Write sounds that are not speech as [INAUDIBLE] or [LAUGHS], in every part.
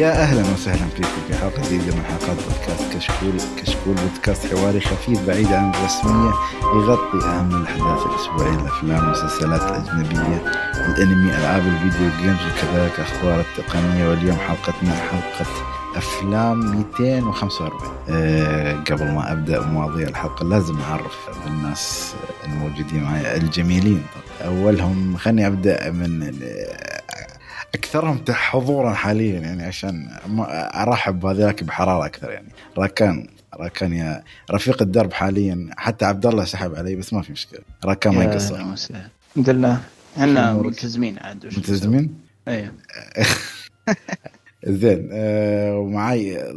يا أهلا وسهلا فيكم في حلقة جديدة من حلقات بودكاست كشكول كشكول بودكاست حواري خفيف بعيد عن الرسمية يغطي أهم الأحداث الأسبوعية الأفلام والمسلسلات الأجنبية الأنمي ألعاب الفيديو جيمز وكذلك أخبار التقنية. واليوم حلقتنا حلقة أفلام 245 أه قبل ما أبدأ مواضيع الحلقة لازم أعرف بالناس الموجودين معي الجميلين. أولهم خليني أبدأ من أكثرهم حضورا حاليا يعني عشان أرحب بهذاك بحرارة أكثر يعني. راكان راكان يا رفيق الدرب حاليا. حتى عبد الله سحب علي بس ما في مشكلة. راكان ما يقصر. الحمد لله إحنا ملتزمين عاد ملتزمين؟ أيوه [LAUGHS] زين آه ومعي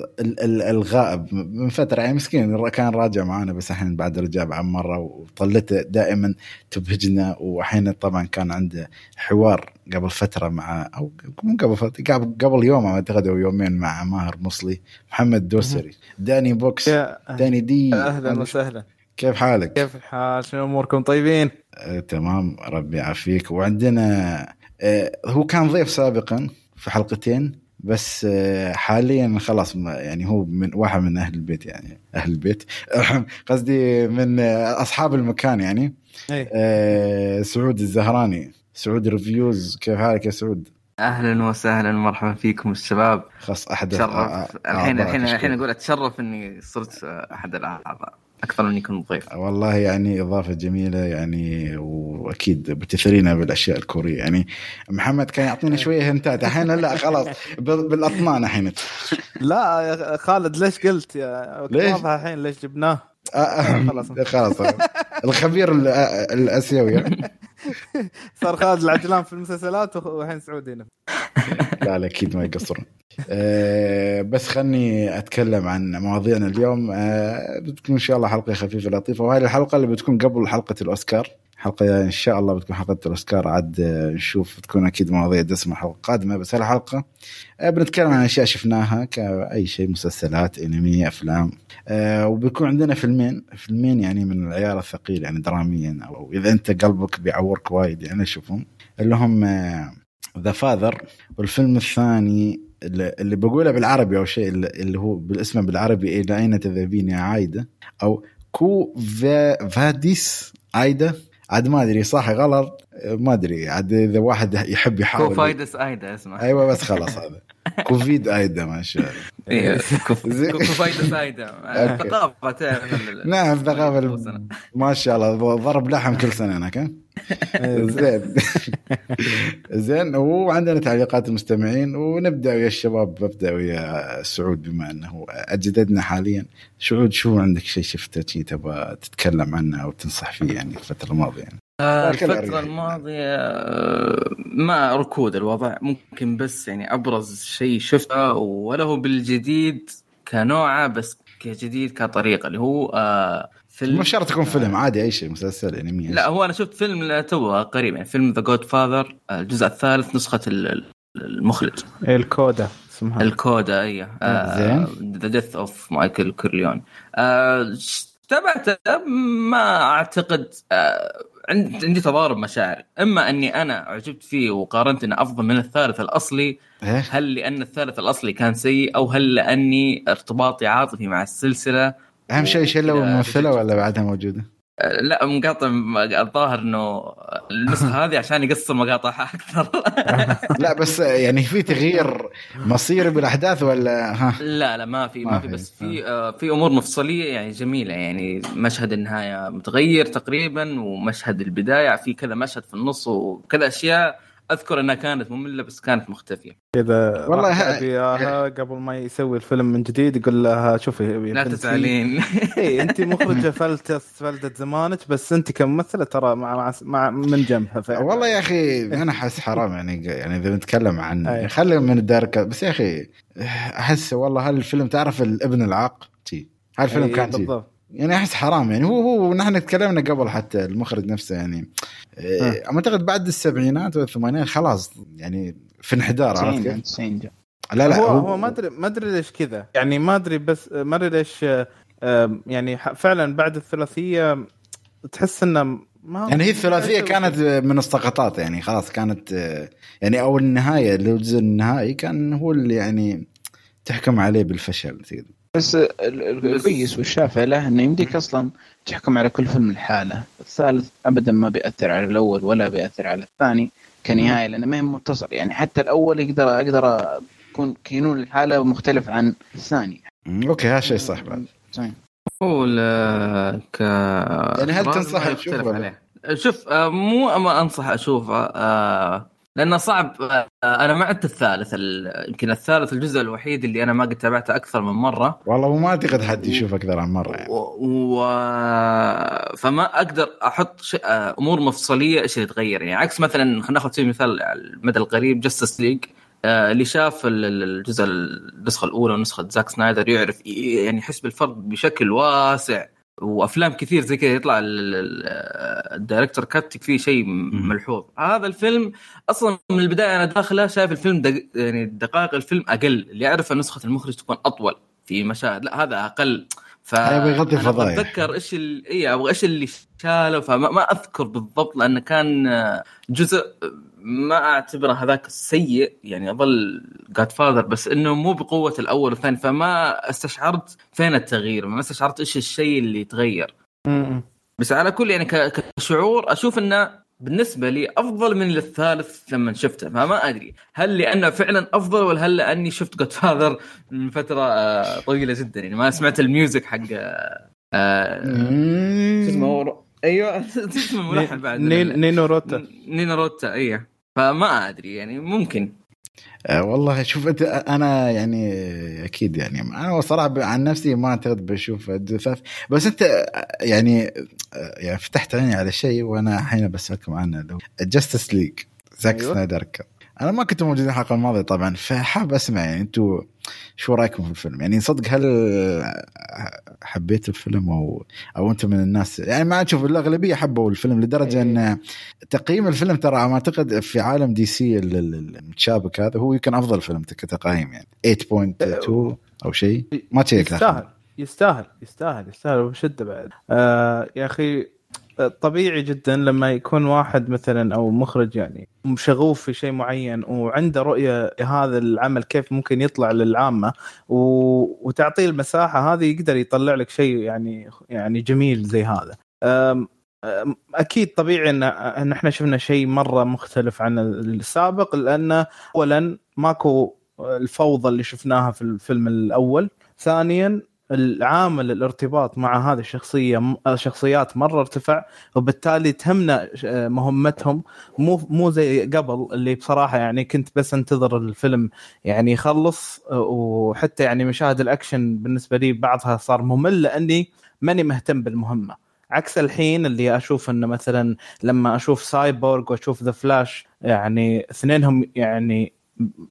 الغائب من فترة يعني مسكين كان راجع معنا بس الحين بعد رجع بعد مرة وطلته دائما تبهجنا والحين طبعا كان عنده حوار قبل فترة مع أو مو قبل فترة قبل يوم أعتقد أو يومين مع ماهر مصلي محمد دوسري داني بوكس داني دي أهلا وسهلا كيف حالك؟ كيف الحال؟ شنو أموركم طيبين؟ آه تمام ربي يعافيك وعندنا آه هو كان ضيف سابقا في حلقتين بس حاليا خلاص يعني هو من واحد من أهل البيت يعني أهل البيت. [LAUGHS] قصدي من أصحاب المكان يعني. أي. آه سعود الزهراني. سعود ريفيوز. كيف حالك يا سعود؟ أهلا وسهلا. مرحبا فيكم الشباب. خاص أحد تشرف. الحين الحين الحين أقول أتشرف إني صرت أحد الأعضاء. أكثر من يكون ضيف والله يعني إضافة جميلة يعني وأكيد بتثرينا بالأشياء الكورية. يعني محمد كان يعطينا شوية هنتات. الحين لا خلاص بالأطنان الحين. لا يا خالد ليش قلت يا ليش؟ واضح الحين ليش جبناه. خلاص. خلاص. الخبير الأسيوي. صار خالد العجلان في المسلسلات والحين سعود هنا لا لا أكيد ما يقصرون. أه بس خلني أتكلم عن مواضيعنا اليوم. أه بتكون إن شاء الله حلقة خفيفة لطيفة وهذه الحلقة اللي بتكون قبل حلقة الأوسكار. حلقة إن شاء الله بتكون حلقة الأوسكار عاد نشوف بتكون أكيد مواضيع دسمة حلقة قادمة بس هالحلقة أه بنتكلم عن أشياء شفناها كأي شيء مسلسلات أنمي أفلام. أه وبيكون عندنا فيلمين. فيلمين يعني من العيار الثقيل يعني دراميا أو إذا أنت قلبك بيعورك وايد يعني شوفهم اللي هم The Father والفيلم الثاني اللي بقوله بالعربي أو شيء اللي هو بالاسم بالعربي إلى اين تذهبين يا عايدة أو Quo Vadis, Aida عاد ما أدري صح غلط ما أدري عاد إذا واحد يحب يحاول. Quo Vadis ايدا اسمه أيوه بس خلاص هذا. [LAUGHS] كوفيد ايدا ما شاء الله. أيوه [LAUGHS] كو فايدس ايدا ثقافة نعم ثقافة ما شاء الله ضرب لحم كل سنة هناك [LAUGHS] زين. زين وعندنا تعليقات المستمعين ونبدأ ويا الشباب ببدا ويا سعود بما أنه أجددنا حاليا. سعود شو عندك شيء شفته شيء تبغى تتكلم عنه أو تنصح فيه يعني الفترة الماضية؟ يعني الفترة الماضية ما ركود الوضع. ممكن بس يعني أبرز شيء شفته ولا هو بالجديد كنوعه بس كجديد كطريقة اللي هو فيلم مو شرط يكون فيلم عادي أي شيء مسلسل أنمي. لا هو أنا شفت فيلم تو قريب يعني فيلم The Godfather الجزء الثالث نسخة المخرج. ال Coda اسمها. ال Coda اي زين. The Death of Michael Corleone تابعته؟ ما أعتقد آه عندي تضارب مشاعر. إما أني أنا عجبت فيه وقارنت إنه أفضل من الثالث الأصلي؟ هل لأن الثالث الأصلي كان سيء أو هل لأني ارتباطي عاطفي مع السلسلة أهم شيء شلوا الممثله ولا بعدها موجودة؟ لا مقاطع الظاهر إنه النسخة [LAUGHS] هذه عشان يقصر مقاطعها أكثر. [LAUGHS] لا بس يعني في تغيير مصيري بالأحداث ولا ها؟ لا لا ما في ما, ما في بس في آه في أمور مفصلية يعني جميلة يعني مشهد النهاية متغير تقريبا ومشهد البداية في كذا مشهد في النص وكذا أشياء أذكر إنها كانت مملة بس كانت مختفية. كذا والله ها... قبل ما يسوي الفيلم من جديد يقول لها شوفي لا تزعلين. [LAUGHS] اي انت مخرجة فلتت فلتت زمانك بس انت كممثلة ترى مع, مع, مع من جنبها فعلا. والله يا أخي أنا أحس حرام يعني يعني إذا نتكلم عن خلي من الداركه بس يا أخي أحس والله هالفيلم تعرف الابن العاق؟ تي. هالفيلم كان بالضبط. يعني أحس حرام يعني. هو هو نحن تكلمنا قبل حتى المخرج نفسه يعني. أعتقد بعد السبعينات والثمانينات خلاص يعني في انحدار عرفت كيف؟ لا لا هو هو ما ادري ما أدري ليش كذا. يعني ما أدري بس ما أدري ليش يعني فعلا بعد الثلاثية تحس إنه ما يعني هي الثلاثية كانت من السقطات يعني. خلاص كانت يعني أو النهاية الجزء النهائي كان هو اللي يعني تحكم عليه بالفشل تقدر. بس الكويس والشافع له إنه يمديك أصلا تحكم على كل فيلم لحاله، الثالث ابدا ما بيأثر على الأول ولا بيأثر على الثاني كنهاية لأنه ما هي متصل يعني حتى الأول يقدر أقدر يكون كينون الحاله مختلف عن الثاني. okay هذا شيء صح بعد. هو ك يعني هل تنصح تشوفه؟ شوف آه، مو ما أنصح أشوفه آه، لأنه صعب. آه، أنا ما عدت الثالث يمكن الثالث الجزء الوحيد اللي أنا ما قد تابعته أكثر من مرة. والله ما أعتقد حد يشوف أكثر عن مرة يعني. و... و... فما أقدر أحط ش... أمور مفصلية إيش اللي تغير يعني. عكس مثلا خلينا ناخذ سبيل على المدى القريب Justice League اللي شاف الجزء النسخة الأولى ونسخة زاك سنايدر يعرف يعني يحس بالفرق بشكل واسع. وأفلام كثير زي كذا يطلع ال director's cut فيه شيء ملحوظ. هذا الفيلم أصلا من البداية أنا داخله شايف الفيلم دق... يعني دقائق الفيلم أقل اللي اعرف نسخة المخرج تكون أطول في مشاهد. لا هذا أقل. ف يغطي فضايح. أتذكر إيش ال... اي أبغى إيش اللي شاله فما ما أذكر بالضبط لأنه كان جزء ما أعتبره هذاك سيء يعني يظل Godfather بس إنه مو بقوة الأول والثاني فما استشعرت فين التغيير ما استشعرت إيش الشيء اللي تغير. بس على كل يعني كشعور أشوف إنه بالنسبة لي أفضل من الثالث لما شفته فما أدري هل لأنه فعلا أفضل ولا هل لأني شفت Godfather من فترة آه، طويلة جدا يعني ما سمعت ال music حق آه شو اسمه؟ [LAUGHS] أيوه اسمه؟ الملحن بعد. نينو روتا. نينو روتا أيوه فما أدري يعني ممكن. أه والله شوف أنت أنا يعني أكيد يعني أنا صراحة عن نفسي ما أعتقد بشوف ال The Death بس أنت يعني يعني فتحت عيني على شيء وأنا الحين بسالكم عنه لو Justice League زاك أيوة. سنايدر أنا ما كنت موجود الحلقة الماضية طبعا فحاب أسمع يعني أنتم شو رأيكم في الفيلم؟ يعني صدق هل حبيت الفيلم أو أو أنتم من الناس. يعني ما أشوف الأغلبية حبوا الفيلم لدرجة إن إيه. تقييم الفيلم ترى ما أعتقد في عالم دي سي المتشابك هذا هو يمكن أفضل فيلم كتقييم يعني. 8.2 أو شيء. ما تشيك يستاهل يستاهل يستاهل يستاهل بشده بعد. آه يا أخي طبيعي جدا لما يكون واحد مثلا أو مخرج يعني شغوف في شيء معين وعنده رؤية لهذا العمل كيف ممكن يطلع للعامة و... وتعطيه المساحة هذه يقدر يطلع لك شيء يعني يعني جميل زي هذا. أم... أكيد طبيعي ان إن إحنا شفنا شيء مرة مختلف عن السابق لأن اولا ماكو الفوضى اللي شفناها في الفيلم الأول. ثانيا العامل الارتباط مع هذه الشخصية شخصيات مرة ارتفع وبالتالي تهمنا مهمتهم. مو مو زي قبل اللي بصراحة يعني كنت بس انتظر الفيلم يعني يخلص وحتى يعني مشاهد الأكشن بالنسبة لي بعضها صار ممل لأني ماني مهتم بالمهمة. عكس الحين اللي أشوف إنه مثلا لما أشوف سايبورغ وأشوف The Flash يعني اثنينهم يعني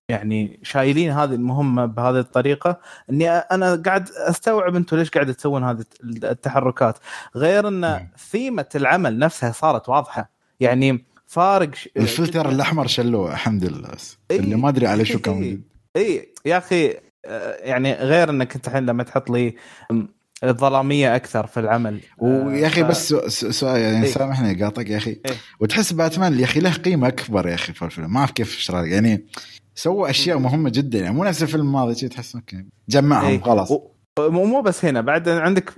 يعني شايلين هذه المهمة بهذه الطريقة إني أنا قاعد أستوعب أنتم ليش قاعد تسوون هذه التحركات. غير إن ثيمة العمل نفسها صارت واضحة. يعني فارق الفلتر الأحمر شلوه الحمد لله. إيه اللي ما أدري على شو كان إي. يا أخي يعني غير إنك أنت الحين لما تحط لي ظلاميه أكثر في العمل. ويا أخي ف... بس سؤال يعني إيه؟ سامحني قاطك يا أخي. إيه؟ وتحس باتمان يا أخي له قيمة أكبر يا أخي في الفيلم. ما أعرف كيف اشرح يعني سوى أشياء مهمة جدا. يعني مو نفس الفيلم الماضي تحس okay جمعهم إيه؟ خلاص. و... مو بس هنا بعد عندك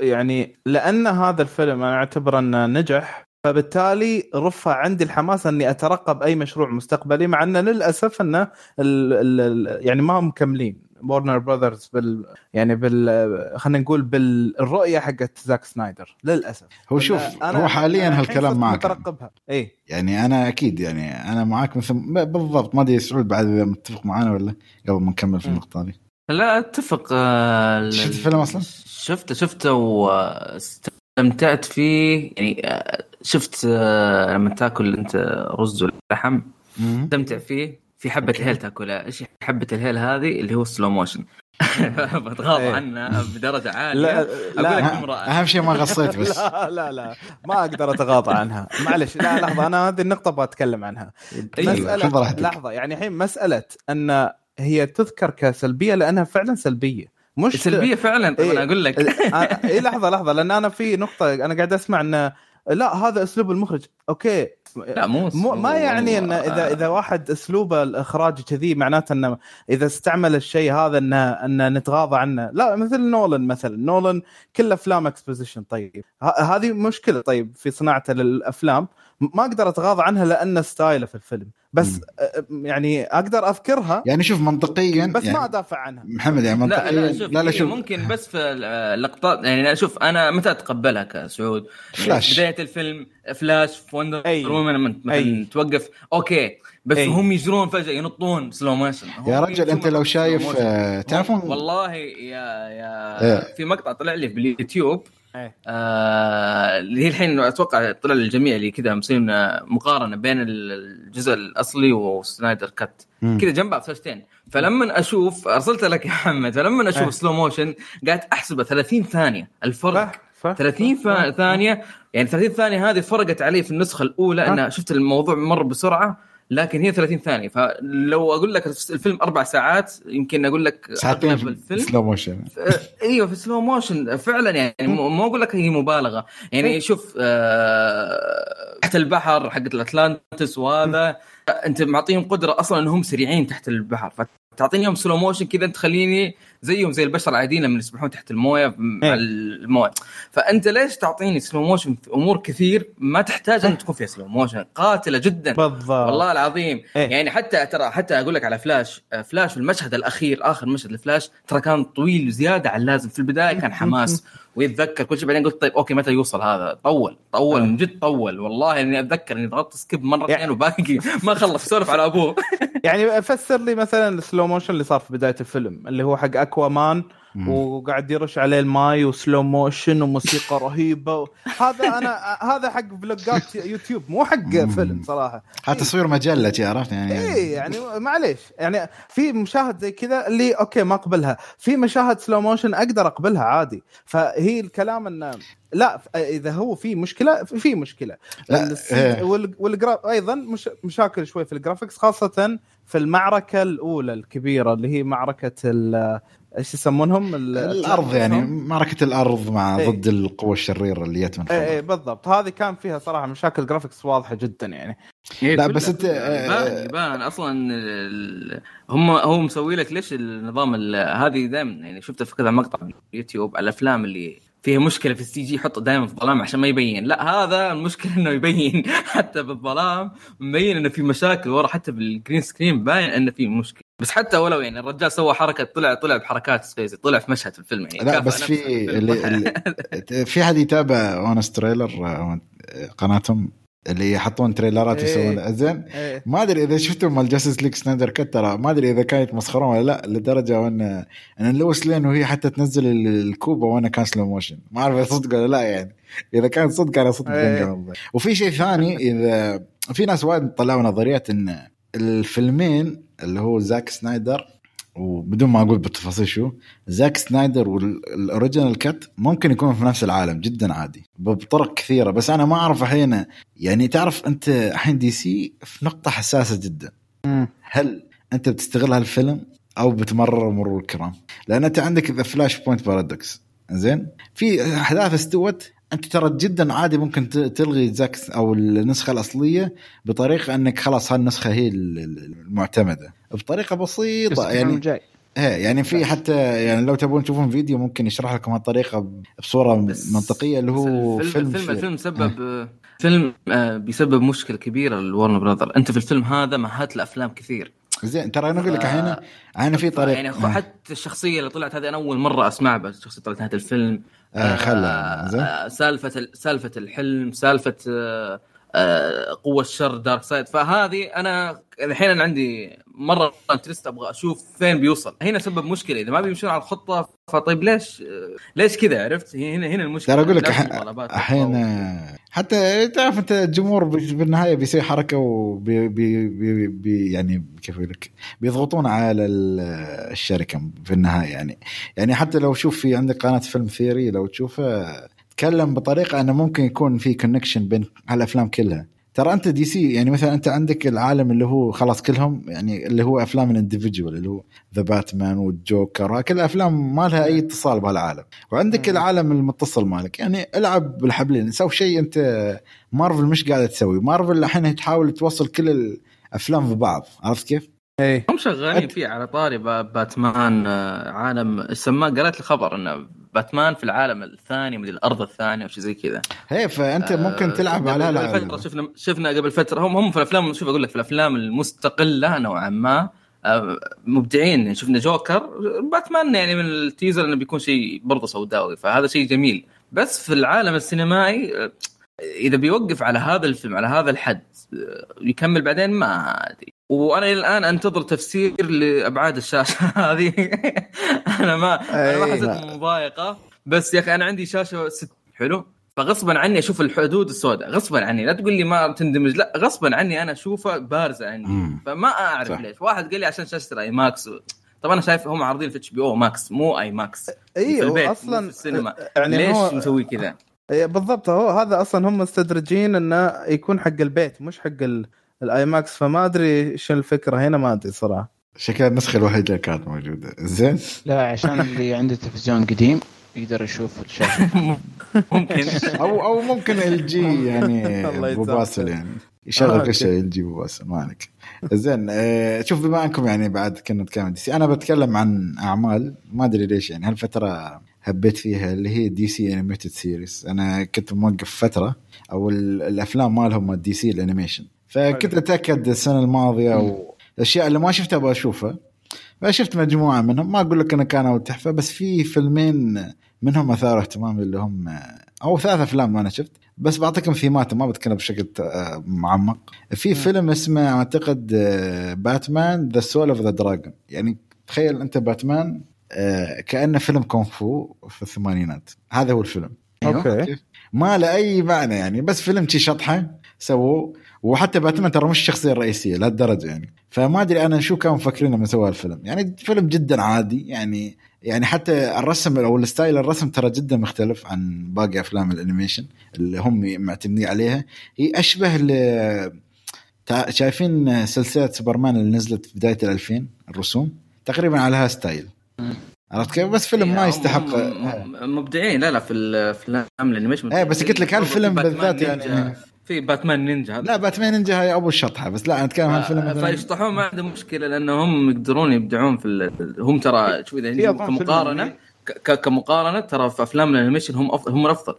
يعني لأن هذا الفيلم أنا أعتبر أنه نجح فبالتالي رفع عندي الحماس أني أترقب أي مشروع مستقبلي مع انه للأسف انه ال ال يعني ما هم مكملين. وورنر براذرز بال يعني بال خلينا نقول بالرؤية حقت زاك سنايدر للأسف. هو شوف هو حاليا هالكلام معك. مترقبها. اي يعني أنا أكيد يعني أنا معاك مثل بالضبط. ما أدري سعود بعد إذا متفق معنا ولا قبل ما نكمل في النقطة هذه. لا أتفق آه شفت الفيلم أصلا؟ شفته شفته واستمتعت فيه. يعني آه، شفت آه، لما تاكل انت رز ولحم استمتع فيه في حبة الهيل تاكلها. إيش حبة الهيل هذه؟ اللي هو slow motion بتغاضى. عنها بدرجة عالية. لا لا اهم شيء ما غصيت بس. [LAUGHS] لا لا لا. ما أقدر أتغاضى عنها. معلش لا لحظة أنا هذه النقطة بتكلم عنها. أيوة، مساله لحظة يعني الحين مسألة أن هي تذكر كسلبية لأنها فعلا سلبية. مش سلبية فعلا؟ طب إيه. أنا أقول لك. اي لحظة لحظة لأن أنا في نقطة أنا قاعد أسمع انه لا هذا أسلوب المخرج. okay. لا مو مو ما يعني إن والله. اذا إذا واحد أسلوبه الإخراج كذي معناته إنه إذا استعمل الشيء هذا انه إنه نتغاضى عنه. لا مثل نولن مثلا. نولن كل أفلام exposition طيب. ه- هذه مشكلة. طيب في صناعته للأفلام. ما أقدر اتغاضى عنها لأن style ه في الفيلم بس مم. أ- يعني أقدر أذكرها يعني شوف منطقيا بس يعني ما أدافع عنها محمد يعني لا منطقيا لا شوف لا, لا هي شوف ممكن بس في اللقطات يعني لا شوف أنا متى أتقبلها كسعود فلاش. بداية الفيلم فلاش في وندر أي. وومن مثلا أي. توقف okay بس أي. هم يجرون فجأة ينطون slow motion يا رجل أنت لو شايف آه، تعرفون والله يا يا إيه. في مقطع طلع لي باليوتيوب إيه. آه، اللي هي الحين أتوقع طلع للجميع اللي كذا مسوين مقارنة بين الجزء الأصلي وسنايدر كات. كذا جنب بعض شاشتين فلما أشوف أرسلت لك يا محمد فلما أشوف إيه. slow motion قاعد أحسبه 30 ثانية الفرق ف- ف- 30 فا- ثانية يعني 30 ثانية هذه فرقت علي في النسخة الأولى. أنا شفت الموضوع مر بسرعة لكن هي 30 ثانية. فلو أقول لك الفيلم أربع ساعات يمكن أقول لك ساعتين الفيلم. slow motion آه، إيوه في slow motion فعلا يعني مو أقول لك هي مبالغة. يعني شوف آه، تحت البحر حقت الأتلانتس وهذا أنت معطيهم قدرة أصلا إنهم سريعين تحت البحر. فتعطيني يوم slow motion كذا تخليني زيهم زي البشر العاديين لما يسبحون تحت المويه مع إيه. المويه. فأنت ليش تعطيني slow motion في أمور كثير ما تحتاج أن تكون فيها slow motion قاتلة جدا. بالضبط. والله العظيم. إيه. يعني حتى ترى حتى أقول لك على فلاش آه، فلاش في المشهد الأخير آخر مشهد لفلاش ترى كان طويل زياده عن اللازم. في البداية كان [LAUGHS] حماس. ويتذكر كل شيء بعدين قلت طيب okay متى يوصل هذا طول طول آه. من جد طول والله إني أتذكر إني ضغطت skip مرتين يعني- وباقي [LAUGHS] ما خلص سولف على أبوه [LAUGHS] يعني فسر لي مثلا ال slow motion اللي صار في بداية الفيلم اللي هو حق اكوا مان. وقاعد يرش عليه الماي و slow motion وموسيقى رهيبة. هذا أنا [LAUGHS] هذا حق فلوجات يوتيوب مو حق. فيلم صراحة. هذا تصوير مجلة عرفت؟ يعني اي يعني معليش. يعني في مشاهد زي كذا اللي okay ما أقبلها. في مشاهد slow motion أقدر أقبلها عادي. فهي الكلام إنه لا إذا هو في مشكلة في مشكلة. إيه. وال- والجرا أيضا مش مشاكل شوي في ال graphics خاصة في المعركة الأولى الكبيرة اللي هي معركة إيش يسمونهم؟ ال- الأرض يعني معركه الأرض مع إيه. ضد القوة الشريرة اللي جت من اي فوق. اي بالضبط. هذه كان فيها صراحة مشاكل graphics واضحة جدا يعني. لا، بس أنت- يبان يبان أصلا ال- هم هو مسوي لك ليش النظام ال- هذه دائما يعني شفت في كذا مقطع في اليوتيوب على الأفلام اللي فيها مشكلة في ال CG يحطه دائما في الظلام عشان ما يبين. لا هذا المشكلة إنه يبين. [LAUGHS] حتى بالظلام مبين إنه في مشاكل ورا حتى بالجرين سكرين باين إنه في مشكلة. بس حتى ولو يعني الرجال سوى حركة طلع طلع بحركات سبيسي طلع في مشهد في الفيلم يعني. لا بس في. اللي [LAUGHS] في حد يتابع اونست تريلر آه، قناتهم؟ اللي يحطون تريلرات إيه. يسوون زين إيه. ما أدري إذا شفتوا مال جاستس ليك سنايدر كت ترى ما أدري إذا كانت مسخرون ولا لا لدرجة وان أن لويس لين وهي حتى تنزل ال- الكوبا وأنا كان سلو موشن ما أعرف صدق ولا لا يعني إذا كان صدق أنا صدق والله. وفي شيء ثاني إذا في ناس وايد طلعوا نظريات إن الفيلمين اللي هو زاك سنايدر وبدون ما أقول بالتفاصيل شو زاك سنايدر وال original cut ممكن يكونوا في نفس العالم جدا عادي بطرق كثيرة بس أنا ما أعرف الحين يعني تعرف أنت الحين دي سي في نقطة حساسة جدا. هل أنت بتستغل هالفيلم أو بتمرر مرور الكرام لأن أنت عندك ذا فلاش بوينت بارادوكس زين؟ في أحداث استوت أنت ترى جدا عادي ممكن تلغي زاك أو النسخة الأصلية بطريقة أنك خلاص هالنسخة هي ال- ال- المعتمدة. بطريقة بسيطة يعني جاي. إيه يعني في حتى يعني لو تبون تشوفون فيديو ممكن يشرح لكم هالطريقة بصورة منطقية اللي هو بس فيلم الفيلم. الفيلم سبب فيلم آه، بيسبب مشكلة كبيرة لورن براذر. أنت في الفيلم هذا مهات الافلام كثير. زين ترى أنا أقول لك الحين الحين في طريقه يعني حتى الشخصية اللي طلعت هذه أنا أول مرة أسمعها بس شخصية طلعت نهاية الفيلم. آه، خلها، زين. آه، سالفة ال- سالفة الحلم سالفة آه، آه، قوة الشر Darkseid. فهذه أنا الحين أنا عندي مرة interest أبغى أشوف فين بيوصل. هنا سبب مشكلة. إذا ما بيمشون على الخطة فطيب ليش؟ آه، ليش كذا عرفت؟ هنا هنا المشكلة. ترى أقول لك الحين- آه، حتى تعرف أنت الجمهور بالنهاية بيسوي حركة وبي بي بي بي يعني كيف أقول لك؟ بيضغطون على ال- الشركة في النهاية يعني. يعني حتى لو شوف في عندك قناة Film Theory لو تشوفه تكلم بطريقة إنه ممكن يكون في connection بين هالأفلام كلها. ترى أنت DC يعني مثلا أنت عندك العالم اللي هو خلاص كلهم يعني اللي هو أفلام ال individual اللي هو The Batman والجوكر كل افلام ما لها أي اتصال بهالعالم. وعندك مم. العالم المتصل مالك يعني العب بالحبلين سوي شيء أنت مارفل مش قاعدة تسوي. مارفل الحين تحاول توصل كل الأفلام ببعض عرفت كيف؟ إيه. هم شغالين فيه على طاري با- باتمان آه، عالم السماء قرأت لي خبر إنه باتمان في العالم الثاني من الأرض الثانية وشي زي كذا. هي فانت ممكن آه، تلعب قبل- على قبل فتره شفنا شفنا قبل فتره هم هم في الافلام شوف أقول لك في الأفلام المستقلة نوعا ما آه، مبدعين. يعني شفنا جوكر باتمان يعني من التيزر إنه بيكون شيء برضه سوداوي فهذا شيء جميل. بس في العالم السينمائي آه، إذا بيوقف على هذا الفيلم على هذا الحد آه، يكمل بعدين؟ ما أدري. وأنا إلى الآن أنتظر تفسير لأبعاد الشاشة [LAUGHS] هذه. أنا ما أنا ما أي. حسيت مضايقة. بس يا أخي أنا عندي شاشة size حلو. فغصبا عني أشوف الحدود السوداء. غصبا عني. لا تقول لي ما تندمج. لا غصبا عني أنا أشوفها بارزة عندي مم. فما أعرف صح. ليش. واحد قال لي عشان شاشة ال IMAX و... طبعا أنا شايف هم عارضين في HBO Max مو IMAX إيه في البيت هو مو أصلا في السينما. يعني ليش هو مسوي كذا؟ إيه بالضبط. هو هذا أصلا هم مستدرجين إنه يكون حق البيت مش حق ال- ال IMAX فما أدري شو الفكرة هنا ما أدري صراحة. شكلها النسخة الوحيدة اللي كانت موجودة. زين. لا عشان اللي عنده تلفزيون قديم يقدر يشوف الشاشة. [LAUGHS] ممكن. أو أو ممكن LG يعني [LAUGHS] الله أبو باسل. يعني. يشغل شيء LG أبو باسل ما عليك. زين آه، شوف بما أنكم يعني بعد كنا نتكلم DC أنا بتكلم عن أعمال ما أدري ليش يعني. هالفترة هبيت فيها اللي هي DC animated series أنا كنت موقف فترة أو ال- الأفلام مالهم DC ال animation فكنت. أتأكد السنة الماضية والاشياء اللي ما شفتها أبغى أشوفها. فشفت مجموعة منهم. ما أقول لك انه كانوا تحفة بس في فيلمين منهم اثاروا اهتمامي اللي هم أو ثلاث أفلام أنا شفت بس بعطيكم ثيمات ما بتكلم بشكل آه، معمق. في فيلم اسمه أعتقد آه، Batman The Soul of the Dragon يعني تخيل أنت باتمان آه، كأنه فيلم كونغ فو في الثمانينات. هذا هو الفيلم. أوكي. كيف؟ ما له أي معنى يعني بس فيلم شي شطحة. سووه وحتى باتمان ترى مش الشخصيه الرئيسيه لهالدرجه يعني. فما أدري أنا شو كانوا مفكرين لما سووا الفيلم. يعني فيلم جدا عادي يعني يعني حتى الرسم أو الستايل الرسم ترى جدا مختلف عن باقي أفلام ال animation اللي هم معتمدين عليها. هي أشبه ل شايفين سلسلة سوبرمان اللي نزلت في بداية ال 2000 الرسوم تقريبا على هالستايل مم. عرفت كيف؟ بس فيلم ما هم- يستحق. مبدعين. لا لا في الأفلام ال animation إيه، بس قلت لك هالفيلم بالذات يعني-. في Batman Ninja. لا Batman Ninja هي أبو الشطحة بس لا أنا أتكلم عن فيلم مثلا. فيشطحون ما عندهم مشكلة لأنهم يقدرون يبدعون في ال- هم ترى شوف اذا فيلم كمقارنة كمقارنة ترى في أفلام ال animation هم أفضل هم الأفضل.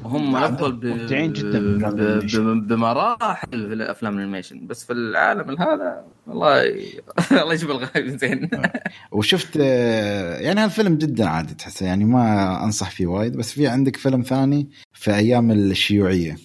هم الافضل ب... مبدعين جدا ب... ب... بمراحل في الأفلام ال animation. بس في العالم هذا والله ي... [LAUGHS] الله يجيب الغايب زين. وشفت آه، يعني هالفيلم جدا عادي تحسه يعني ما أنصح فيه وايد بس في عندك فيلم ثاني في أيام الشيوعية.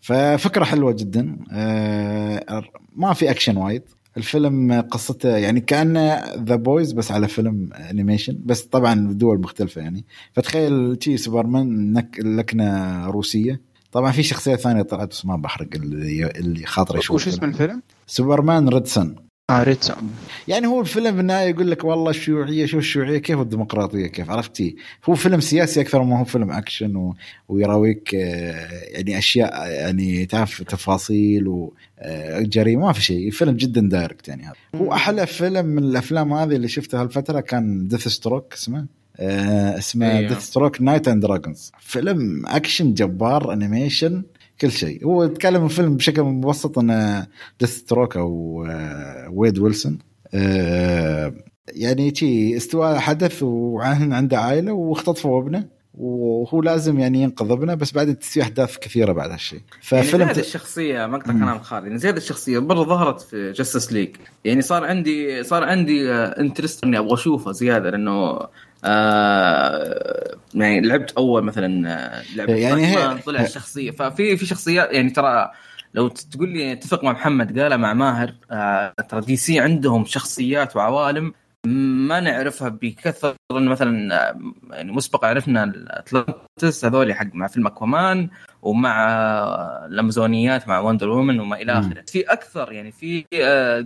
ففكرة حلوة جدا آه، ما في أكشن وايد. الفيلم قصته يعني كانه The Boys بس على فيلم animation بس طبعا دول مختلفة يعني. فتخيل شي سوبرمان بلكنة روسية. طبعا في شخصية ثانية طلعت بس ما بحرق اللي اللي خاطر يشوف وش اسم الفيلم؟ Superman Red Son. آه Red Son يعني هو الفيلم بالنهايه يقول لك والله الشيوعية شو الشيوعية كيف والديمقراطيه كيف عرفتي؟ هو فيلم سياسي أكثر ما هو فيلم أكشن و... ويراويك آه، يعني أشياء يعني تعرف تفاصيل وجريمه ما في شيء. فيلم جدا direct يعني هذا. هو أحلى فيلم من الأفلام هذه اللي شفتها هالفترة كان Deathstroke اسمه؟ آه اسمه أيوه. Deathstroke Knights and Dragons فيلم أكشن جبار animation كل شيء. هو يتكلم الفيلم بشكل مبسط انه Deathstroke أو آه، ويد ويلسون آه، يعني شي استوى حدث وعن عنده عائلة واختطفوا ابنه وهو لازم يعني ينقذ ابنه بس بعدين تصير أحداث كثيرة بعد هالشيء. يعني ففيلم زي هذه الشخصية مقطع. كلام خالد يعني زي هذه الشخصية برضه ظهرت في Justice League يعني صار عندي صار عندي interest إني أبغى أشوفه زيادة لأنه آه يعني لعبت أول مثلا آه، لعبة يعني طلع الشخصية. ففي في شخصيات يعني ترى لو تقول لي اتفق مع محمد قالها مع ماهر آه ترى DC عندهم شخصيات وعوالم ما نعرفها بكثر مثلا آه، يعني مسبق عرفنا الأتلانتس هذول حق مع فيلم أكوامان ومع آه، الأمازونيات مع Wonder Woman وما إلى. آخره. في أكثر يعني في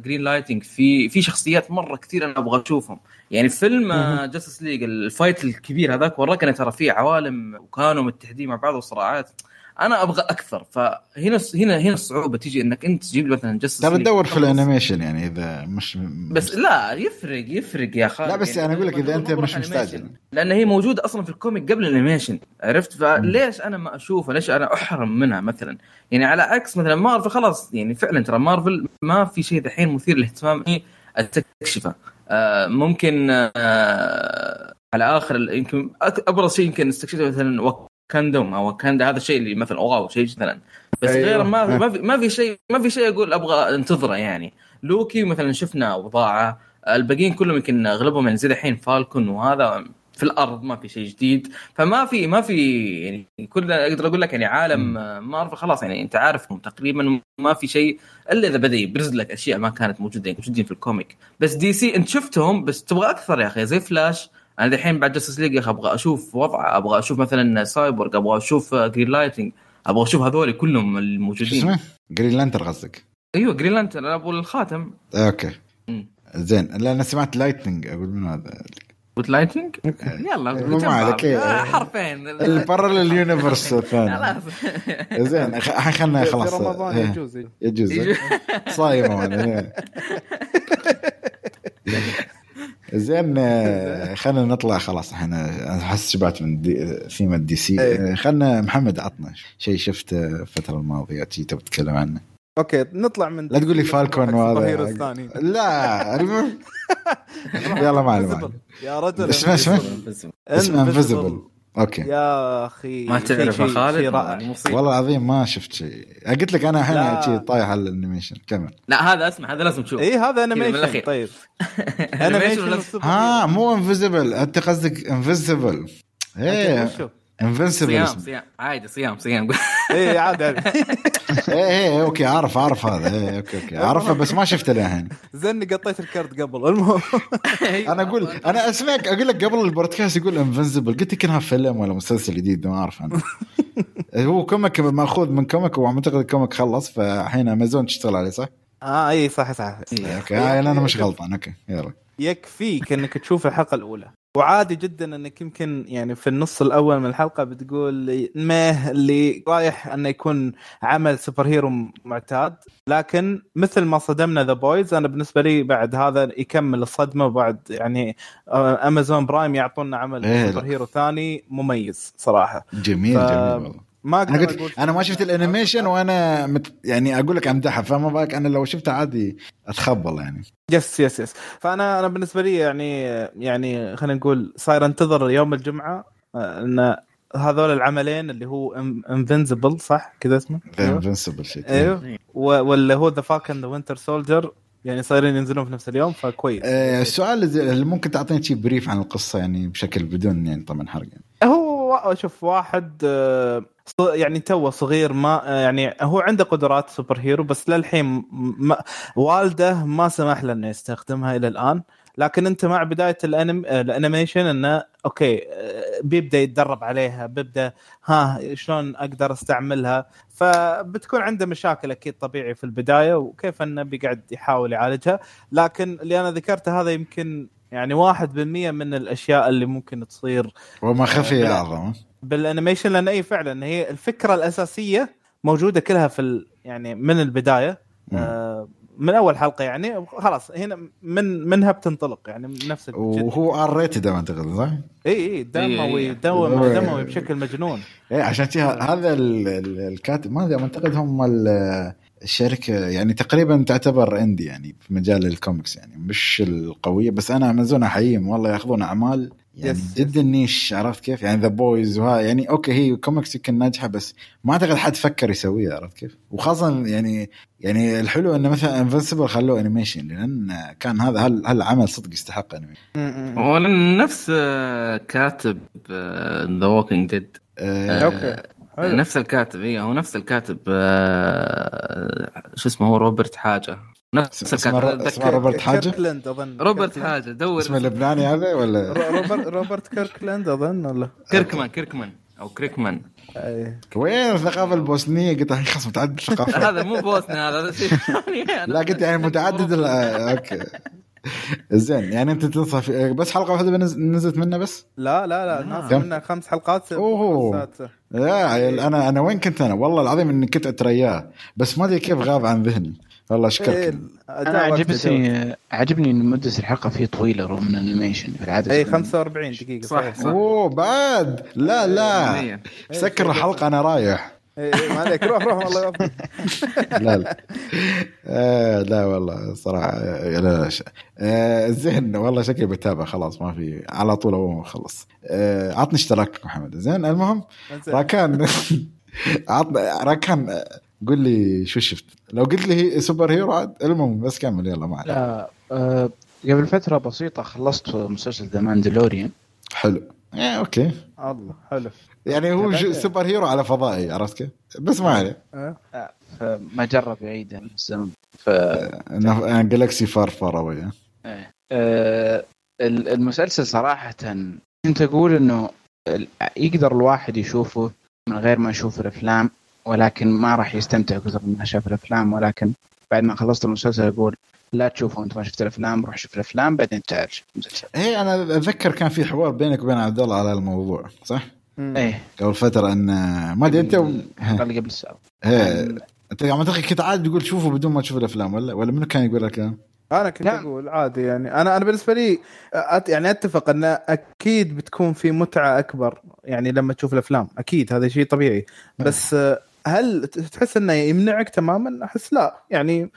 Green Lantern في في شخصيات مرة كثير أنا أبغى أشوفهم. يعني فيلم Justice League ال fight الكبير هذاك وراك انه ترى في عوالم وكانوا متحدين مع بعض وصراعات. أنا أبغى أكثر. فهنا هنا هنا الصعوبة تيجي إنك أنت تجيب مثلا جسس ترى تدور في ال animation يعني إذا مش بس لا يفرق يفرق يا خالد. لا بس يعني أنا أقول لك إذا أنت مش. مستعجل. لأن هي موجودة أصلا في ال comic قبل ال animation عرفت؟ فليش أنا ما أشوفها؟ ليش أنا أحرم منها مثلا؟ يعني على عكس مثلا مارفل خلاص يعني فعلا ترى مارفل ما في شيء دحين مثير للاهتمام إيه استكشفه آه ممكن آه على آخر يمكن أبرز شيء يمكن استكشفه مثلا وكاندوم أو وكاندا هذا الشيء اللي مثلا wow شيء مثلا بس أيوه. غير ما ما في ما في شيء ما في شيء أقول أبغى أنتظره يعني. لوكي مثلا شفنا وضاعه الباقيين كلهم يمكن أغلبهم يعني زي الحين فالكون وهذا في الأرض ما في شيء جديد. فما في ما في يعني كل أقدر أقول لك يعني عالم مارفل خلاص يعني أنت عارفهم تقريبا ما في شيء إلا إذا بدأ يبرز لك أشياء ما كانت موجودة يعني موجودين في ال comic. بس دي سي أنت شفتهم بس تبغى أكثر يا أخي زي فلاش. أنا دحين بعد Justice League أبغى أشوف وضعه أبغى أشوف مثلا سايبورغ أبغى أشوف Green Lightning أبغى أشوف هذول كلهم شو الموجودين اسمه؟ Green Lantern قصدك؟ أيوه Green Lantern ابو الخاتم. أوكي. مم. زين لا أنا سمعت lightning أقول من هذا؟ قلت lightning يلا مو جنب عليك،. آه، حرفين. ال parallel universe الثاني. خلاص. زين الحين خلنا خلاص. رمضان إيه، يجوز يجوز. صايم. [LAUGHS] زين [LAUGHS] آه، خلينا نطلع خلاص الحين أنا أحس شبعت من دي ثيم الدي سي. إيه. آه، خلنا محمد عطنا شيء شفته الفترة الماضية تجي تبي تتكلم عنه؟ okay نطلع من لا تقول لي فالكون وهذا الثاني. لا [LAUGHS] يلا ما عليه ما عليه. يا رجل اسمه اسمه اسمه Invisible okay. يا أخي ما تعرف خالد. والله العظيم ما شفت شيء قلت لك أنا الحين طايح على ال animation. كمل. لا هذا اسمع هذا لازم تشوف اي إيه، هذا من animation. طيب. [LAUGHS] Animation انيميشن ها. مو Invisible أنت قصدك Invisible إيه؟ Invincible صيام صيام عادي صيام صيام اي عادي عادي. [LAUGHS] إيه إيه okay عارف عارف هذا. إيه okay okay. عارفه بس ما شفته للحين. زني قطيت الكرت قبل. المهم. [LAUGHS] أنا أقول أنا أسمعك أقول لك قبل البودكاست يقول Invincible قلت يمكن فيلم ولا مسلسل جديد ما أعرف أنا. [LAUGHS] هو comic مأخوذ من comic واعتقد ال comic خلص فالحين امازون تشتغل عليه صح؟ آه اي صح صح. okay. آه أنا مش غلطان. okay يلا. يكفيك إنك تشوف الحلقة الأولى. وعادي جدا إنك يمكن يعني في النص الأول من الحلقة بتقول لي ما اللي رايح إنه يكون عمل super hero معتاد. لكن مثل ما صدمنا The Boys أنا بالنسبة لي بعد هذا يكمل الصدمة وبعد يعني آه، امازون برايم يعطونا عمل إيه، super. hero ثاني مميز صراحة. جميل ف- جميل والله. ما أنا أقدر قلت أنا ما شفت ال animation وأنا مت يعني أقول لك امدحها فما بالك أنا لو شفتها عادي أتخبل يعني. yes yes yes فأنا أنا بالنسبة لي يعني يعني خلينا نقول صاير أنتظر يوم الجمعة آه، إن هذول العملين اللي هو Invincible صح؟ كذا اسمه؟ Invincible شيء أيوه. واللي هو The Falcon The Winter Soldier يعني صايرين ينزلون في نفس اليوم فكويس. آه، السؤال اللي ممكن تعطيني شيء brief عن القصة يعني بشكل بدون يعني طبعا حرق يعني. هو شوف واحد آه، يعني توه صغير ما آه، يعني هو عنده قدرات super hero بس للحين ما والده ما سمح له إنه يستخدمها إلى الآن. لكن أنت مع بداية الانم آه، ال animation إنه okay بيبدأ يتدرب عليها بيبدأ ها شلون أقدر أستعملها؟ فبتكون عنده مشاكل أكيد طبيعي في البداية وكيف إنه بيقعد يحاول يعالجها. لكن اللي أنا ذكرته هذا يمكن يعني واحد بالمية من الأشياء اللي ممكن تصير وما خفي لا. اعظم بال animation لأن اي فعلا هي الفكرة الأساسية موجودة كلها في ال... يعني من البداية مم. آه من أول حلقة يعني خلاص هنا من منها بتنطلق يعني من نفس الجد وهو R rated اعتقد صح؟ اي اي دموي إيه. دموي إيه. دموي بشكل مجنون إيه عشان هذا ال- ال- الكاتب ما أدري أعتقد هم ال- الشركة يعني تقريبا تعتبر indie يعني في مجال الكوميكس يعني مش القوية بس أنا أمازون أحييهم والله يأخذون أعمال يعني yes، جدا niche عرفت كيف؟ يعني The Boys وها يعني okay هي كوميكس يمكن ناجحة بس ما أعتقد حد فكر يسويها عرفت كيف؟ وخاصة يعني يعني الحلو إنه مثلا Invincible خلوه animation لأن كان هذا هل هالعمل صدق يستحق animation هو نفس كاتب The Walking Dead okay. حلو. نفس الكاتب اي هو نفس الكاتب آه، شو اسمه هو روبرت حاجة. نفس اسمه الكاتب. اسمه روبرت حاجة؟ كيركلاند أظن. روبرت. حاجة دور. اسمه لبناني هذا ولا؟ رو- روبرت روبرت كيركلاند أظن ولا؟ كيركمان كيركمان. أو كريكمان أي. وين الثقافة البوسنية؟ قلت الحين خلاص متعدد ثقافات [LAUGHS] هذا مو بوسني هذا هذا شيء ثاني. لا قلت يعني متعدد ال- آه، okay. زين يعني انت تنصح في بس حلقة واحدة نزلت منه بس لا لا لا آه. كم؟ منها خمس حلقات. سادسة. لا عيل أنا أنا وين كنت أنا والله العظيم إني كنت أترياه بس ما أدري كيف غاب عن ذهني والله إيه، اشكرك أنا عجبتني عجبني إن مدة الحلقة فيه طويلة رغم إن ال animation في العادة اي تكون- 45 دقيقة صح، صحيح صح. أوه بعد لا لا إيه. سكر الحلقة أنا رايح إيه، إيه، ما عليك. روح روح والله يوفقك. [LAUGHS] لا لا. آه لا والله صراحة لا لا آه الذهن والله شكلي بتابع خلاص ما في على طول أول ما أخلص. آه عطني اشتراك محمد. زين المهم زين. راكان [LAUGHS] عطنا راكان قول لي شو شفت. لو قلت لي هي super hero عاد المهم بس كمل يلا ما عليك. لا آه، قبل فترة بسيطة خلصت مسلسل The Mandalorian. حلو. آه okay. الله حلو. يعني هو super hero على فضائي عرفت كيف؟ بس ما عليه آه. فما جرب من الزمن ف إنه galaxy far far away. آه، ال- المسلسل صراحة كنت أقول إنه ال- يقدر الواحد يشوفه من غير ما يشوف الأفلام ولكن ما راح يستمتع كثر ما شاف الأفلام ولكن بعد ما خلصت المسلسل أقول لا تشوفه أنت ما شفت الأفلام روح شوف الأفلام بعدين تعال شوف المسلسل إيه أنا أتذكر كان في حوار بينك وبين عبد الله على الموضوع صح؟ إيه. قبل فترة ان ما أدري أنت قبل الساعة إيه. أنت تخي كنت عادي تقول شوفوا بدون ما تشوف الأفلام ولا ولا منو كان يقول لك؟ أنا كنت لا. أقول عادي يعني. أنا أنا بالنسبة لي أت يعني أتفق أن أكيد بتكون في متعة أكبر يعني لما تشوف الأفلام. أكيد هذا شيء طبيعي. بس آه، هل تحس أنه يمنعك تماما؟ أحس لا. يعني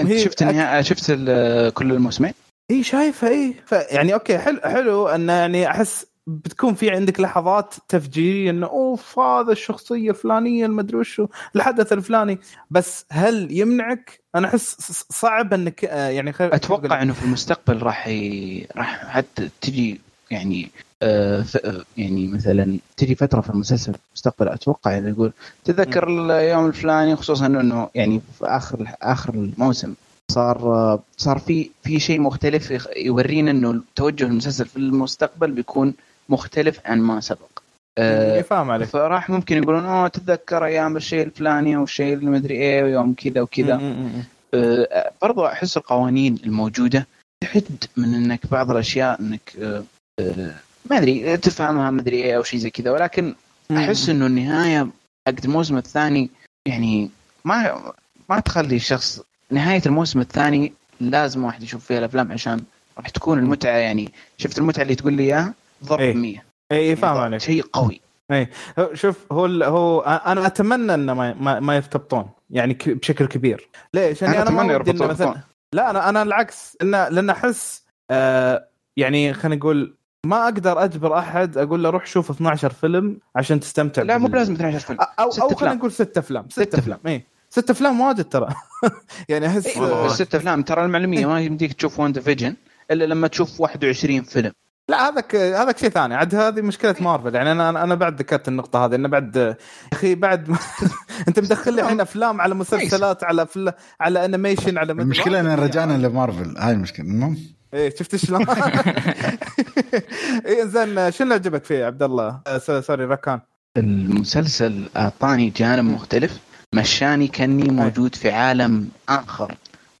أنت شفت النهاية شفت ال- كل الموسمين؟ اي شايفة اي ف... يعني أوكي حلو حلو انه يعني أحس بتكون في عندك لحظات تفجيرية إنه أوف هذا الشخصية الفلانية المدري وشو الحدث الفلاني بس هل يمنعك؟ أنا أحس صعب إنك آه، يعني. أتوقع إنه في المستقبل راح ي... راح حتى تجي يعني آه ف... يعني مثلا تجي فترة في المسلسل في المستقبل أتوقع يعني يقول تذكر اليوم الفلاني خصوصا إنه يعني في آخر آخر الموسم صار آه، صار في في شيء مختلف يورينا إنه توجه المسلسل في المستقبل بيكون مختلف عن ما سبق. آه آه فاهم عليك. فراح ممكن يقولون أوه تتذكر أيام الشيء الفلاني أو الشيء اللي مدري إيه ويوم كذا وكذا. آه، برضو أحس القوانين الموجودة تحد من إنك بعض الأشياء إنك آه، آه، ما أدري تفهمها ما أدري إيه أو شيء زي كذا. ولكن أحس إنه النهاية حق الموسم الثاني يعني ما ما تخلي الشخص نهاية الموسم الثاني لازم واحد يشوف فيها الأفلام عشان راح تكون المتعة يعني. شفت المتعة اللي تقول لي إياها؟ ضرب إيه. 100 اي فاهم عليك. شيء قوي. هو- شوف هو هو أنا أتمنى إنه ما ما, ما يرتبطون يعني بشكل كبير. ليش؟ يعني أنا, أتمنى ما ودي إنه يربطون. مثلا لا أنا أنا العكس لأن لأن أحس آه يعني خلينا نقول ما أقدر أجبر أحد أقول له روح شوف 12 فيلم عشان تستمتع لا مو لازم 12 فيلم. أو أو. خلينا نقول ست أفلام ست أفلام. اي ست أفلام واجد ترى. [LAUGHS] يعني أحس إيه، بس ست أفلام ترى المعلومية ما يمديك تشوف WandaVision إلا لما تشوف 21 فيلم. لا هذاك هذاك شيء ثاني. عاد هذه مشكلة مارفل. يعني أنا أنا بعد ذكرت النقطة هذه إنه بعد يا أخي بعد [LAUGHS] أنت مدخل لي الحين أفلام على مسلسلات على فل... على animation على مدري- المشكلة إن رجعنا لمارفل. هاي المشكلة المهم. إيه شفت شلون؟ [LAUGHS] إيه زين شنو اللي عجبك فيه عبد الله؟ آه، س- sorry ركان. المسلسل أعطاني جانب مختلف. مشاني كأني موجود في عالم آخر.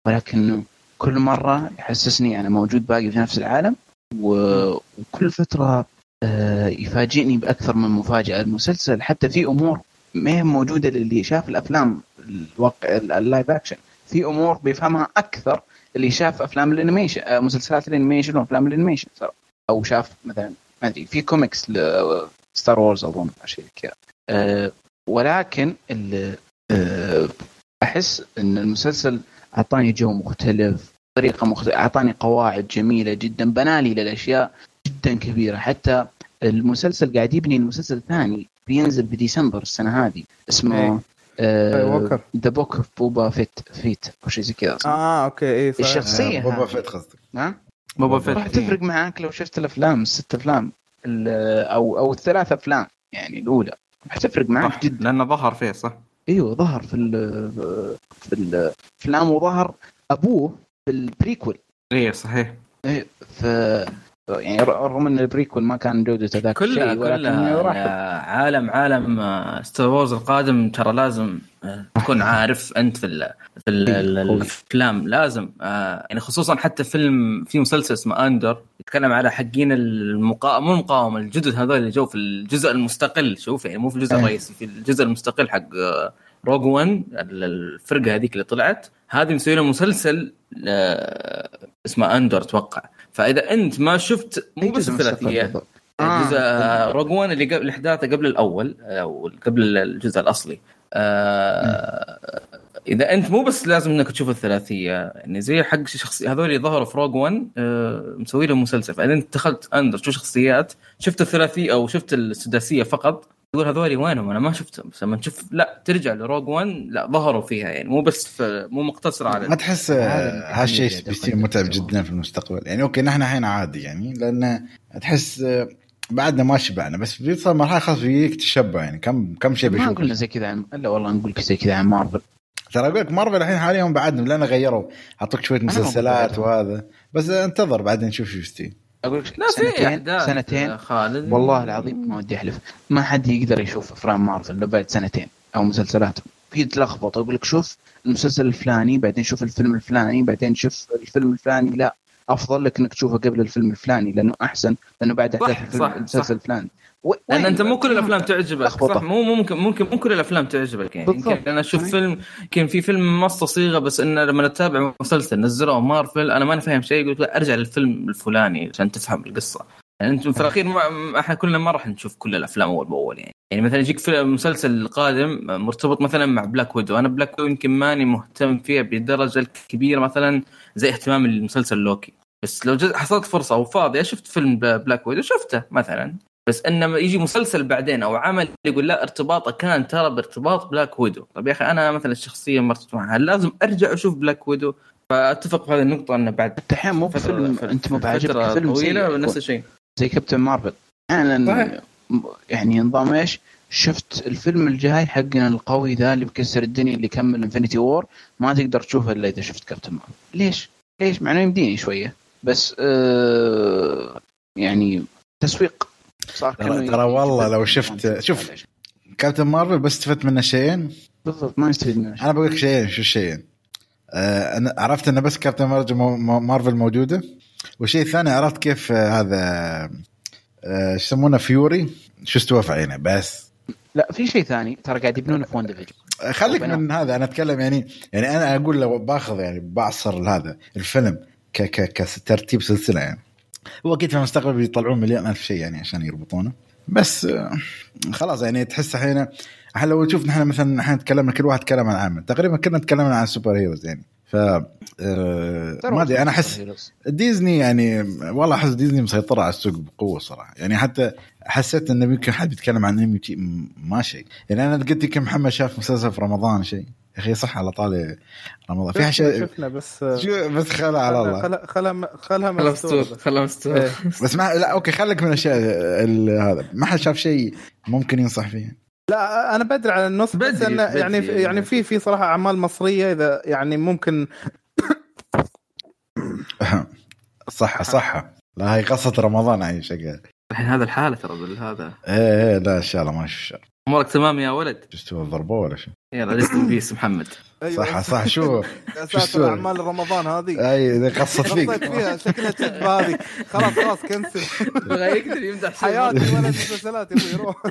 ولكنه كل مرة يحسسني أنا موجود باقي في نفس العالم. وكل فترة آه، يفاجئني بأكثر من مفاجأة. المسلسل حتى في أمور ما هي موجودة للي شاف الأفلام الواقع ال live action في أمور بيفهمها أكثر اللي شاف أفلام ال animation آه، مسلسلات ال animation وأفلام ال animation. أو شاف مثلا ما أدري في comics Star Wars أظن شيء كذا. أه ولكن أه أحس إن المسلسل أعطاني جو مختلف. طريقة مختلفه أعطاني قواعد جميلة جدا بنالي للأشياء جدا كبيرة حتى المسلسل قاعد يبني المسلسل الثاني بينزل بديسمبر السنة هذه اسمه إيه. إيه،. The Book of Boba Fett Fett أو شيء زي كذا. آه okay اي. الشخصية آه، Boba هذه. Fett قصدك ها Boba راح Fett تفرق معاك لو شفت الأفلام الست أفلام ال- أو أو الثلاث أفلام يعني الأولى راح تفرق معاك جدا لأنه ظهر فيه صح أيوه ظهر في ال في الأفلام وظهر أبوه في ال prequel إيه صحيح. إيه، ف يعني رغم إن ال prequel ما كان جودته ذاك كلها الشيء ولكن كلها راح. يا عالم عالم Star Wars القادم ترى لازم آه، تكون عارف أنت في ال في ال- قوي. الأفلام. لازم آه، يعني خصوصا حتى فيلم في مسلسل اسمه Andor يتكلم على حقين المقا... مو المقاومة الجدد هذول اللي جو في الجزء المستقل. شوف يعني مو في الجزء إيه. الرئيسي في الجزء المستقل حق Rogue 1 الفرقة هذيك اللي طلعت هذه مسوي لها مسلسل آه، اسمه Andor أتوقع فإذا أنت ما شفت مو بس الثلاثية بالضبط. آه. جزء Rogue 1 اللي قبل احداثه قبل الأول أو قبل الجزء الأصلي آه إذا أنت مو بس لازم إنك تشوف الثلاثية يعني زي حق شخصي هذول اللي ظهروا في Rogue 1 آه مسوي لهم مسلسل فإذا أنت دخلت Andor تشوف شخصيات شفت الثلاثية أو شفت السداسية فقط تقول هذول وينهم؟ أنا ما شفتهم بس لما تشوف لا ترجع ل Rogue 1 لا ظهروا فيها يعني. مو بس في مو مقتصرة ما على تحس عالم آه، هالشيء بيصير متعب جدا في المستقبل. يعني okay نحن الحين عادي يعني لأن تحس بعدنا ما شبعنا بس بيوصل مرحلة خلاص بيجيك تشبع يعني كم كم شيء ما بيشوف قلنا زي كذا عن إلا والله نقول زي كذا عن مارفل. ترى أقول لك مارفل الحين حاليا بعدهم لأن غيروا أعطوك شوية ما مسلسلات وهذا. بس انتظر بعدين نشوف شو يصير. أقول لك لا سنتين إحداث سنتين. خالد. والله العظيم ما ودي أحلف. ما حد يقدر يشوف أفلام مارفل لو بعد سنتين أو مسلسلات في تلخبط أقول لك شوف المسلسل الفلاني بعدين شوف الفيلم الفلاني بعدين شوف الفيلم الفلاني لا. أفضل لك إنك تشوفه قبل الفيلم الفلاني لأنه أحسن لأنه بعد احداث الفيلم المسلسل. الفلاني و- لأن؟ أنت مو كل الأفلام تعجبك. صح مو ممكن ممكن مو كل الأفلام تعجبك يعني بالضبط. يمكن أنا أشوف. فيلم يمكن في فيلم مصه صيغة بس انه لما نتابع مسلسل نزلوه مارفل أنا ماني فاهم شيء يقول لا أرجع للفيلم الفلاني عشان تفهم القصة يعني انت في الأخير إحنا كلنا ما راح نشوف كل الأفلام أول بأول يعني يعني مثلا يجيك فيلم مسلسل قادم مرتبط مثلا مع Black Widow أنا Black Widow يمكن ماني مهتم فيها بالدرجه الكبيرة مثلا زي اهتمامي للمسلسل لوكي. بس لو حصلت فرصة وفاضية شفت فيلم Black Widow شفته مثلا. بس إنما يجي مسلسل بعدين أو عمل يقول لا ارتباطه كان ترى بارتباط Black Widow. طيب يا أخي أنا مثلا الشخصيه مرتبط معها. لازم أرجع أشوف Black Widow. فأتفق في هذه النقطة إنه بعد حتى أحيانا مو فترة- أنت مو بعاجبك فترة فيلم طويلة. نفس الشيء. زي Captain Marvel. أحيانا صحيح. يعني نظام إيش؟ شفت الفيلم الجاي حقنا القوي ذا اللي بكسر الدنيا اللي يكمل Infinity War ما تقدر تشوفه إلا إذا شفت Captain Marvel ليش؟ ليش؟ مع إنه يمديني شوية بس آه يعني تسويق صار ترى- والله لو شفت-. شوف. Captain Marvel بس استفدت منه شيئين بالضبط ما يستفيد منه. أنا بقول لك شيئين شو الشيئين؟ آه أنا عرفت ان بس Captain Marvel موجودة والشيء الثاني عرفت كيف آه هذا آه شو يسمونه Fury شو استوى في عينه بس لا في شيء ثاني. ترى قاعد يبنونه في WandaVision آه، خليك. من هذا. أنا أتكلم يعني يعني أنا أقول لو باخذ يعني بعصر هذا الفيلم ك ك كترتيب سلسلة يعني. هو أكيد في المستقبل بيطلعون مليون ألف شيء يعني عشان يربطونه. بس آه، خلاص يعني تحس الحين الحين لو تشوف نحن مثلا الحين تكلمنا كل واحد تكلم عن عمل تقريبا كنا تكلمنا عن super heroes يعني. ف آه، ما أدري أنا أحس. ديزني يعني والله أحس ديزني مسيطره على السوق بقوة صراحة. يعني حتى حسيت إنه يمكن حد بيتكلم عن انمي وشي، م- ما شيء. يعني أنا قلت يمكن محمد شاف مسلسل في رمضان شيء. يا أخي صح على طالي رمضان. في شيء شفنا بس شو بس خلا على الله. خلا خلا مستورة مستور. بس. خلاص مستور. إيه. [LAUGHS] بس ما لا أوكي خليك من الأشياء ال- هذا. ما حد شاف شيء ممكن ينصح فيه. لا أنا بدري على النص بس بدري- انه بدري يعني يعني. يعني في في صراحة أعمال مصرية إذا يعني ممكن [COUGHS] صح صح. لا هي قصة رمضان اي شيء الحين هذا الحالة ترى هذا إيه إيه لا إن شاء الله ما في شر أمورك تمام يا ولد؟ شو استوى ضربوه ولا شو يلا ريست ان بيس محمد. صح صح شو [LAUGHS] يا شو ساتر؟ أعمال رمضان هذه. أي إذا قصت فيك. فيها شكلها تب هذه خلاص خلاص كنسل. يقدر يمدح حياتي ولا المسلسلات يبغى يروح [LAUGHS]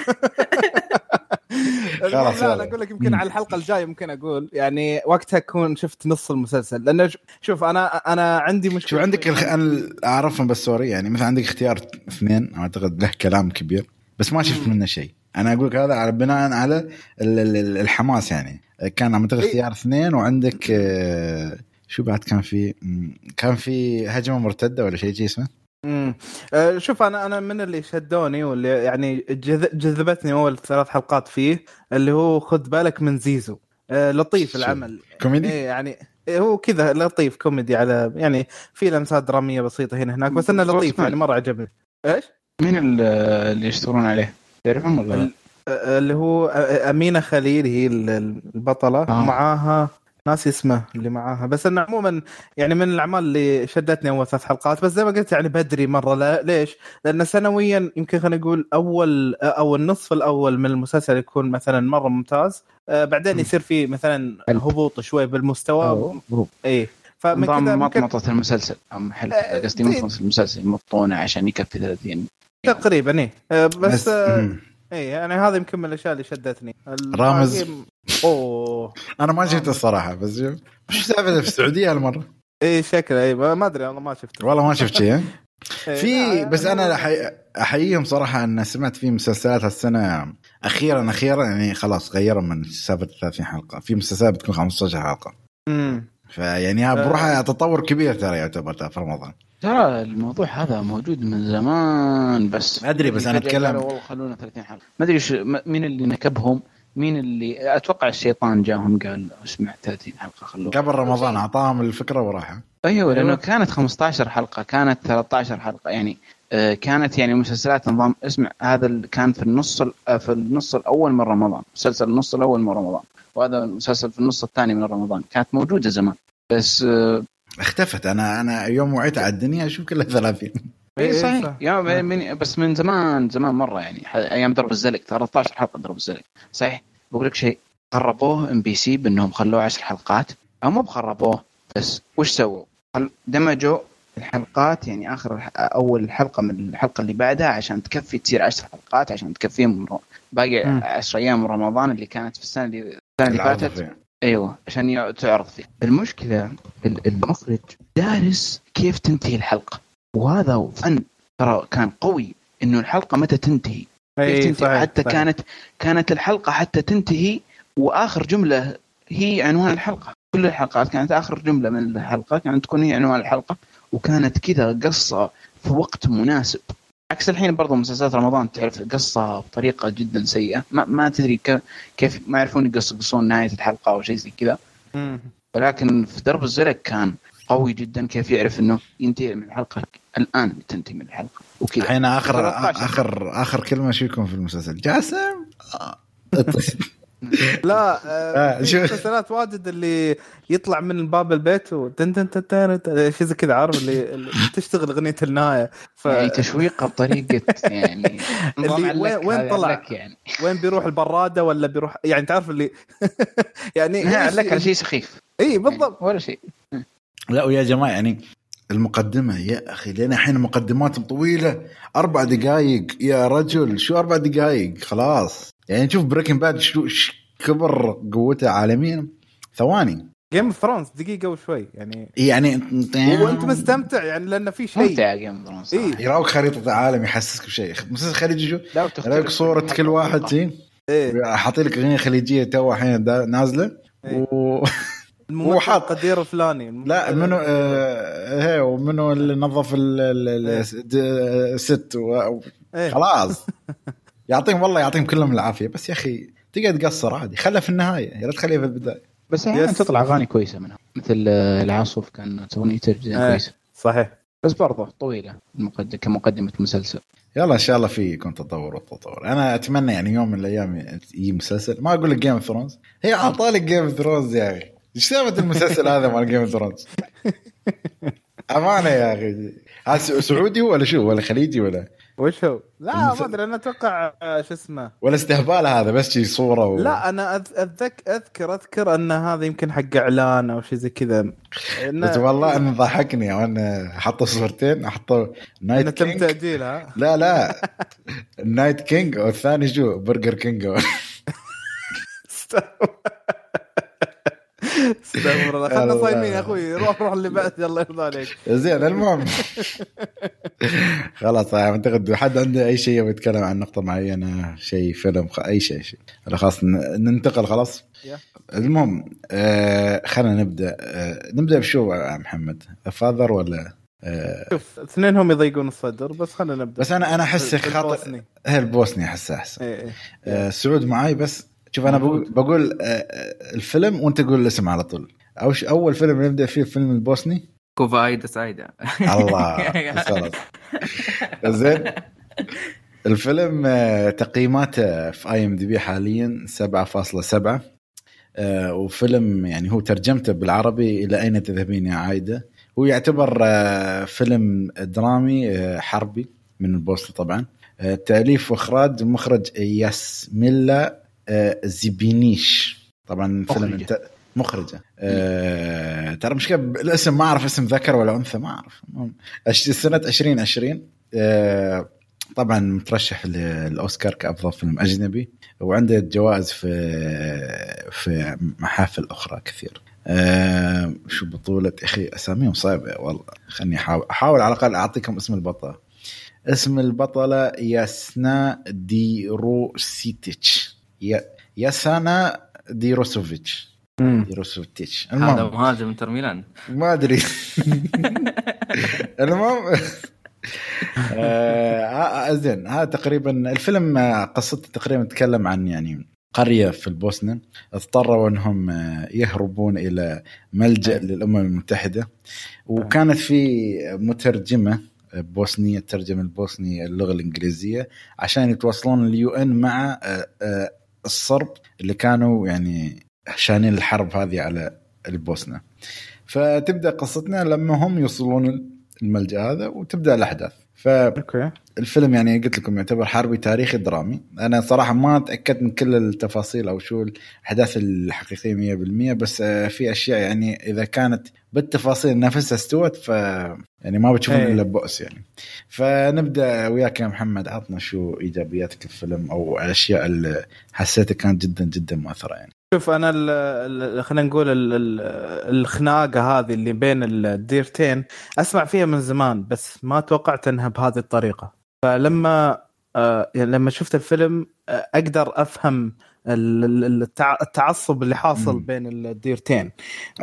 خلاص، لا أقول لك يمكن على الحلقة الجاية ممكن أقول يعني وقتها أكون شفت نص المسلسل. لأنه شوف أنا أنا عندي مشكلة شوف عندك الخ... أنا أعرفهم بس سوري يعني مثلا عندك اختيار اثنين أعتقد له كلام كبير بس ما شفت منه شيء. أنا أقول لك هذا على بناء على ال- ال- ال- الحماس يعني كان اعتقد إيه. اختيار اثنين وعندك آه، شو بعد كان في كان في هجمة مرتدة ولا شيء شي اسمه امم شوف أنا أنا من اللي شدوني واللي يعني جذ- جذبتني أول ثلاث حلقات فيه اللي هو خذ بالك من زيزو أه، لطيف شو؟ العمل كوميدي إيه يعني إيه هو كذا لطيف كوميدي على يعني في لمسات درامية بسيطة هنا هناك بس إنه لطيف يعني مرة عجبني إيش؟ مين ال- اللي يشتغلون عليه؟ تعرفهم ولا لا؟ ال- اللي هو أمينة خليل هي ال- البطلة. آه. معاها ناسي اسمه اللي معاها. بس إنه عموما يعني من الأعمال اللي شدتني أول ثلاث حلقات. بس زي ما قلت يعني بدري مرة. لا ليش؟ لأن سنويا يمكن خلينا نقول اول أو النصف الأول من المسلسل يكون مثلا مرة ممتاز. آه بعدين يصير في مثلا هبوط شوي بالمستوى. اي فمن كذا مطمطة المسلسل. قصدي مطمطة المسلسل. يمطونه عشان يكفي 30 تقريبا اي آه، بس, بس اي يعني هذا يمكن من الأشياء اللي شدتني. رامز. أوه. أنا ما شفته الصراحة بس مش سالفة في السعودية هالمرة؟ اي شكله اي ما أدري والله ما شفته. والله ما شفت شيء. [LAUGHS] في بس أنا أحييهم صراحة إن سمعت في مسلسلات هالسنة أخيرا أخيرا يعني خلاص غيروا من سالفة 30 حلقة. في مسلسلات بتكون 15 حلقة. امم فيعني بروحها تطور كبير ترى يعتبر في رمضان. ترى الموضوع هذا موجود من زمان بس ما أدري بس أنا اتكلم والله خلونا 30 حلقة. ما أدري مين اللي نكبهم مين اللي أتوقع الشيطان جاهم قال اسمع 30 حلقة خلوه قبل رمضان أعطاهم الفكرة وراح أيوه لأنه كانت 15 حلقة كانت 13 حلقة يعني آه، كانت يعني مسلسلات نظام اسمع هذا كان في النص آه، في النص الأول من رمضان مسلسل النص الأول من رمضان وهذا المسلسل في النص الثاني من رمضان كانت موجودة زمان بس آه، اختفت. أنا أنا يوم وعيت على الدنيا أشوف كلها 30 اي إيه، صحيح. يا من بس من زمان زمان مرة يعني أيام درب الزلق 13 حلقة درب الزلق صحيح؟ بقول لك شيء خربوه إم بي سي بأنهم خلوه 10 حلقات أو مو بخربوه بس وش سووا؟ دمجوا الحلقات يعني آخر أول حلقة من الحلقة اللي بعدها عشان تكفي تصير 10 حلقات عشان تكفيهم باقي 10 أيام من رمضان اللي كانت في السنة اللي السنة اللي فاتت. أيوه عشان تعرض فيه المشكلة المخرج دارس كيف تنتهي الحلقة. وهذا فن ترى كان قوي إنه الحلقة متى تنتهي؟ كيف تنتهي؟ صحيح حتى صحيح. كانت كانت الحلقة حتى تنتهي وآخر جملة هي عنوان الحلقة. كل الحلقات كانت آخر جملة من الحلقة كانت تكون هي عنوان الحلقة. وكانت كذا قصة في وقت مناسب. عكس الحين برضو مسلسلات رمضان تعرف قصة بطريقة جدا سيئة. ما, ما تدري كيف ما يعرفون يقصقصون نهاية الحلقة أو شيء زي كذا. ولكن في درب الزلق كان قوي جدا كيف يعرف إنه ينتهي من الحلقة. الآن تنتهي من الحلقة. وكذا. الحين اخر اخر آخر كلمة شو يكون في المسلسل؟ جاسم؟ [LAUGHS] [LAUGHS] لا آه، في مسلسلات واجد اللي يطلع من باب البيت وتن تن تن تن شيء زي كذا عارف؟ اللي, اللي تشتغل أغنية النهاية. ف... يعني تشويقه بطريقة يعني [LAUGHS] اللي وين, وين طلع؟ يعني. وين بيروح البرادة ولا بيروح يعني تعرف اللي [LAUGHS] يعني لك على شيء سخيف. إي بالضبط. ولا شيء. لا ويا جماعة يعني المقدمة يا أخي لأن الحين مقدمات طويلة أربع دقائق يا رجل شو أربع دقائق خلاص. يعني نشوف Breaking Bad شو كبر قوته عالميا. ثواني. Game of Thrones دقيقة وشوي يعني يعني وانت مستمتع يعني لأنه في شيء. ممتع Game of Thrones إيه؟ يراوك خريطة العالم يحسسك بشيء. مسلسل خليجي شو؟ يراوك صورة كل واحد زين إيه؟ حاطين لك أغنية خليجية تو الحين نازلة. إيه؟ و وحاط. قدير الفلاني. لا منو آه هي ومنو اللي نظف الست إيه. خلاص. [LAUGHS] يعطيهم والله يعطيهم كلهم العافية. بس يا أخي تقعد تقصر عادي. خلها في النهاية. يا لا تخليها في البداية. بس أحيانا تطلع أغاني كويسة منها. مثل العاصف كان ترجمه آه. كويسه صحيح. بس برضه طويلة المقدمة كمقدمة مسلسل. يلا إن شاء الله في يكون تطور وتطور أنا أتمنى يعني يوم من الأيام يجي مسلسل. ما أقول لك Game of Thrones هي عطالك Game of Thrones يا أخي. إيش سالفة المسلسل هذا مال Game of Thrones أمانة يا أخي. هذا سعودي ولا شو؟ ولا خليجي ولا وش هو؟ لا ما أدري أنا أتوقع آه، شو اسمه؟ ولا استهبال هذا بس شي صورة و... لا أنا أذك أذكر أذكر أن هذا يمكن حق إعلان أو شيء زي كذا. بس والله انه ضحكني وأنا حطوا صورتين حطوا Night King تم تاجيلها لا لا. Night King والثاني شو؟ Burger King [LAUGHS] استغفر الله خلنا صايمين يا أخوي. روح روح اللي بعد الله يرضى عليك. زين المهم. خلاص أعتقد حد عنده أي شيء يتكلم عن نقطة معينة شيء فيلم أي شيء شيء. خلاص ننتقل خلاص؟ المهم آه خلينا نبدأ آه نبدأ بشو محمد؟ Father ولا؟ آه شوف اثنينهم يضيقون الصدر بس خلينا نبدأ. بس أنا أنا أحس خاطر هي البوسني احسه أحسن. إيه إيه. آه سعود معاي بس شوف أنا بقول, بقول آه، آه، الفيلم وأنت قول الاسم على طول. أوش أول فيلم نبدا فيه الفيلم البوسني؟ Quo Vadis, Aida. الله [LAUGHS] زين. الفيلم آه، تقييماته في IMDb حاليا 7.7 آه، وفيلم يعني هو ترجمته بالعربي إلى أين تذهبين يا عايدة؟ هو يعتبر فيلم درامي حربي من البوسنه طبعا. تأليف وإخراج مخرج ياسميلا آه، زيبينيش. طبعا فيلم. انت مخرجة. آه ترى مشكله الاسم ما أعرف اسم ذكر ولا أنثى ما أعرف. سنة 2020 آه طبعا مترشح للأوسكار كأفضل فيلم أجنبي وعنده جوائز في في محافل أخرى كثير. آه شو بطولة؟ أخي أساميهم صعبة والله. خلني احاول أحاول على الأقل أعطيكم اسم البطلة. اسم البطلة ياسنا ديروسيتش يا- ياسانا ديروسوفيتش. ديروسوفيتش. هذا المهم. مهاجم انتر ميلان. ما أدري. [LAUGHS] المهم آه زين هذا تقريبا الفيلم آه، قصته تقريبا تتكلم عن يعني قرية في البوسنة. اضطروا إنهم آه، يهربون إلى ملجأ للأمم المتحدة. وكانت في مترجمة بوسنية ترجم البوسني اللغة الإنجليزية عشان يتواصلون اليو إن مع آه، آه، الصرب اللي كانوا يعني شانين الحرب هذه على البوسنة. فتبدأ قصتنا لما هم يوصلون الملجأ هذا وتبدأ الأحداث. okay. فالفيلم يعني قلت لكم يعتبر حربي تاريخي درامي. أنا صراحة ما تأكدت من كل التفاصيل أو شو الأحداث الحقيقية 100% بس آه، في أشياء يعني إذا كانت بالتفاصيل نفسها استوت ف يعني ما بتشوفون إيه. إلا بؤس يعني. فنبدأ وياك يا محمد عطنا شو إيجابياتك الفيلم أو الاشياء اللي حسيتها كانت جدا جدا مؤثرة يعني. شوف أنا خلينا نقول ال- ال- الخناقة هذه اللي بين الديرتين أسمع فيها من زمان بس ما توقعت إنها بهذه الطريقة فلما آه، يعني لما شفت الفيلم آه، أقدر أفهم ال- ال- التع- التعصب اللي حاصل مم. بين الديرتين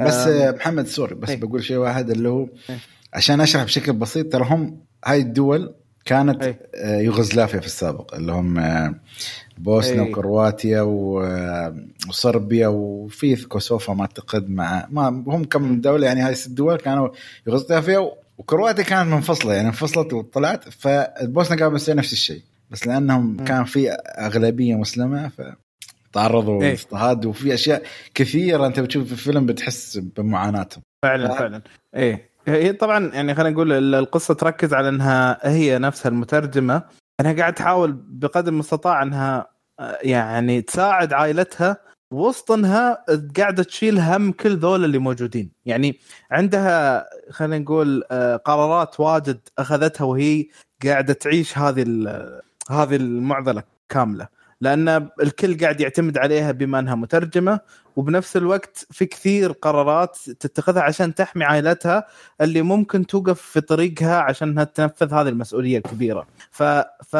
بس آه، محمد سوري بس إيه. بقول شيء واحد اللي هو إيه. عشان أشرح بشكل بسيط ترى هم هاي الدول كانت إيه. يوغوسلافيا في السابق اللي هم بوسنا إيه. وكرواتيا وصربيا وفي كوسوفا ما اعتقد مع ما هم كم دولة يعني هاي الست دول كانوا يوغوسلافيا وكرواتيا كانت منفصلة يعني انفصلت وطلعت فالبوسنه قاموا يصير نفس الشيء بس لأنهم مم. كان في أغلبية مسلمة ف تعرضوا إيه. للاضطهاد وفي أشياء كثيرة أنت بتشوف في الفيلم بتحس بمعاناتهم فعلا ف- فعلا إيه هي طبعا يعني خلينا نقول ال- القصة تركز على إنها هي نفسها المترجمة انها قاعد تحاول بقدر المستطاع أنها يعني تساعد عائلتها وسط انها قاعدة تشيل هم كل ذول اللي موجودين. يعني عندها خلينا نقول آه، قرارات واجد أخذتها وهي قاعدة تعيش هذه هذه المعضلة كاملة. لأن الكل قاعد يعتمد عليها بما أنها مترجمة وبنفس الوقت في كثير قرارات تتخذها عشان تحمي عائلتها اللي ممكن توقف في طريقها عشان إنها تنفذ هذه المسؤولية الكبيرة. ف ف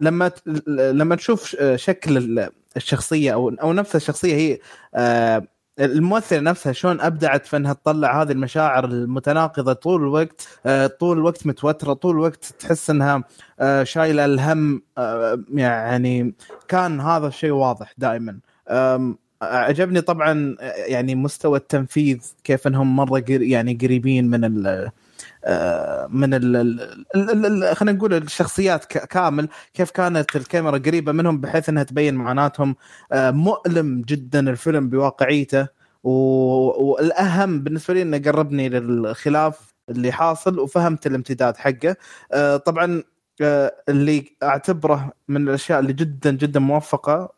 لما تشوف شكل ال- الشخصية أو أو نفس الشخصية هي آه، الممثلة نفسها شلون أبدعت في إنها تطلع هذه المشاعر المتناقضة طول الوقت آه، طول الوقت متوترة طول الوقت تحس إنها آه، شايلة الهم آه، يعني كان هذا الشيء واضح دائما. عجبني طبعا يعني مستوى التنفيذ كيف إنهم مرة يعني قريبين من من ال- ال- خلينا نقول الشخصيات كامل كيف كانت الكاميرا قريبة منهم بحيث إنها تبين معاناتهم. آه، مؤلم جدا الفيلم بواقعيته والأهم بالنسبة لي إنه قربني للخلاف اللي حاصل وفهمت الامتداد حقه. آه، طبعا آه، اللي أعتبره من الأشياء اللي جدا جدا موفقة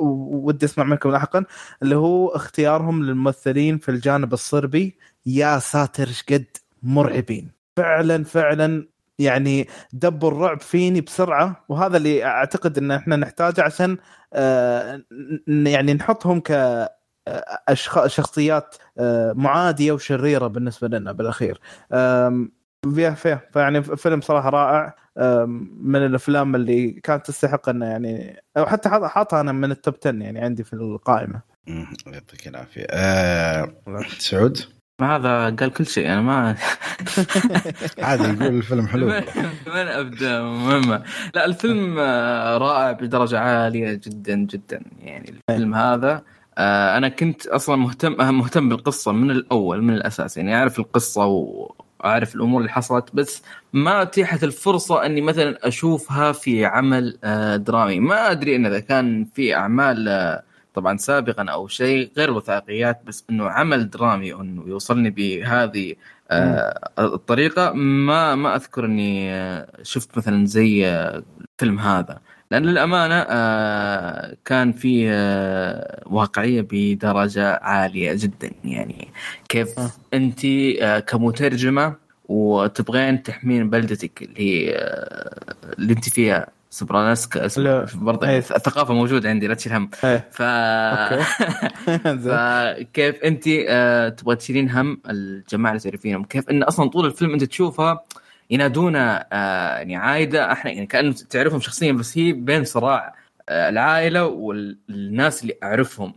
ودي أسمع منكم لاحقا اللي هو اختيارهم للممثلين في الجانب الصربي. يا ساتر قد؟ مرعبين. فعلا فعلا يعني دبوا الرعب فيني بسرعة وهذا اللي أعتقد إن إحنا نحتاجه عشان آه، يعني نحطهم ك أشخ- شخصيات آه، معادية وشريرة بالنسبة لنا بالأخير. آم، فيه فيه فيعني فيلم صراحة رائع من الأفلام اللي كانت تستحق إنه يعني أو حتى حاط- حاطها أنا من التوب 10 يعني عندي في القائمة. يعطيك العافية. آه سعود؟ هذا قال كل شيء أنا ما [LAUGHS] عادي يقول الفيلم حلو. [LAUGHS] من أبدأ مهمة. لا الفيلم آه، رائع بدرجة عالية جدا جدا. يعني الفيلم هذا آه، أنا كنت أصلا مهتم مهتم بالقصة من الأول من الأساس. يعني أعرف القصة وأعرف الأمور اللي حصلت بس ما أتيحت الفرصة إني مثلا أشوفها في عمل آه، درامي. ما أدري إن إذا كان في أعمال طبعا سابقا أو شيء غير الوثائقيات بس إنه عمل درامي إنه يوصلني بهذه آه الطريقة. ما ما أذكر إني آه، شفت مثلا زي آه، الفيلم هذا. لأن للأمانة آه كان فيه آه واقعية بدرجة عالية جدا. يعني كيف آه. أنت آه كمترجمة وتبغين تحمين بلدتك اللي آه اللي أنت فيها سبرانسك لا. برضه إيه. الثقافة موجودة عندي لا تشيل هم. إيه. ف. [LAUGHS] [LAUGHS] فكيف أنت آه، تبغى تشيلين هم الجماعة اللي تعرفينهم؟ كيف إن أصلا طول الفيلم أنت تشوفها ينادونا آه، يعني عايده إحنا يعني كأنه تعرفهم شخصيا بس هي بين صراع آه، العائلة والناس اللي أعرفهم.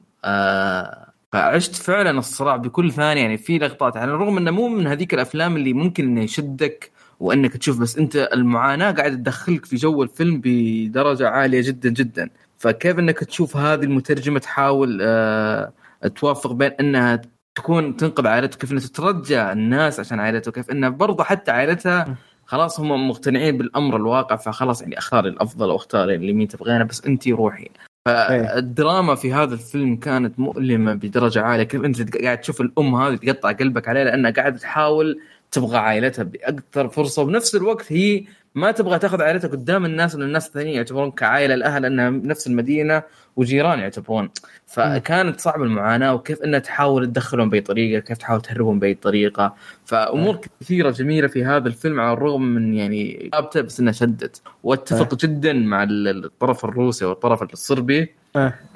فعشت فعلا الصراع بكل ثانية. يعني في لقطات على الرغم إنه مو من هذيك الأفلام اللي ممكن إنه يشدك وأنك تشوف بس أنت المعاناة قاعدة تدخلك في جو الفيلم بدرجة عالية جدا جدا. فكيف أنك تشوف هذه المترجمة تحاول آه توافق بين أنها تكون تنقذ عائلته كيف أنها تترجى الناس عشان عائلته كيف أنها برضه حتى عائلتها خلاص هم مقتنعين بالأمر الواقع فخلاص يعني اختاري الأفضل أو اختاري اللي مين تبغينه بس انت روحي. فالدراما في هذا الفيلم كانت مؤلمة بدرجة عالية. كيف أنت قاعد تشوف الأم هذه تقطع قلبك عليها لأنها قاعدة تحاول تبغى عائلتها بأكثر فرصة وبنفس الوقت هي ما تبغى تاخذ عائلتها قدام الناس لأن الناس الثانيين يعتبرون كعائلة الاهل أنها نفس المدينة وجيران يعتبرون. فكانت صعبة المعاناة وكيف إنها تحاول تدخلهم بأي طريقة كيف تحاول تهربهم بأي طريقة. فأمور كثيرة جميلة في هذا الفيلم على الرغم من يعني ابته بس إنها شدت. وأتفق جدا مع الطرف الروسي والطرف الصربي.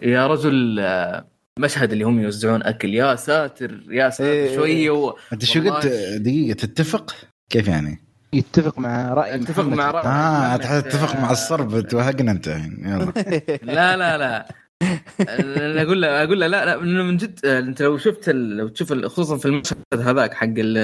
يا رجل مشهد اللي هم يوزعون أكل يا ساتر يا ساتر إيه. شوية و... أنت شو. قلت دقيقة تتفق؟ كيف يعني؟ يتفق مع رأي اتفق محمد. مع رأي آه محمد. تتفق مع الصرب توهقنا أنت الحين يلا [LAUGHS] لا لا لا أنا أقول له أقول له لا لا من جد آه، أنت لو شفت ال- لو تشوف خصوصا في المشهد هذاك حق ال-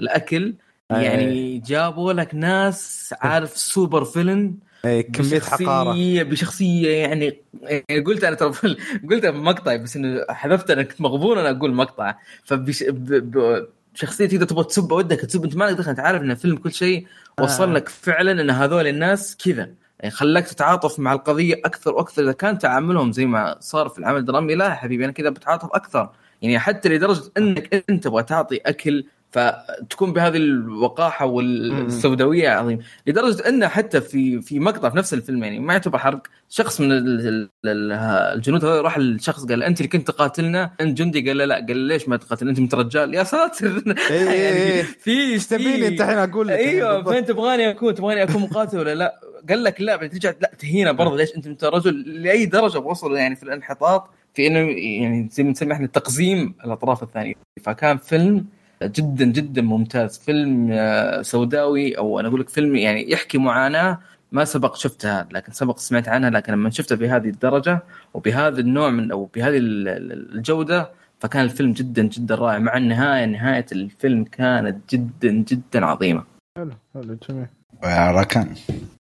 الأكل يعني جابوا لك ناس عارف سوبر فيلن كمية حقارة. بشخصيه بشخصية يعني يعني قلت أنا ترى في- [LAUGHS] قلت مقطع بس إنه حذفت أنا كنت مغبون أنا أقول مقطع. فبش ب... ب... شخصية تقدر تبغى تسب ودك تسب أنت ما لك دخل أنت عارف إن الفيلم كل شيء وصل آه. لك فعلا إن هذول الناس كذا. يعني خلاك تتعاطف مع القضية أكثر وأكثر. إذا كان تعاملهم زي ما صار في العمل الدرامي لا يا حبيبي أنا كذا بتعاطف أكثر. يعني حتى لدرجة إنك أنت تبغى تعطي أكل فتكون بهذه الوقاحة والسوداوية عظيم لدرجة انه حتى في في مقطع في نفس الفيلم يعني ما يعتبر حرق شخص من ال- ال- ال- الجنود هذول راح للشخص قال أنت اللي كنت تقاتلنا؟ انت جندي قال له لا. قال له ليش ما تقاتل؟ أنت انت رجال. يا ساتر! إيه، إيه، [LAUGHS] يعني إيه. في إيش تبيني؟ أنت الحين أقول لك. أيوه. فين تبغاني أكون تبغاني أكون مقاتل ولا لا؟ قال لك لا بعدين لا تهينا برضه. ليش؟ أنت انت رجل؟ لأي درجة وصلوا يعني في الانحطاط؟ في إنه يعني زي ما نسمي إحنا تقزيم الأطراف الثانية. فكان فيلم جدا جدا ممتاز. فيلم آه، سوداوي أو أنا أقول لك فيلم يعني يحكي معاناة ما سبق شفتها لكن سبق سمعت عنها لكن لما شفتها بهذه الدرجة وبهذا النوع من أو بهذه ال- ال- الجودة فكان الفيلم جدا جدا رائع. مع النهاية نهاية الفيلم كانت جدا جدا عظيمة. حلو حلو جميل. راكان.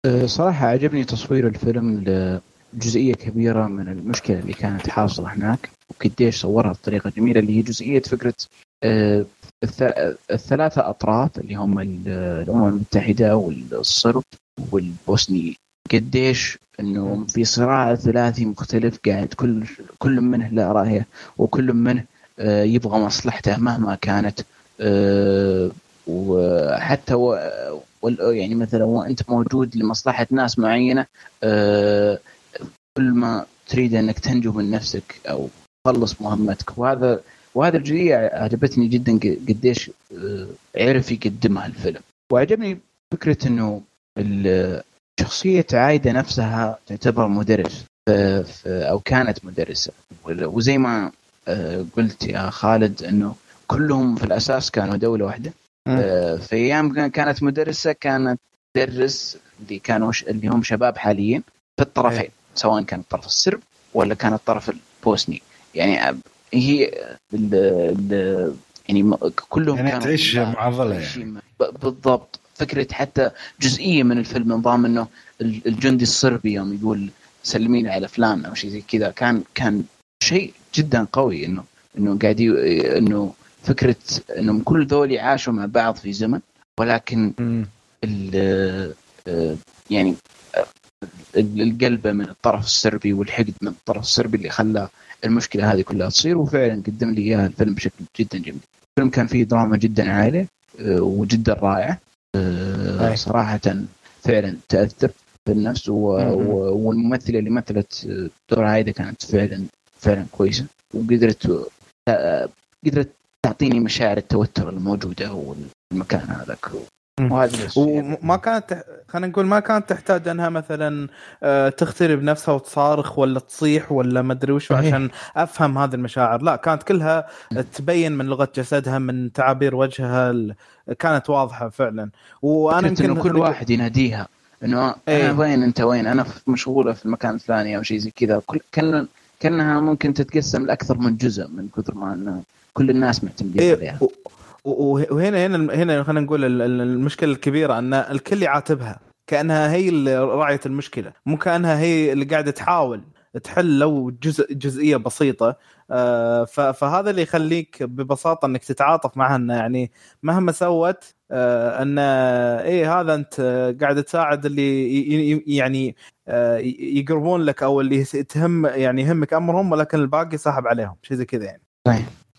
أه، صراحة عجبني تصوير الفيلم لجزئية كبيرة من المشكلة اللي كانت حاصلة هناك وقديش صورها بطريقة جميلة اللي هي جزئية فكرة أه، الثلاثة أطراف اللي هم ال- الأمم المتحدة والصرب والبوسني. قديش انه في صراع ثلاثي مختلف قاعد كل كل منه له رايه وكل منه آه، يبغى مصلحته مهما كانت آه، وحتى و- يعني مثلا وانت موجود لمصلحة ناس معينة آه، كل ما تريد إنك تنجو من نفسك أو تخلص مهمتك. وهذا وهذا الجزئيه عجبتني جدا قديش آه، عرف يقدمها الفيلم. وعجبني فكرة إنه شخصية عايدة نفسها تعتبر مدرس أو كانت مدرسة. وزي ما آه، قلت يا خالد إنه كلهم في الأساس كانوا دولة واحدة. آه، في أيام كان- كانت مدرسة كانت تدرس اللي كانوا اللي هم شباب حاليين في الطرفين. سواء كان الطرف السرب ولا كان الطرف البوسني. يعني هي ال ال يعني كلهم يعني كانوا تعيش عايشين ب- بالضبط. فكرة حتى جزئية من الفيلم نظام انه ال- الجندي الصربي يوم يقول سلمي لي على فلان أو شيء زي كذا. كان كان شيء جدا قوي انه إنه قاعد إنه فكرة إنهم كل ذولي عاشوا مع بعض في زمن ولكن آه، يعني آه، القلبة من الطرف السربي والحقد من الطرف السربي اللي خلى المشكلة هذه كلها تصير وفعلا قدم لي إياها الفيلم بشكل جدا جميل. الفيلم كان فيه دراما جدا عالية آه، وجدا رائع آه، صراحة فعلا تأثر بالنفس والممثلة اللي مثلت دور عايده كانت فعلا فعلا كويسة وقدرت قدرت تعطيني مشاعر التوتر الموجودة والمكان هذاك. وما كانت خلينا نقول ما كانت تحتاج أنها مثلا آه، تخترب نفسها وتصارخ ولا تصيح ولا ما أدري وش عشان أفهم هذه المشاعر. لا كانت كلها تبين من لغة جسدها من تعابير وجهها كانت واضحة فعلا. وأنا يمكن كل واحد يناديها. إنه. أنا وين أنت؟ وين؟ أنا مشغولة في المكان الفلاني أو شيء زي كذا. كل كأنها ممكن تتقسم لأكثر من جزء من كثر ما إنه كل الناس معتمدين إيه. عليها. وهنا هنا هنا خلينا نقول المشكلة الكبيرة أن الكل يعاتبها كأنها هي اللي راعية المشكلة مو كأنها هي اللي قاعدة تحاول تحل لو جزء جزئية بسيطة آه، فهذا اللي يخليك ببساطة إنك تتعاطف معها إنه يعني مهما سوت آه، ان إيه هذا أنت قاعد تساعد اللي يعني آه، يقربون لك أو اللي تهم يعني يهمك أمرهم ولكن الباقي ساحب عليهم شيء زي كذا يعني.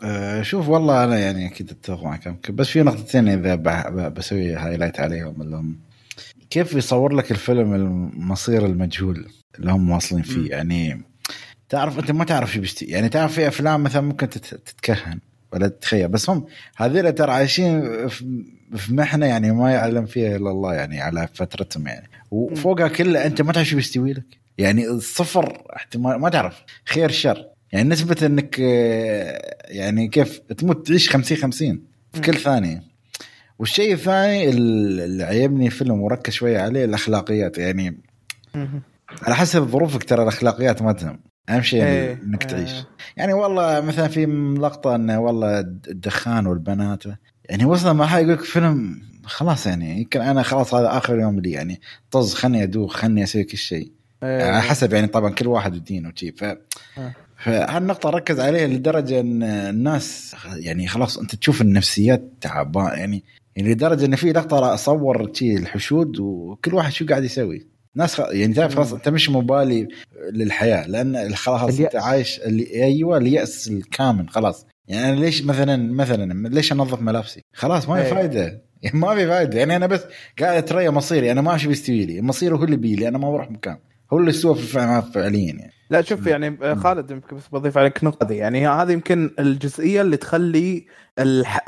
أه شوف والله أنا يعني أكيد أتفق معك. بس في نقطتين إذا بسوي highlight عليهم اللي هم كيف يصور لك الفيلم المصير المجهول اللي هم واصلين فيه؟ م. يعني تعرف أنت ما تعرف شو بيشتي يعني تعرف في أفلام مثلا ممكن تتكهن ولا تتخيل. بس هم هذول ترى عايشين في محنة يعني ما يعلم فيها إلا الله يعني على فترتهم يعني. وفوقها كلها أنت ما تعرف شو بيستوي لك. يعني صفر احتمال ما تعرف. خير شر. يعني نسبة إنك يعني كيف تموت تعيش 50 50 في كل ثانية. والشيء الثاني اللي عيبني فيلم وركز شوية عليه الأخلاقيات. يعني على حسب ظروفك ترى الأخلاقيات ما تهم. أهم شيء إيه إنك تعيش. إيه يعني والله مثلا في لقطة إنه والله الدخان والبنات. يعني وصل مرحله يقول لك فيلم خلاص يعني يمكن أنا خلاص هذا آخر يوم لي. يعني طز خلني ادوخ خلني أسوي كل شيء. إيه. على حسب يعني طبعا كل واحد ودينه وشي. ف فهالنقطة ركز عليها لدرجة إن الناس يعني خلاص أنت تشوف النفسيات تعبان يعني يعني لدرجة إن في لقطة صور شي الحشود وكل واحد شو قاعد يسوي ناس. يعني تعرف خلاص أنت مش مبالي للحياة لأن خلاص أنت عايش اللي أيوه اليأس الكامل خلاص يعني أنا ليش مثلا مثلا ليش أنظف ملابسي؟ خلاص ما في أيه. فائده يعني [LAUGHS] ما في فائده يعني أنا بس قاعد أتريا مصيري أنا ما أشوف يستوي لي مصيره هو اللي بيلي أنا ما بروح مكان هو اللي استوى فعليا يعني. لا شوف يعني آه، خالد يمكن بس بضيف عليك نقطة دي. يعني هذه يمكن الجزئية اللي تخلي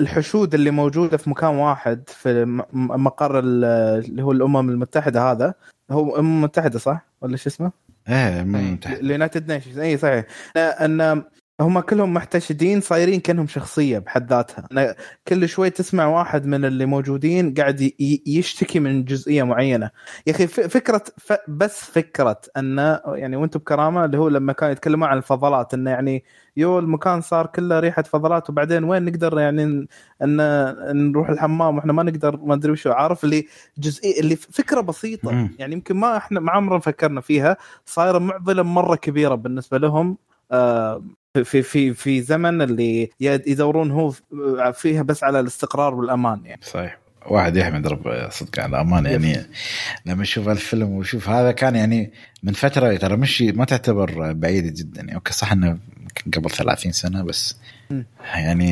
الحشود اللي موجودة في مكان واحد في مقر اللي هو الأمم المتحدة هذا. هو الامم المتحده صح؟ ولا شو اسمه؟ إيه الامم المتحده ال United Nations اي صحيح. إن هم كلهم محتشدين صايرين كأنهم شخصية بحد ذاتها. أنا كل شوي تسمع واحد من اللي موجودين قاعد يشتكي من جزئية معينة. يا أخي فكرة بس فكرة انه يعني وأنتم بكرامة اللي هو لما كانوا يتكلمون عن الفضلات انه يعني يو المكان صار كله ريحة فضلات وبعدين وين نقدر يعني أن نروح الحمام وإحنا ما نقدر ما ادري وشو. عارف اللي جزئيه اللي فكرة بسيطة. يعني يمكن ما إحنا ما عمرنا فكرنا فيها. صايرة معضلة مرة كبيرة بالنسبة لهم آه في في في زمن اللي يدورون هو فيها بس على الاستقرار والأمان يعني. صحيح. واحد يحمد رب صدق على الأمان يعني. لما يشوف الفيلم ويشوف هذا كان يعني من فترة ترى مش ما تعتبر بعيده جدا يعني. أوكي صح إنه قبل 30 سنة بس يعني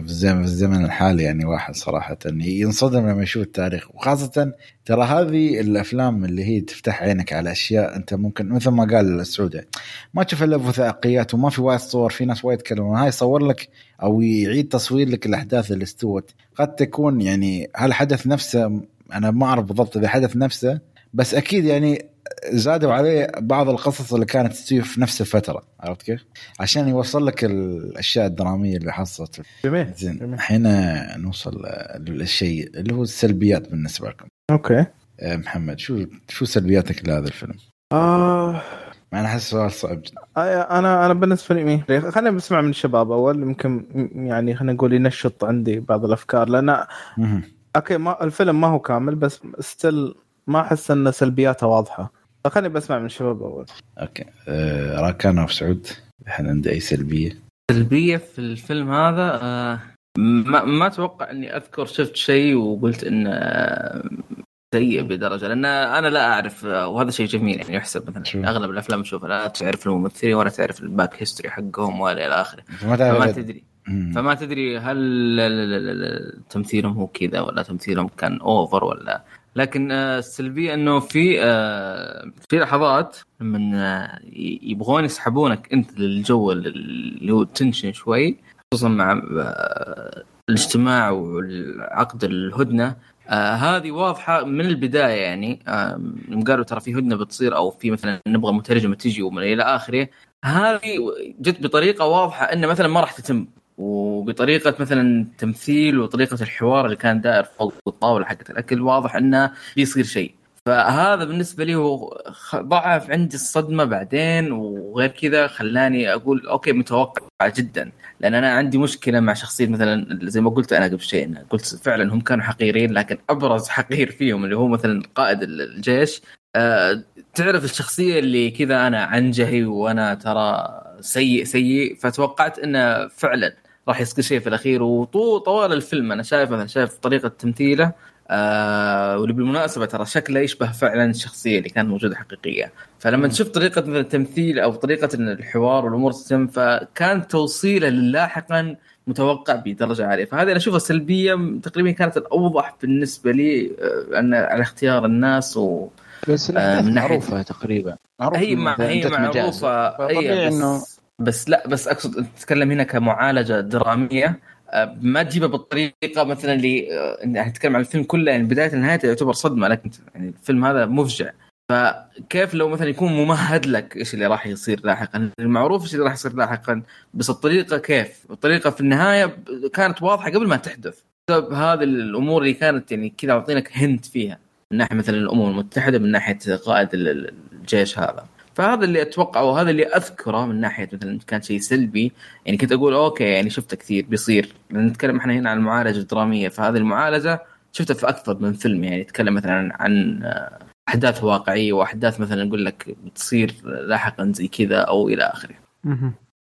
في الزمن الحالي يعني واحد صراحة. ينصدم لما يشوف التاريخ. وخاصة ترى هذه الأفلام اللي هي تفتح عينك على أشياء أنت ممكن مثل ما قال السعودي ما تشوف إلا وثائقيات وما في وايد صور في ناس وايد يتكلمون. هاي يصور لك أو يعيد تصوير لك الأحداث اللي استوت. قد تكون يعني هالحدث نفسه أنا ما أعرف بالضبط إذا حدث نفسه بس أكيد يعني زادوا عليه بعض القصص اللي كانت تستوي في نفس الفترة عرفت كيف؟ عشان يوصل لك الأشياء الدرامية اللي حصلت. جميل زين الحين نوصل للشيء اللي هو السلبيات بالنسبة لكم. okay. آه، محمد شو شو سلبياتك لهذا الفيلم؟ آه. أنا أحس سؤال صعب جدا. آه أنا أنا بالنسبة لي خلينا نسمع من الشباب أول يمكن يعني خلينا نقول ينشط عندي بعض الأفكار لأن okay ما الفيلم ما هو كامل بس still ما أحس إن سلبياته واضحة فخليني بسمع من الشباب أول okay أه راكان أو سعود هل عنده أي سلبية؟ سلبية في الفيلم هذا أه ما ما أتوقع إني أذكر شفت شيء وقلت إنه سيء بدرجة لأن أنا لا أعرف وهذا شيء جميل يعني يحسب مثلا شو. أغلب الأفلام نشوفها لا تعرف الممثلين ولا تعرف ال backstory حقهم ولا إلى آخره فما تدري مم. فما تدري هل ال- ال- ال- ال- تمثيلهم هو كذا ولا تمثيلهم كان over ولا لكن آه، السلبية إنه في آه، في لحظات من يبغون يسحبونك أنت للجو اللي هو tension شوي خصوصا مع آه، الاجتماع والعقد الهدنة. آه هذه واضحة من البداية يعني. آه قالوا ترى في هدنة بتصير أو في مثلا نبغى مترجمه تجي ومن إلى آخره هذه جت بطريقة واضحة إنه مثلا ما راح تتم. وبطريقة مثلا تمثيل وطريقة الحوار اللي كان داير فوق الطاولة حقت الاكل واضح إنه بيصير شيء. فهذا بالنسبة لي هو ضعف عندي الصدمة بعدين وغير كذا خلاني أقول أوكي متوقع جدا. لأن أنا عندي مشكلة مع شخصية مثلا زي ما قلت أنا قبل شيء قلت فعلا هم كانوا حقيرين لكن أبرز حقير فيهم اللي هو مثلا قائد الجيش آه، تعرف الشخصية اللي كذا أنا عنجهي وأنا ترى سيء سيء فتوقعت إنه فعلا راح يصير شيء في الأخير. وطول طوال الفيلم أنا شايف مثلا شايف طريقة تمثيله آه واللي بالمناسبة ترى شكله يشبه فعلا الشخصيه اللي كانت موجودة حقيقية. فلما تشوف طريقة مثلا التمثيل أو طريقة الحوار والأمور تتم فكان توصيله لاحقا متوقع بدرجة عالية. فهذه أنا أشوفها سلبية تقريبا كانت الأوضح بالنسبة لي آه، على اختيار الناس و بس آه، من معروفة تقريبا. معروف هي مع هي. معروفة. فطبيعي اي إنه بس, لا بس أقصد تتكلم هنا كمعالجة درامية. آه، ما تجيبها بالطريقة مثلا اللي إن نتكلم عن الفيلم كله يعني بداية لنهايته يعتبر صدمة لكن يعني الفيلم هذا مفجع. فكيف لو مثلا يكون ممهد لك إيش اللي راح يصير لاحقا؟ المعروف إيش اللي راح يصير لاحقا؟ بس الطريقة كيف؟ الطريقة في النهاية كانت واضحة قبل ما تحدث. بسبب هذه الأمور اللي كانت يعني كذا اعطينك هنت فيها. من ناحية مثلا الأمم المتحدة من ناحية قائد ال- ال- الجيش هذا. فهذا اللي اتوقعه وهذا اللي أذكره من ناحية مثلا كان شيء سلبي. يعني كنت أقول أوكي يعني شفته كثير بيصير. نتكلم إحنا هنا عن المعالجه الدراميه فهذه المعالجة شفتها في أكثر من فيلم. يعني يتكلم مثلا عن, أحداث واقعية وأحداث مثلا نقول لك بتصير لاحقا زي كذا أو إلى آخره.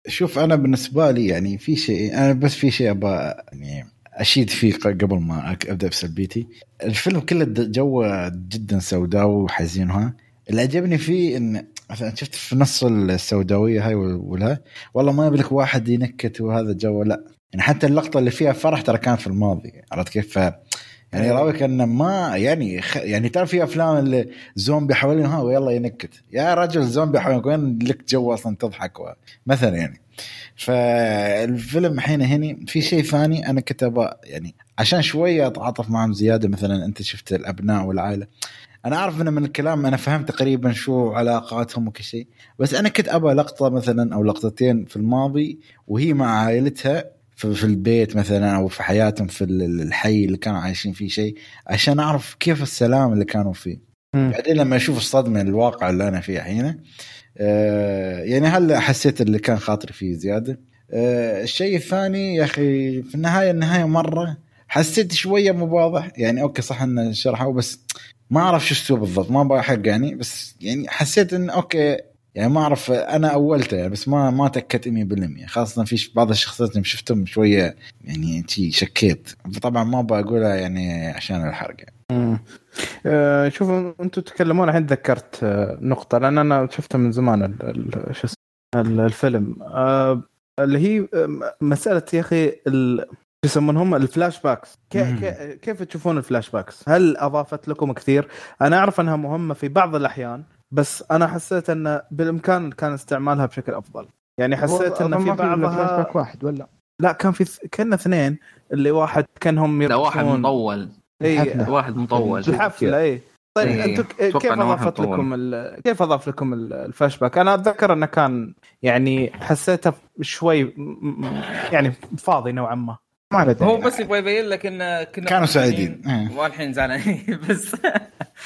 شوف أنا بالنسبة لي يعني في شيء أنا بس في شيء أبغى يعني أشيد فيه قبل ما أبدأ بسلبيتي الفيلم كله جوه جدا سوداوي وحزين وها اللي عجبني فيه إن مثلا شفت في نص السوداوية هاي وال- والها والله ما يبلك واحد ينكت وهذا جو لا. يعني حتى اللقطة اللي فيها فرح ترى كان في الماضي عرفت كيف؟ ف يعني يراويك إنه ما يعني خ... يعني ترى في أفلام اللي زومبي حوالينها ويلا ينكت. يا رجل زومبي حوالينك وين لك جو أصلا تضحك؟ و... مثلا يعني. فالفيلم الحين هني في شيء ثاني أنا كنت يعني عشان شوية أتعاطف معهم زيادة مثلا أنت شفت الأبناء والعائلة. أنا أعرف إنه من الكلام أنا فهمت تقريبا شو علاقاتهم وكل شيء بس أنا كنت أبغى لقطة مثلا أو لقطتين في الماضي وهي مع عائلتها في, في البيت مثلا أو في حياتهم في ال- الحي اللي كانوا عايشين فيه شيء عشان أعرف كيف السلام اللي كانوا فيه. بعدين لما أشوف الصدمة الواقع اللي أنا فيه الحين آه، يعني هلا حسيت اللي كان خاطري فيه زيادة آه، الشيء الثاني يا أخي في النهاية النهاية مرة حسيت شوية مو واضح يعني okay صح ان شرحوا بس ما أعرف شو السوء بالضبط ما أبغى حق يعني بس يعني حسيت إن okay يعني ما أعرف أنا أولته يعني بس ما ما تأكدت 100% خاصة في بعض الشخصيات اللي شفتهم شوية يعني شكيت طبعا ما أبغى أقولها يعني عشان الحرق يعني. آه، شوفوا أنتم تتكلمون الحين تذكرت آه، نقطة لأن أنا شفتها من زمان شو الفيلم آه، اللي هي آه، مسألة يا أخي شو يسمونهم ال flashbacks كي-. كي- كيف تشوفون ال flashbacks؟ هل أضافت لكم كثير؟ أنا أعرف أنها مهمة في بعض الأحيان بس أنا حسيت أن بالإمكان كان استعمالها بشكل أفضل يعني حسيت أن في فلاش بعضها back واحد ولا لا كان في كأن اثنين اللي واحد كأنهم لا واحد. مطول إي. واحد مطول الحفلة إي طيب إيه، أنتم كيف أضافت. لكم ال- كيف أضاف لكم ال- الفلاش باك؟ أنا أتذكر أنه كان يعني حسيته شوي يعني فاضي نوعا ما ما له داعي هو بس يبغى يبين لك إن كنا كانوا سعيدين. إيه. والحين زعلانين. [LAUGHS] بس.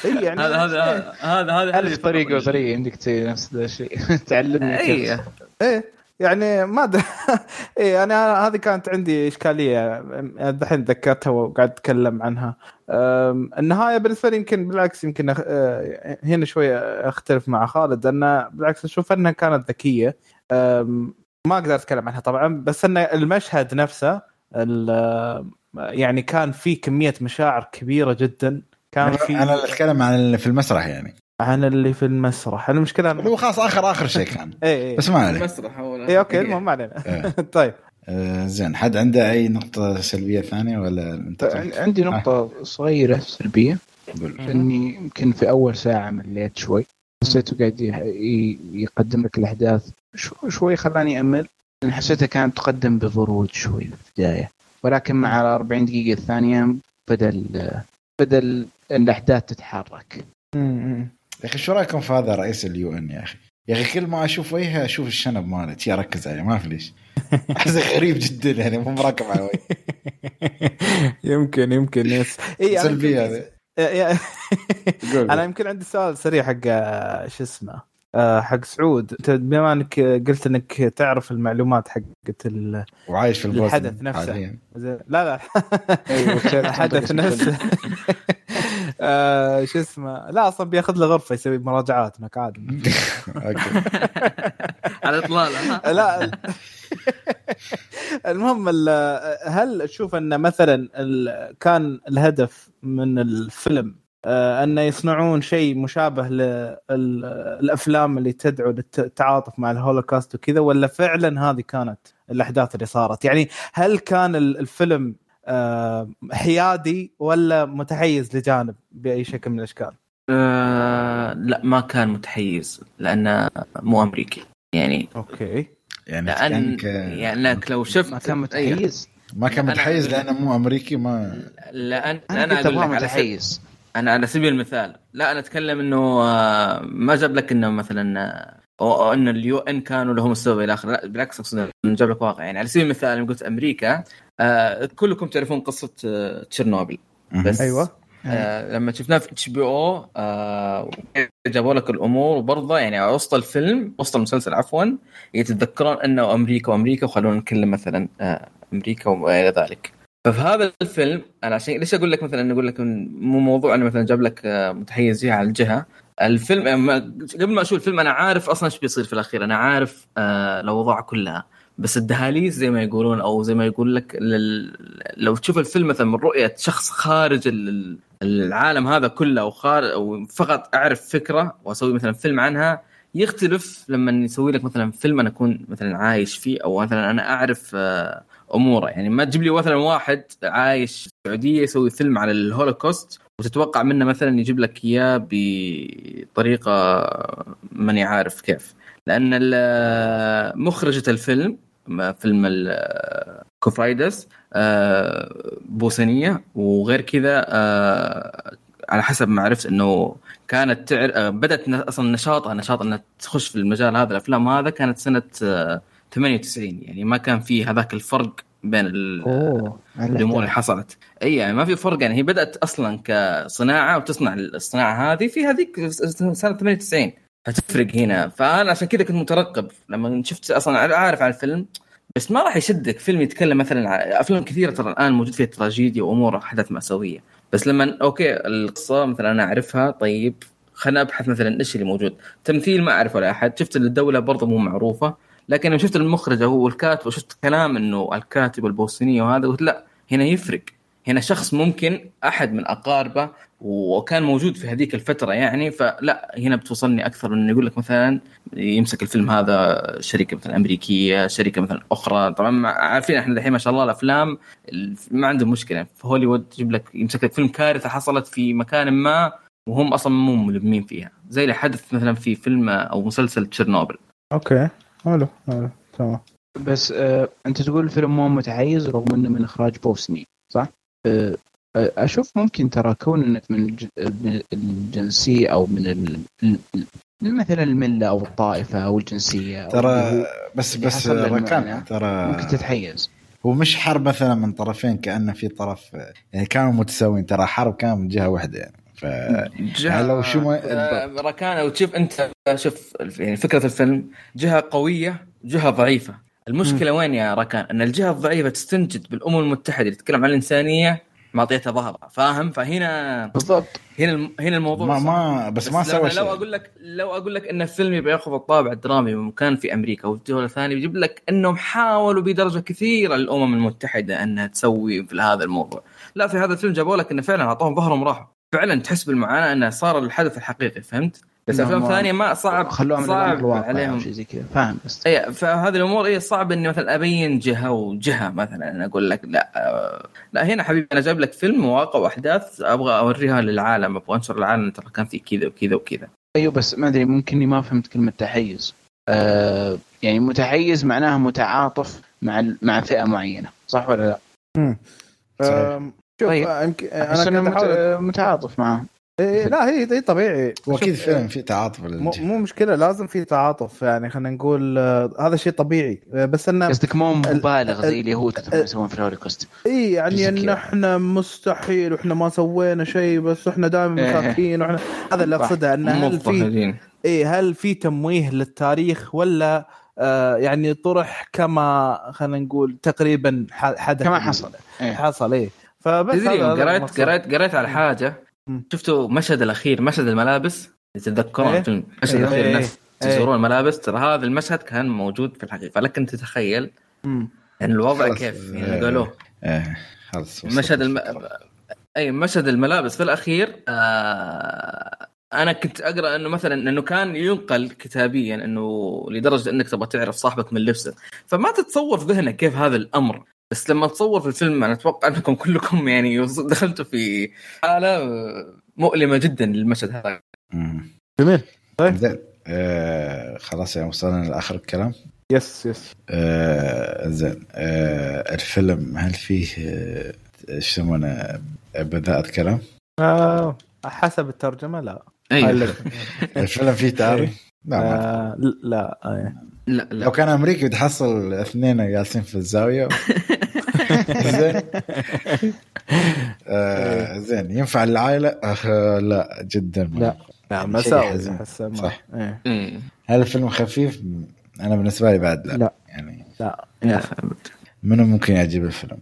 اي يعني هذا هذا هذا هذا ألف طريقة وطريقة يمديك تسوي نفس الشيء. [LAUGHS] تعلمني كيف. اي إيه يعني ما د... [LAUGHS] إيه أنا هذه كانت عندي إشكالية. الحين تذكرتها وقاعد أتكلم عنها. النهاية بالنسبة لي يمكن بالعكس يمكن أخ... أه، هنا شوية أختلف مع خالد ان بالعكس أشوف أنها كانت ذكية. ما أقدر أتكلم عنها طبعا بس أن المشهد نفسه يعني كان في كمية مشاعر كبيرة جدا. كان أنا في أنا اللي أتكلم عن اللي في المسرح يعني. عن اللي في المسرح. المشكلة هو خلاص اخر آخر شيء كان. اي [LAUGHS] اي بس ما عليه المسرح ولا اي okay المهم ما علينا. إيه. [LAUGHS] طيب. آه، زين حد عنده أي نقطة سلبية ثانية ولا انت عن- عندي نقطة صغيرة سلبية. قول. إني يمكن في أول ساعة مليت شوي. حسيته قاعد يقدم لك الأحداث شو- شوي خلاني أمل. لأن حسيتها كانت تقدم ببرود شوي في البداية. ولكن مع ال 40 دقيقة الثانية بدا ال- بدا ال- الاحداث تتحرك يا أخي شو رأيكم في هذا رئيس ال UN يا أخي؟ يا أخي كل ما أشوف وجهه أشوف الشنب ماله شي اركز عليه ما في ليش. [LAUGHS] أحسه غريب جدا يعني مو مراكب على وجهه. [LAUGHS] يمكن يمكن yes. اي أنا سلبية يمكن- هذه. [LAUGHS] يا- يا- أنا يمكن عندي سؤال سريع حق آه، شو اسمه؟ حق سعود. انت بما انك قلت انك تعرف المعلومات حقت ال... وعايش في البوسنة الحدث نفسه. حاليا. زين- لا لا. تعرف [LAUGHS] الحدث نفسه. [LAUGHS] آه، شو اسمه. لا أصلا بياخذ له غرفة يسوي مراجعات هناك [LAUGHS] عادي على إطلالة لا. المهم ال- هل تشوف أن مثلا ال- كان الهدف من الفيلم آه، انه يصنعون شيء مشابه للافلام اللي تدعو للتعاطف مع الهولوكاست وكذا ولا فعلا هذه كانت الأحداث اللي صارت؟ يعني هل كان ال- الفيلم آه، حيادي ولا متحيز لجانب بأي شكل من الأشكال؟ آه لا ما كان متحيز لأنه مو أمريكي يعني. okay. يعني لأن كانك يعني لانك لو شفت ما كان متحيز. ما كان أنا- متحيز لأنه مو أمريكي ما لأن أنا أنا قلت أقول ابغاه لك على متحيز. أنا على سبيل المثال. لا أنا أتكلم إنه آه، ما جاب لك إنه مثلا آه، أو أو ان ال UN كانوا لهم السبب إلى آخره. لا بالعكس أقصد جاب لك واقع. يعني على سبيل المثال لما قلت أمريكا آه كلكم تعرفون قصة آه تشيرنوبل بس أيوه. آه لما شفناه في HBO جابوا لك الأمور وبرضه يعني وسط الفيلم وسط المسلسل عفوا يتذكرون إنه أمريكا وأمريكا وخلونا نتكلم مثلا آه أمريكا والى ذلك. ففي هذا الفيلم أنا عشان ليش أقول لك مثلا أقول لك مو موضوع انه مثلا جاب لك آه، متحيز على الجهة الفيلم آه، قبل ما أشوف الفيلم أنا عارف أصلا إيش بيصير في الأخير أنا عارف آه الأوضاع كلها بس الدهاليز زي ما يقولون أو زي ما يقول لك. لو تشوف الفيلم مثلا من رؤية شخص خارج ال- العالم هذا كله أو خارج أو فقط أعرف فكرة وأسوي مثلا فيلم عنها يختلف لما يسوي لك مثلا فيلم أنا أكون مثلا عايش فيه أو مثلا أنا أعرف آه، أموره. يعني ما تجيب لي مثلا واحد عايش في السعودية يسوي فيلم على الهولوكوست وتتوقع منه مثلا يجيب لك إياه بطريقة ماني عارف كيف. لأن مخرجة الفيلم فيلم كوفايدس آه، بوسنيه وغير كذا آه، على حسب ما عرفت إنه كانت تعر... آه، بدأت أصلا نشاطها نشاط إنها تخش في المجال هذا الأفلام هذا كانت سنة 98 يعني ما كان في هذاك الفرق بين الأمور اللي حصلت. إي يعني ما في فرق يعني هي بدأت أصلا كصناعة وتصنع الصناعة هذه في هذيك سنة 98 فتفرق هنا. فأنا عشان كذا كنت مترقب لما شفت أصلا عارف عن الفيلم بس ما راح يشدك فيلم يتكلم مثلا عن أفلام كثيرة ترى الآن موجود فيها تراجيديا وأمور أحداث مأساوية. بس لما أوكي القصة مثلا أنا أعرفها طيب خلينا أبحث مثلا إيش اللي موجود. تمثيل ما اعرف ولا احد شفت الدولة برضه مو معروفة. لكن لما شفت المخرج هو الكاتب وشفت كلام إنه الكاتب البوسنيه وهذا قلت لا هنا يفرق. هنا شخص ممكن أحد من أقاربه وكان موجود في هذيك الفترة يعني فلا هنا بتوصلني أكثر إنه يقول لك مثلا يمسك الفيلم هذا شركة مثلا أمريكية شركة مثلا أخرى. طبعا عارفين إحنا الحين ما شاء الله الأفلام ما عندهم مشكلة. في هوليوود تجيب لك يمسك لك فيلم كارثة حصلت في مكان ما وهم أصلا مو ملمين فيها. زي اللي حدث مثلا في فيلم أو مسلسل تشيرنوبل. okay. حلو حلو تمام بس آه انت تقول الفيلم مو متحيز رغم إنه من إخراج بوسني صح؟ آه آه، أشوف ممكن ترى كون إنك من الج- من الجنسية أو من ال- مثلا الملة أو الطائفة أو الجنسية أو ترى بس بس. ركان ترى ممكن تتحيز هو مش حرب مثلا من طرفين كأنه في طرف يعني كانوا متساويين ترى حرب كان من جهة واحدة يعني ف لو شو ما- آه، ركان وتشوف انت شوف يعني فكرة الفيلم جهة قوية جهة ضعيفة. المشكلة وين يا ركان إن الجهة الضعيفة تستنجد بالأمم المتحدة اللي تتكلم عن الإنسانية معطيتها ظهرها فاهم؟ فهنا بالضبط. هنا. هنا الموضوع ما. ما بس ما لو- سوى لو شيء. أقول لك لو أقول لك إن الفيلم يبغى ياخذ الطابع الدرامي من مكان في أمريكا والدول الثانية بيجيب لك إنهم حاولوا بدرجة كثيرة الأمم المتحدة إنها تسوي في هذا الموضوع. لا في هذا الفيلم جابوا لك إنه فعلا أعطوهم ظهرهم راحوا. فعلا تحس بالمعاناة إنه صار الحدث الحقيقي فهمت؟ بس أفلام ثانية ما صعب خلوها من صعب عليهم أو شيء زي كذا فاهم بس اي فهذه الأمور اي صعب إني مثلا أبين جهة وجهة مثلا أنا أقول لك لا آه، لا هنا حبيبي أنا جايب لك فيلم مواقع وأحداث أبغى أوريها للعالم أبغى أنشر العالم ترى كان في كذا وكذا وكذا أيوه بس ما أدري ممكن إني ما فهمت كلمة تحيز آه يعني متحيز معناها متعاطف مع مع فئة معينة صح ولا لا؟ صحيح. شوف طيب. آه، يمكن أحس أنا إنه كنت مت- متعاطف معهم إيه، لا هي هي طبيعي واكيد شوف، فيلم في تعاطف مو. مو مشكلة لازم في تعاطف يعني خلينا نقول آه، هذا شيء طبيعي آه، بس انه قصدك مو ال- مبالغ زي ال- اليهود يسوون في الهولوكوست إي يعني إن. إحنا مستحيل وإحنا ما سوينا شيء بس إحنا دائما إيه. خايفين وإحنا هذا اللي. أقصده إن هل في إي هل في تمويه للتاريخ ولا آه يعني طرح كما خلينا نقول تقريبا حدث كما حصل إيه. حصل إيه فبس تدري قريت. قريت قريت على حاجة. شفتوا مشهد الأخير مشهد الملابس تتذكرون إيه. الفيلم المشهد إيه. الأخير إيه. الناس إيه. يزورون الملابس ترى هذا المشهد كان موجود في الحقيقة لكن تتخيل مم. يعني الوضع. كيف إيه. يعني قالوه إيه خلاص وصلت مشهد الم... أي مشهد الملابس في الأخير آه... أنا كنت أقرأ إنه مثلا إنه كان ينقل كتابيا إنه لدرجة إنك تبغى تعرف صاحبك من لبسه فما تتصور في ذهنك كيف هذا الأمر بس لما تصور في الفيلم أنا أتوقع أنكم كلكم يعني دخلتوا في حالة مؤلمة جدا للمشهد هذا. جميل. طيب. زين. آه خلاص يعني وصلنا لاخر الكلام. يس يس آه زين. آه الفيلم هل فيه آه، إيش يسمونه بذاءة كلام؟ آه حسب الترجمة لا. أيوه. [LAUGHS] الفيلم فيه تعري؟ [LAUGHS] لا ما آه لا آه. لا لو لا كان أمريكي بتحصل اثنين جالسين في الزاوية [LAUGHS] زين آه زين ينفع العائلة؟ آه لا جدا ما لا. لا مساوي صح. إيه. هل الفيلم خفيف؟ أنا بالنسبة لي بعد لا, لا. يعني لا أبد. منو ممكن يعجب الفيلم؟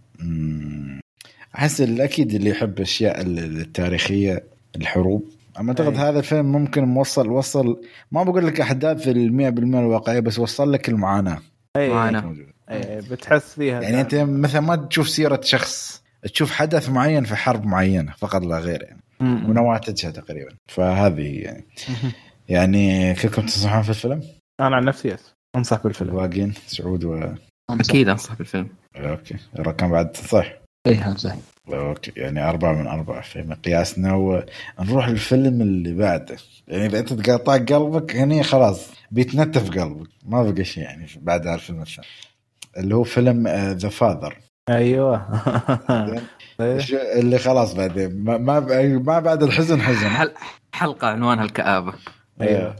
أحس أكيد اللي يحب الأشياء ال- التاريخية الحروب أما أعتقد. هذا الفيلم ممكن موصل وصل ما بقول لك أحداث ال 100% الواقعية بس وصل لك المعاناة. أي. معنا. أي. بتحس فيها يعني أنت مثلا ما تشوف سيرة شخص تشوف حدث معين في حرب معينة فقط لا غير يعني. ونواتجها تقريبا. فهذه يعني. يعني كلكم تنصحون في الفيلم؟ أنا عن نفسي yes أنصح بالفيلم. الباقيين سعود و أكيد أنصح بالفيلم. okay. رقم بعد. صح. امزح okay يعني أربعة من أربعة في مقياسنا ونروح للفيلم اللي بعده. يعني إذا أنت تقطع قلبك هني خلاص بيتنتف قلبك. ما بقى شيء يعني بعد الفيلم الثاني. اللي هو فيلم The Father أيوه. [LAUGHS] إيه. اللي خلاص بعدين. ما ما, ما بعد الحزن حزن. حل... حلقة عنوانها الكآبة. أيوه.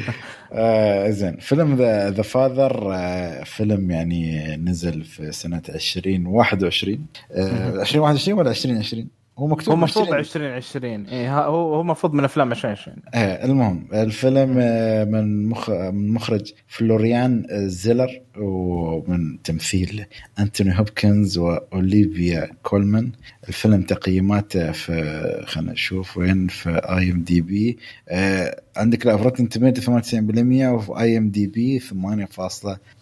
[LAUGHS] آه زين. فيلم the The Father فيلم يعني نزل في سنة 2021 آه 2021 ولا 2020 هو مكتوب هو المفروض 20. 2020 اي هو هو المفروض من أفلام 2020 آه المهم الفيلم آه من مخ من مخرج فلوريان آه، زيلر ومن تمثيل أنتوني هوبكنز وأوليفيا كولمان. الفيلم تقييماته في خلينا نشوف وين في IMDb عندك لا في Rotten Tomato 98% وفي IMDb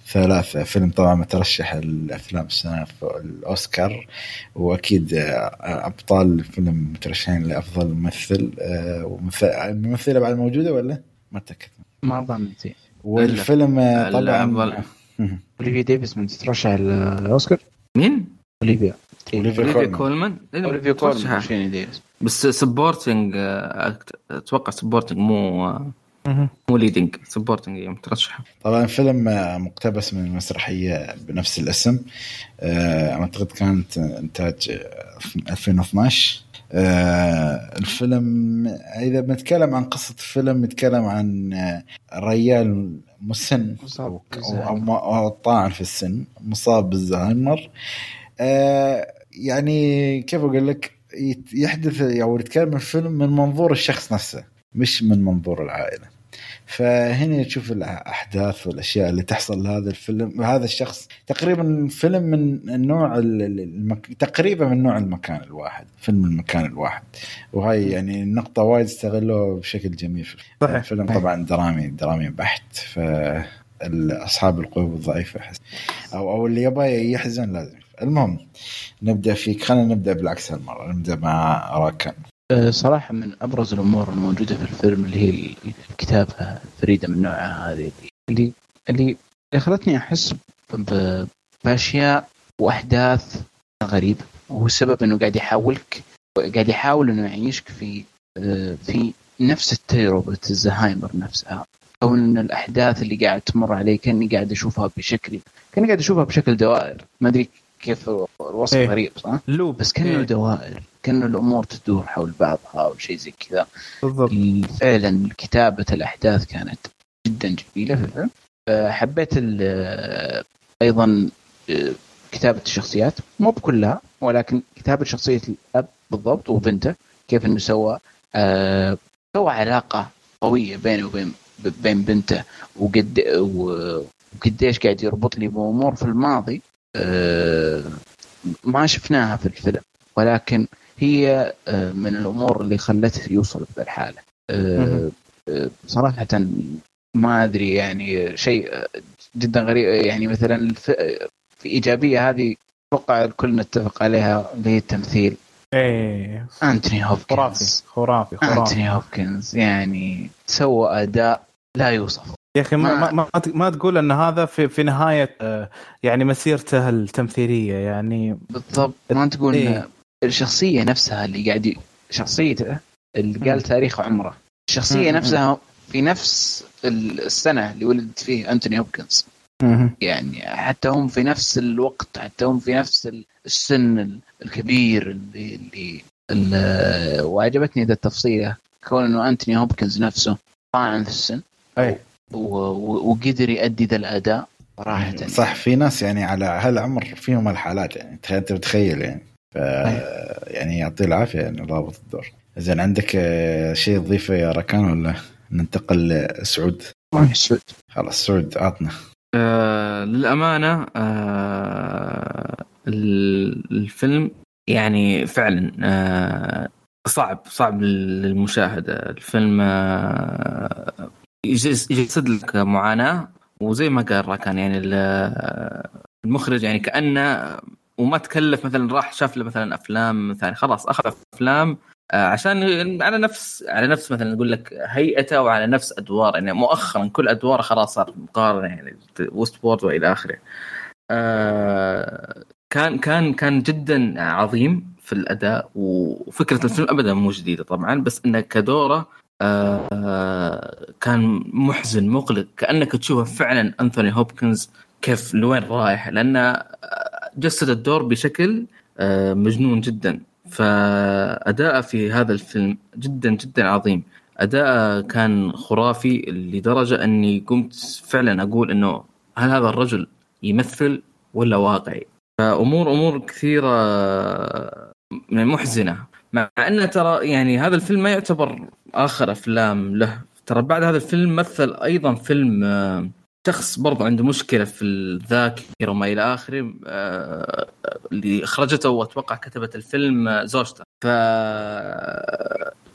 8.3 فيلم طبعا مترشح الأفلام السنة في الأوسكار وأكيد آه، أبطال الفيلم مترشحين لأفضل ممثل آه، الممثلة بعد موجودة ولا؟ ما أتأكد. ما أظن زين والفيلم آه، طبعا الأفضل. [LAUGHS] أوليفيا ديفيس من تترشح الأوسكار؟ مين؟ أوليفيا. أوليفيا كولمان. إيه، أوليفيا كولمان ديفيس. بس supporting أتوقع supporting مو مو leading supporting يوم ترشح طبعا فيلم آه، مقتبس من مسرحية بنفس الاسم. آه، أعتقد كانت إنتاج آه، في 2012 آه، الفيلم إذا بنتكلم عن قصة الفيلم نتكلم عن ريال مسن. مصاب أو- طاعن في السن مصاب بالزهايمر. يعني كيف أقول لك؟ يحدث أو يتكلم الفيلم من منظور الشخص نفسه مش من منظور العائلة. فهنا تشوف الأحداث والأشياء اللي تحصل لهذا الفيلم. هذا الشخص تقريبا فيلم من النوع ال- ال- المك... تقريبا من نوع المكان الواحد فيلم المكان الواحد. وهاي يعني النقطة وايد استغلوها بشكل جميل. صحيح. الفيلم طبعا درامي درامي بحت ف اصحاب القلوب الضعيفه أحس. أو أو اللي يبغى يحزن لازم. المهم نبدأ فيك. خلينا نبدأ بالعكس هالمرة. نبدأ مع راكان. صراحة من أبرز الأمور الموجودة في الفيلم اللي هي الكتابة الفريدة من نوعها هذه اللي اللي خلتني أحس بأشياء وأحداث غريبة. وهو السبب إنه قاعد يحاولك قاعد يحاول إنه يعيشك في آه، في نفس التجربة الزهايمر نفسها. أو إن الأحداث اللي قاعد تمر علي كأني قاعد أشوفها بشكل كأني قاعد أشوفها بشكل دوائر. ما أدري كيف الوصف إيه. غريب صح؟ لوب. بس كأنه إيه، دوائر كأنه الأمور تدور حول بعضها أو شيء زي كذا. بالضبط. فعلا كتابة الأحداث كانت جدا جميلة في الفيلم حبيت أيضا آه، كتابة الشخصيات. مو بكلها ولكن كتابة شخصية الأب بالضبط وبنته كيف إنه سوى آه، سوى علاقة قوية بينه وبين بين بنته وقد وقديش قاعد يربط لي بأمور في الماضي. ما شفناها في الفيلم ولكن هي آه، من الأمور اللي خلته يوصل بهذه الحاله آه،. آه، صراحة ما أدري يعني شيء آه، جدا غريب. يعني مثلا في إيجابية هذه أتوقع الكل نتفق عليها اللي هي التمثيل. إيه. أنتوني خرافي هوبكنز. خرافي خرافي أنتوني هوبكنز يعني سوى أداء لا يوصف. يا أخي ما, ما- ما, ما, تقول إن هذا في في نهاية آه، يعني مسيرته التمثيلية يعني بالضبط ما تقول إيه. الشخصية نفسها اللي قاعد شخصيته اللي. قال تاريخ عمره الشخصية مم. نفسها في نفس السنة اللي ولد فيه أنتوني هوبكنز يعني حتى هم في نفس الوقت حتى هم في نفس السن ال- الكبير اللي, اللي, اللي وعجبتني ذا التفصيله كون إنه أنتوني هوبكنز نفسه طاعن في السن و- وقدر يؤدي ذا الأداء صراحة صح في ناس يعني على هالعمر فيهم الحالات يعني تخيل انت بتخيل يعني. ف يعني يعطيه العافية يعني ضابط الدور. زين عندك آه، شيء تضيفه يا ركان ولا ننتقل لسعود؟ سعود. خلاص سعود عطنا. آه للأمانة آه ال- الفيلم يعني فعلا آه صعب صعب للمشاهدة. الفيلم آه يجسد لك معاناة وزي ما قال راكان يعني ال- المخرج يعني كأنه وما تكلف مثلا راح شاف له مثلا أفلام ثانية خلاص أخذ أفلام آه، عشان على نفس على نفس مثلا نقول لك هيئته وعلى نفس ادوار يعني مؤخرا كل أدواره خلاص صار مقارنة يعني وست بورد وإلى آخره. آه، كان كان كان جدا عظيم في الأداء وفكرة الفيلم ابدا مو جديدة طبعا بس إنه كدورة كان محزن مقلق كأنك تشوفه فعلا. أنثوني هوبكنز كيف لوين رايح؟ لأنه جسد الدور بشكل آه، مجنون جدا. فأداءه في هذا الفيلم جدا جدا عظيم. أداءه كان خرافي لدرجة أني قمت فعلا أقول أنه هل هذا الرجل يمثل ولا واقعي؟ فأمور أمور كثيرة من محزنة. مع أنه ترى يعني هذا الفيلم ما يعتبر آخر أفلام له. ترى بعد هذا الفيلم مثل أيضا فيلم آه، شخص برضه عنده مشكلة في الذاكرة وما إلى آخره آه، اللي اخرجته وأتوقع كتبت الفيلم آه، زوجته. ف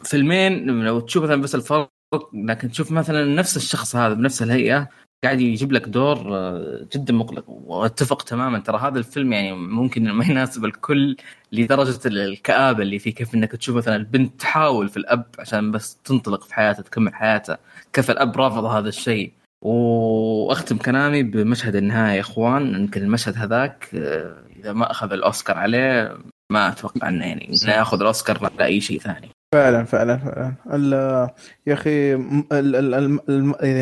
فيلمين لو تشوف مثلا بس الفرق لكن تشوف مثلا نفس الشخص هذا بنفس الهيئة قاعد يجيب لك دور آه، جدا مقلق. وأتفق تماما. ترى هذا الفيلم يعني ممكن ما يناسب الكل لدرجة الكآبة اللي فيه. كيف إنك تشوف مثلا البنت تحاول في الأب عشان بس تنطلق في حياتها تكمل حياتها. كيف الأب رافض هذا الشيء. وأختم كلامي بمشهد النهاية. يا إخوان يمكن المشهد هذاك آه، إذا ما أخذ الأوسكار عليه ما أتوقع إنه يعني لا يأخذ الأوسكار على أي شيء ثاني. فعلا فعلا فعلا. يا أخي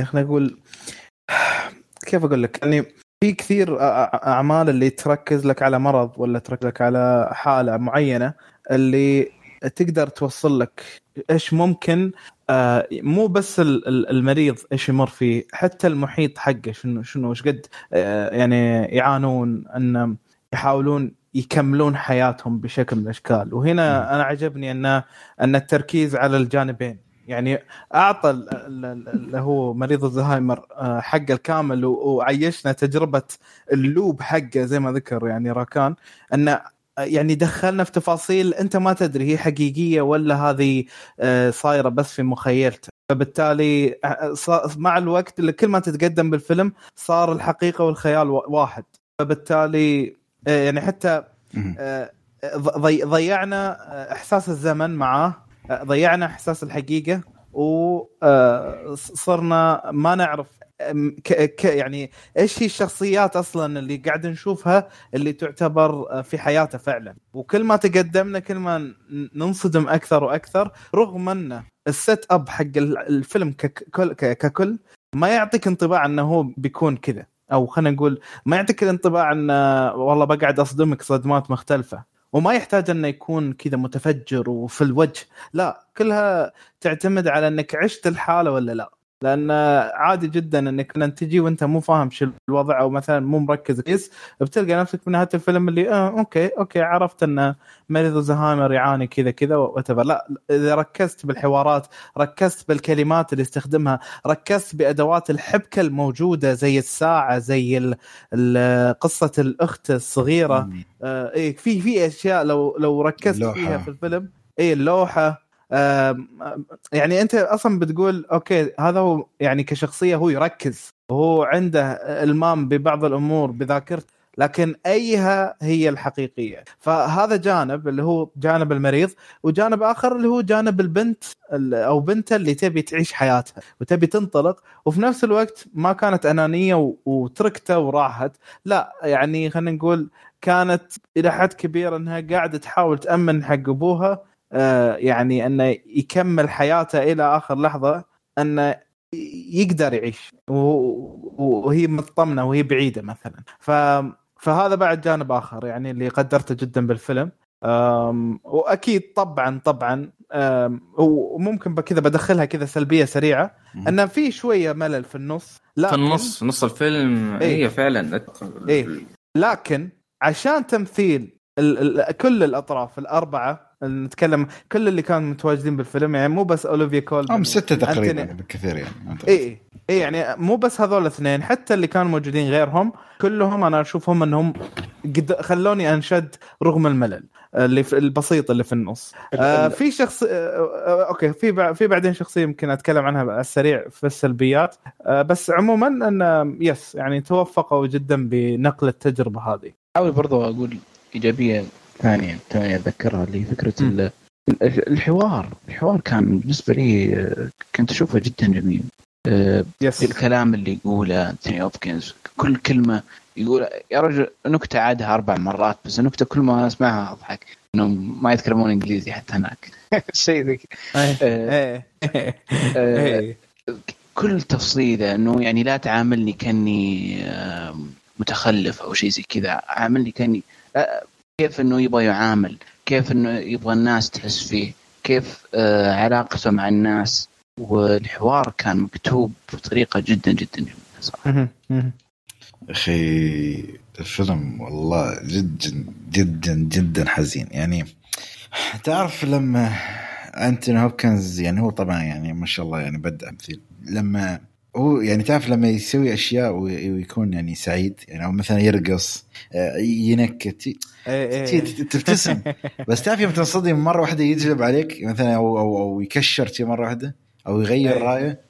خلينا نقول كيف أقول لك؟ يعني في كثير أعمال اللي تركز لك على مرض ولا تركز لك على حالة معينة اللي تقدر توصل لك إيش ممكن آه، مو بس ال- ال- المريض إيش يمر فيه حتى المحيط حقه شنو شنو إيش قد آه، يعني يعانون إن يحاولون يكملون حياتهم بشكل من الأشكال. وهنا أنا عجبني ان أن التركيز على الجانبين. يعني أعطى ال- ال- ال- اللي هو مريض الزهايمر آه، حقه الكامل وعيشنا تجربة اللوب حقه زي ما ذكر يعني راكان إنه يعني دخلنا في تفاصيل أنت ما تدري هي حقيقية ولا هذه آه، صايرة بس في مخيلته فبالتالي آه، مع الوقت اللي كل ما تتقدم بالفيلم صار الحقيقة والخيال وا- واحد. فبالتالي آه، يعني حتى. آه، ضيعنا آه، إحساس الزمن معاه. آه، ضيعنا إحساس الحقيقة وصرنا ما نعرف ك ك يعني إيش هي الشخصيات أصلا اللي قاعد نشوفها اللي تعتبر آه، في حياته فعلا. وكل ما تقدمنا كل ما ننصدم أكثر وأكثر رغم إن ال setup حق ال- الفيلم ككل ككل ما يعطيك انطباع إنه هو بيكون كذا. أو خلينا نقول ما يعطيك الانطباع انه والله بقعد أصدمك صدمات مختلفة. وما يحتاج إنه يكون كذا متفجر وفي الوجه. لا كلها تعتمد على إنك عشت الحالة ولا لا. لأن عادي جدا إنك لما تجي وأنت مو فاهم شو الوضع أو مثلا مو مركز كويس بتلقى نفسك في نهاية الفيلم اللي آه okay okay عرفت إن مريض الزهايمر يعاني كذا كذا وتبر لا إذا ركزت بالحوارات ركزت بالكلمات اللي يستخدمها ركزت بأدوات الحبكة الموجودة زي الساعة زي قصة الأخت الصغيرة آه إيه في في أشياء لو لو ركزت اللوحة. فيها في الفيلم إيه اللوحة يعني أنت أصلا بتقول أوكي هذا هو يعني كشخصية هو يركز وهو عنده إلمام ببعض الأمور بذاكرته لكن أيها هي الحقيقية. فهذا جانب اللي هو جانب المريض وجانب آخر اللي هو جانب البنت ال- أو بنته اللي تبي تعيش حياتها وتبي تنطلق وفي نفس الوقت ما كانت أنانية وتركته وراحت. لا يعني خلينا نقول كانت إلى حد كبير إنها قاعدة تحاول تأمن حق أبوها يعني انه يكمل حياته إلى آخر لحظة انه يقدر يعيش وهي مطمنة وهي بعيدة مثلا ف فهذا بعد جانب آخر يعني اللي قدرته جدا بالفيلم وأكيد طبعا طبعا وممكن كذا بدخلها كذا سلبية سريعة مم. أن في شوية ملل في النص في لكن النص نص الفيلم إيه. هي فعلا إيه. لكن عشان تمثيل ال ال كل الأطراف الأربعة نتكلم كل اللي كانوا متواجدين بالفيلم يعني مو بس أوليفيا كولمان هم ستة تقريبا بالكثير يعني اي اي يعني مو بس هذول الاثنين حتى اللي كانوا موجودين غيرهم كلهم أنا أشوفهم إنهم قد خلوني أنشد رغم الملل اللي في البسيط اللي في النص. آه في شخص آه آه okay في بع- في بعدين شخصية يمكن أتكلم عنها على السريع في السلبيات. آه بس عموما إن يس يعني توفقوا جدا بنقل التجربة هذه. أحاول برضو أقول ايجابيه ثانية ثانية أتذكرها اللي. ال- ال- الحوار. الحوار كان بالنسبة لي آه، كنت أشوفه جدا جميل. آه، يس الكلام اللي يقوله أنتوني هوبكنز كل كلمة يقول يا رجل نكتة عادها أربع مرات بس النكتة كل ما أسمعها أضحك. إنهم ما يتكلمون إنجليزي حتى هناك. [LAUGHS] شيء ذي إيه. آه، إيه. آه، إيه. كل تفصيلة إنه يعني لا تعاملني كأني متخلف أو شيء زي كذا. عاملني كأني آه، كيف إنه يبغى يعامل؟ كيف إنه يبغى الناس تحس فيه؟ كيف آه، علاقته مع الناس؟ والحوار كان مكتوب بطريقة جدا جدا جميله صراحة. أخي الفيلم والله جدا جدا جدا حزين. يعني تعرف لما أنتوني هوبكنز يعني هو طبعا يعني ما شاء الله يعني بدع مثيل لما هو يعني تعرف لما يسوي أشياء وي- ويكون يعني سعيد يعني أو مثلا يرقص آه، ينكت إيه تي- إيه تبتسم. [LAUGHS] بس تعرف يوم تنصدم مرة واحدة يجلب عليك مثلا أو أو, أو يكشر مرة واحدة أو يغير أي. رأيه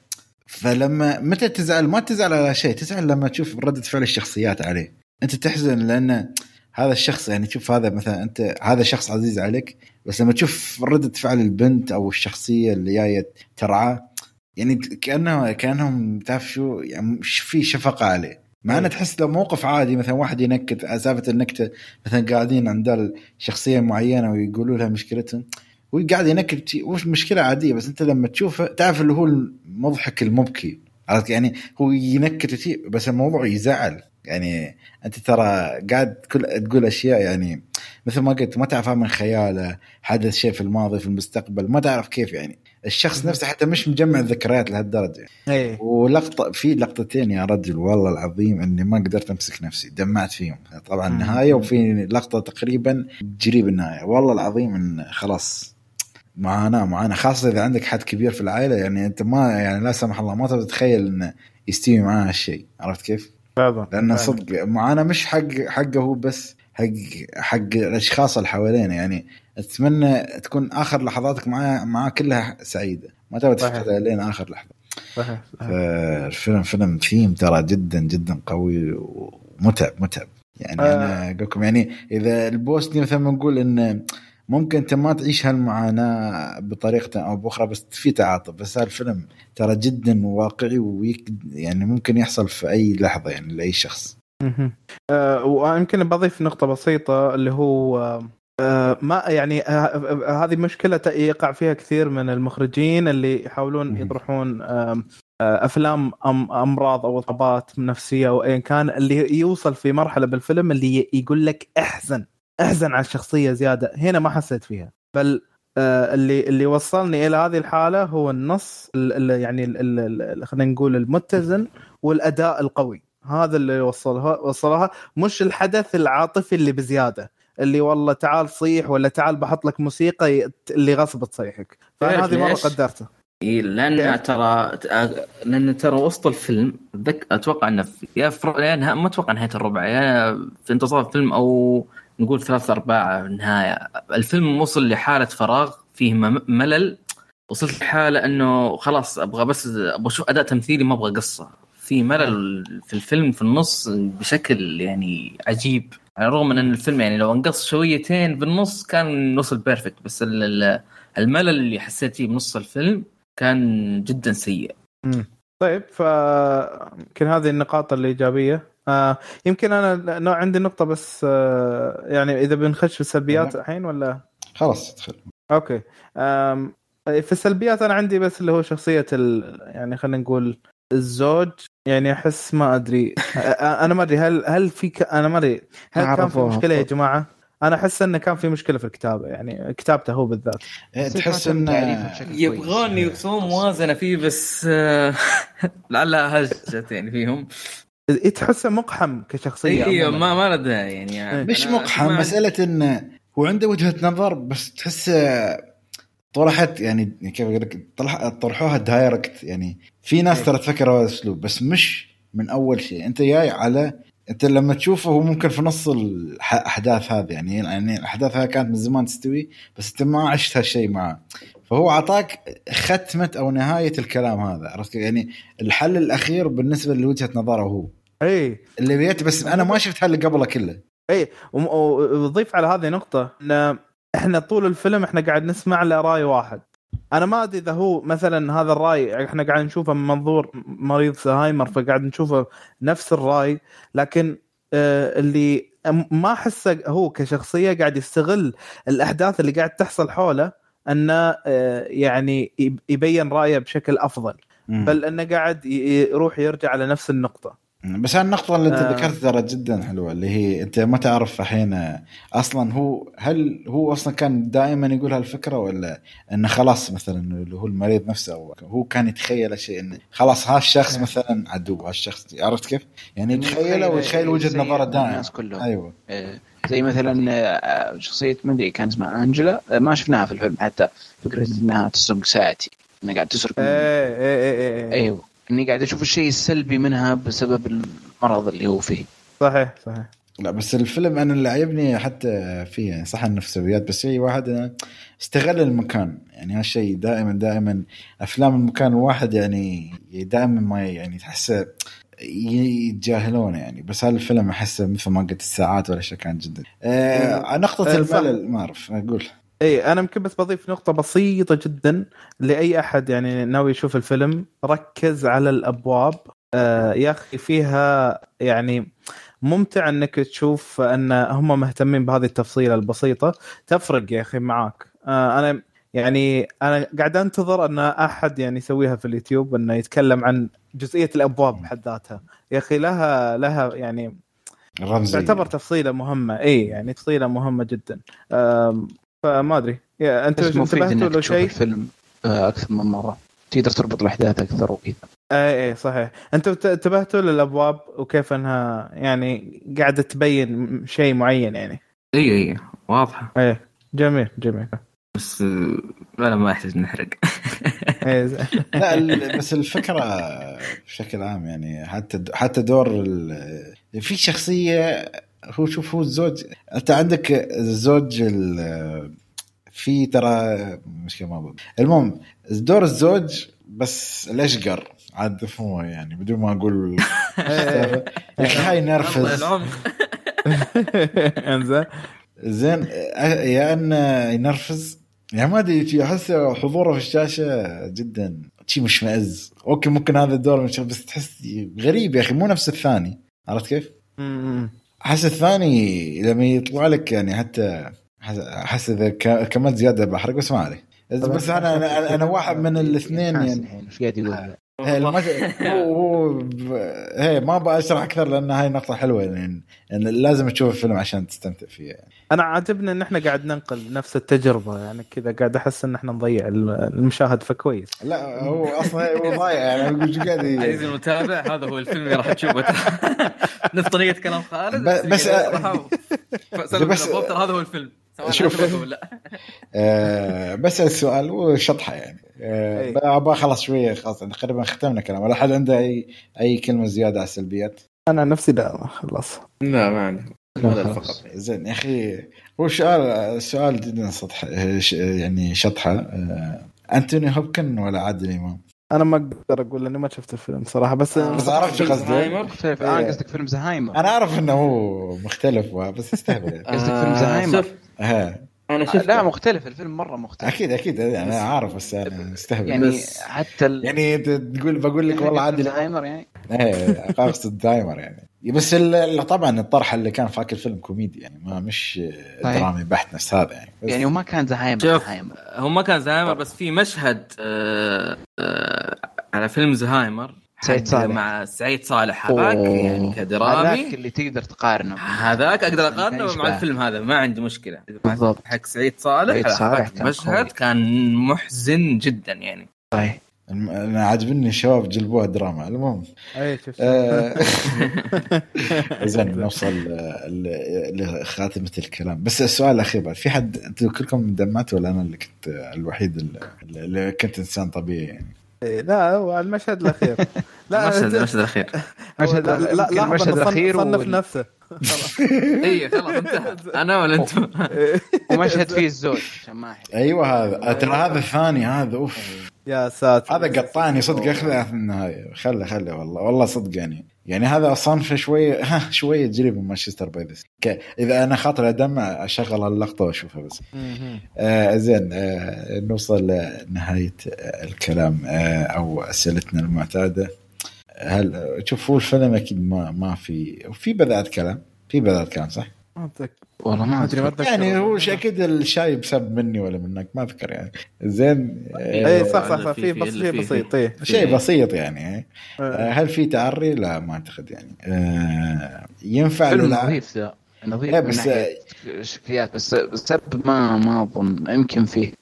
فلما متى تزعل؟ ما تزعل على شيء تزعل لما تشوف ردة فعل الشخصيات عليه. أنت تحزن لأن هذا الشخص يعني تشوف هذا مثلا أنت هذا شخص عزيز عليك بس لما تشوف ردة فعل البنت أو الشخصية اللي جاية ترعاه يعني كانه كأنهم تعرف شو؟ يعني في شفقة عليه. مع إنه تحس لو موقف عادي مثلا واحد ينكت سالفة النكتة مثلا قاعدين عند شخصية معينة ويقولوا لها مشكلتهم وقاعد ينكت وش مشكلة عادية بس أنت لما تشوفه تعرف اللي هو المضحك المبكي. عرفت؟ يعني هو ينكت بس الموضوع يزعل. يعني أنت ترى قاعد كل تقول أشياء يعني مثل ما قلت ما تعرفها من خياله حدث شيء في الماضي في المستقبل ما تعرف كيف يعني. الشخص نفسه حتى مش مجمع الذكريات لهالدرجة إيه ولقطة في لقطتين يا رجل والله العظيم إني ما قدرت أمسك نفسي دمعت فيهم طبعا. النهايه وفي لقطة تقريبا قريب النهاية والله العظيم إن خلاص معاناة معاناة خاصة إذا عندك حد كبير في العائلة يعني أنت ما يعني لا سمح الله ما تتخيل انه يستوي معاه هالشيء عرفت كيف؟ فعلا لأن فعلا. صدق معاناة مش حق حقه هو بس حق حق الأشخاص اللي حوالينا يعني أتمنى تكون آخر لحظاتك معاه معاه كلها سعيدة ما تبغى. تفتقدها لين آخر لحظة صحيح صحيح. فالفيلم فيلم ثيم ترى جدا جدا قوي ومتعب متعب يعني آه. أنا أقول لكم يعني إذا البوست دي مثلا نقول إن ممكن أنت ما تعيش هالمعاناة بطريقة أو بأخرى بس في تعاطف بس هالفيلم ترى جدا واقعي ويك يعني ممكن يحصل في أي لحظة يعني لأي شخص آه ويمكن بضيف نقطة بسيطة اللي هو آه ما يعني آه، آه، هذه مشكلة يقع فيها كثير من المخرجين اللي يحاولون. يطرحون أفلام أم أمراض أو اضطرابات نفسية أو ايا كان اللي يوصل في مرحلة بالفيلم اللي يقول لك أحزن أحزن على الشخصية زيادة. هنا ما حسيت فيها. بل اللي اللي وصلني إلى هذه الحالة هو النص ال- ال- يعني خلينا نقول المتزن والأداء القوي. هذا اللي وصلها وصلها. مش الحدث العاطفي اللي بزيادة اللي والله تعال صيح ولا تعال بحط لك موسيقى اللي غصب تصيحك. فانا تعرف هذه مره؟ قدرته. إيه لأن؟ ترى لأن ترى وسط الفيلم أتذك- أتوقع إنه في- يا ربع- يا نها- ما أتوقع نهاية الربع يا في انتصاف الفيلم أو نقول ثلاث أرباع النهايه الفيلم وصل لحالة فراغ فيه ملل. وصلت لحالة إنه خلاص أبغى بس أبغى أشوف أداء تمثيلي ما أبغى قصة. في ملل في الفيلم في النص بشكل يعني عجيب. على الرغم من إن الفيلم يعني لو انقص شويتين بالنص كان وصل بيرفكت بس ال- ال- الملل اللي حسيت فيه بنص الفيلم كان جدا سيء. مم. طيب ف يمكن هذه النقاط الإيجابية. آه يمكن أنا نوع عندي نقطة بس آه يعني إذا بنخش في السلبيات. الحين ولا؟ خلاص ادخل أوكي. آم في السلبيات أنا عندي بس اللي هو شخصية ال... يعني خلينا نقول الزوج يعني أحس ما أدري أنا ما أدري هل هل في ك... أنا ما أدري هل كان في. مشكلة يا جماعة؟ أنا أحس إنه كان في مشكلة في الكتابة يعني كتابته هو بالذات إيه، تحس يتم ان تعريفه بشكل كويس. يبغون يسوون موازنة فيه بس آه، [LAUGHS] لعلها هجت يعني فيهم تحسه مقحم كشخصية أيوه. ما ما له داعي يعني مش مقحم مسألة إنه هو عنده وجهة نظر بس تحسه طرحت يعني كيف أقول لك طرح- طرحوها دايركت يعني في ناس إيه. ترى تفكر هذا الأسلوب بس مش من أول شيء. أنت جاي على أنت لما تشوفه هو ممكن في نص الاحداث هذه يعني يعني الأحداث هذه كانت من زمان تستوي بس أنت ما عشت هالشيء معه. فهو أعطاك ختمة أو نهاية الكلام هذا عرفت؟ يعني الحل الأخير بالنسبة لوجهة نظره هو. إي. اللي بيت بس أنا ما شفت هاللي قبله كله. إي. وضيف على هذه نقطة إن إحنا طول الفيلم إحنا قاعد نسمع له رأي واحد. أنا ما أدري إذا هو مثلا هذا الرأي إحنا قاعد نشوفه من منظور مريض زهايمر فقاعد نشوفه نفس الرأي لكن آه، اللي ما أحسه هو كشخصية قاعد يستغل الأحداث اللي قاعد تحصل حوله إنه آه، يعني يب- يبين رأيه بشكل أفضل بل إنه قاعد يروح يرجع على نفس النقطة. بس النقطة اللي أنت آه. ذكرتها ترى جدا حلوة اللي هي أنت ما تعرف الحين أصلا هو هل هو أصلا كان دائما يقول هالفكرة ولا إنه خلاص مثلا اللي هو المريض نفسه هو كان يتخيل شيء إنه خلاص هالشخص مثلا عدو هالشخص عرفت كيف؟ يعني يتخيله ويتخيل وجهة نظره دائما الناس كلهم أيوه آه، زي مثلا آه، شخصية مدري كان اسمها أنجلا آه، ما شفناها في الفيلم حتى فكرة إنها تسرق ساعتي إنها قاعد تسرق. إيه إيه إيه, إيه. أيوه اني قاعد أشوف الشيء السلبي منها بسبب المرض اللي هو فيه. صحيح صحيح. لا بس الفيلم أنا اللي عجبني حتى فيه يعني صح إنه في سلبيات بس شيء واحد استغل المكان. يعني هالشيء دائما دائما أفلام المكان الواحد يعني دائما ما يعني تحسه يتجاهلونه يعني. بس هذا الفيلم أحسه مثل ما قلت الساعات ولا شيء كان جدا. آه نقطة آه، صح. الملل ما اعرف أقول. اي أنا يمكن بس بضيف نقطة بسيطة جدا لأي أحد يعني ناوي يشوف الفيلم. ركز على الأبواب. آه يا أخي فيها يعني ممتع إنك تشوف أن هم مهتمين بهذه التفصيلة البسيطة. تفرق يا أخي معاك. آه أنا يعني أنا قاعد أنتظر أن أحد يعني يسويها في اليوتيوب إنه يتكلم عن جزئية الأبواب بحد ذاتها. يا أخي لها لها يعني تعتبر تفصيلة مهمة. اي يعني تفصيلة مهمة جدا. فما أدري. أنت بس مفيد انتبهتوا إنك تشوف شيء؟ الفيلم آه، أكثر من مرة. تقدر تربط الأحداث أكثر وكذا. اي اي صحيح. أنتوا ت- انتبهتوا للأبواب وكيف إنها يعني قاعدة تبين شيء معين يعني؟ اي اي واضحة. اي جميل جميل. بس آه، لا ما يحتاج نحرق. [LAUGHS] إيه، [LAUGHS] لا ال- بس الفكرة بشكل عام يعني حتى حتى دور ال- في شخصية هو شوف هو الزوج أنت عندك الزوج ال- في ترى مشكله ما بقول. المهم دور الزوج بس الاشقر عاد فهمه يعني بدون ما أقول. [LAUGHS] يا أخي هاي نرفز. [LAUGHS] [LAUGHS] إنزين. زين يا انه ينرفز. يعني ما أدري أحس حضوره في الشاشة جدا. شي مشمئز أوكي ممكن هذا الدور مش بس تحس غريب يا أخي مو نفس الثاني. عرفت كيف؟ أحس الثاني لما يطلع لك يعني حتى احس إذا كملت زيادة بحرق بس ما عليه. بس أنا أنا, أنا واحد من الاثنين يعني. إيش قاعد يقول؟ هي المج... [LAUGHS] هو هو ب- هي ما بشرح أكثر لأن هاي نقطة حلوة يعني يعني لازم تشوف الفيلم عشان تستمتع فيه يعني. أنا عاجبني إن إحنا قاعد ننقل نفس التجربة يعني كذا قاعد أحس إن إحنا نضيع المشاهد فكويس. لا هو أصلا هو ضايع يعني شو قاعد [LAUGHS] عزيزي المتابع هذا هو الفيلم اللي راح تشوفه. [LAUGHS] نفس طريقة كلام خالد بس- بس بس- بس ترى هذا هو الفيلم. شوف. ولا لا. آه بس السؤال هو شطحة يعني. آه أي. أبغى اخلص شوية خلاص تقريبا ختمنا كلام. ولا حد عنده اي أي كلمة زيادة على السلبيات؟ أنا عن نفسي لا خلاص لا ما عندي. هذا فقط. زين يا أخي هو سؤال السؤال جدا سطح آه، ش- يعني شطحة. آه أنتوني هوبكن ولا عادل إمام؟ أنا ما أقدر أقول لاني ما شفت الفيلم صراحة بس آه. بس عرفت شو قصدي زهايمر؟ مختلف آه قصدك فيلم زهايمر أنا أعرف إنه هو مختلف بس استهبل. قصدك فيلم زهايمر؟ أنا آه، شفت لا مختلف الفيلم مرة مختلف. أكيد أكيد يعني أنا عارف بس أنا استهبل يعني بس- حتى ال... يعني تقول بقول لك والله عادل زهايمر يعني. إيه اقصد دايمر يعني. بس ال- طبعا الطرح اللي كان فاك الفيلم كوميدي يعني ما مش صحيح. درامي بحت نفس هذا يعني. بس يعني وما كان زهايمر شوف زهايمر. هو ما كان زهايمر بس في مشهد آه آه على فيلم زهايمر سعيد صالح. مع سعيد صالح هذاك. يعني هذاك كدرامي اللي تقدر تقارنه هذاك أقدر أقارنه. مع الفيلم هذا ما عندي مشكلة بالضبط. حق سعيد صالح سعيد صالح هذاك كان قوي. كان محزن جدا يعني صحيح أنا عاجبني الشباب جلبوها دراما المهم أي شفت آه، [LAUGHS] زين نوصل لخاتمة الكلام بس السؤال الأخير بعد في حد أنتم كلكم دمعتوا ولا أنا اللي كنت الوحيد اللي كنت إنسان طبيعي يعني إيه، لا هو المشهد الأخير. [LAUGHS] المشهد أنت- [LAUGHS] المشهد الأخير. مشهد لا لا يمكن لا المشهد المشهد الأخير صنف نفسه. خلاص. اي خلاص انتهى. [LAUGHS] أنا ولا أنتم [LAUGHS] ومشهد فيه الزوج عشان ما احرق أيوه هذا ترى هذا الثاني هذا أوف. يا ساتر. هذا قطعني صدق اخذه في النهاية. خله خله والله والله صدق يعني. يعني هذا صنفه شوية ها شوية قريب من Manchester by the Sea إذا أنا خاطر أدمع أشغل اللقطه وأشوفها بس. آه زين آه نوصل لنهاية آه الكلام آه أو أسئلتنا المعتادة. هل شوف هو الفيلم أكيد ما ما في في بدات كلام في بدات كلام صح؟ ما أتذكر. والله ما أدري ما أتذكر. يعني هو أكيد الشاي بسب مني ولا منك ما اذكر يعني. زين اي آه صح صح صح في- في في- بس في- شيء بسيط شيء بسيط يعني آه، آه. هل في تعري؟ لا ما أعتقد يعني. آه، ينفع فيلم نظيف ذا نظيف لا بس شكليات بس السب ما ما أظن. يمكن فيه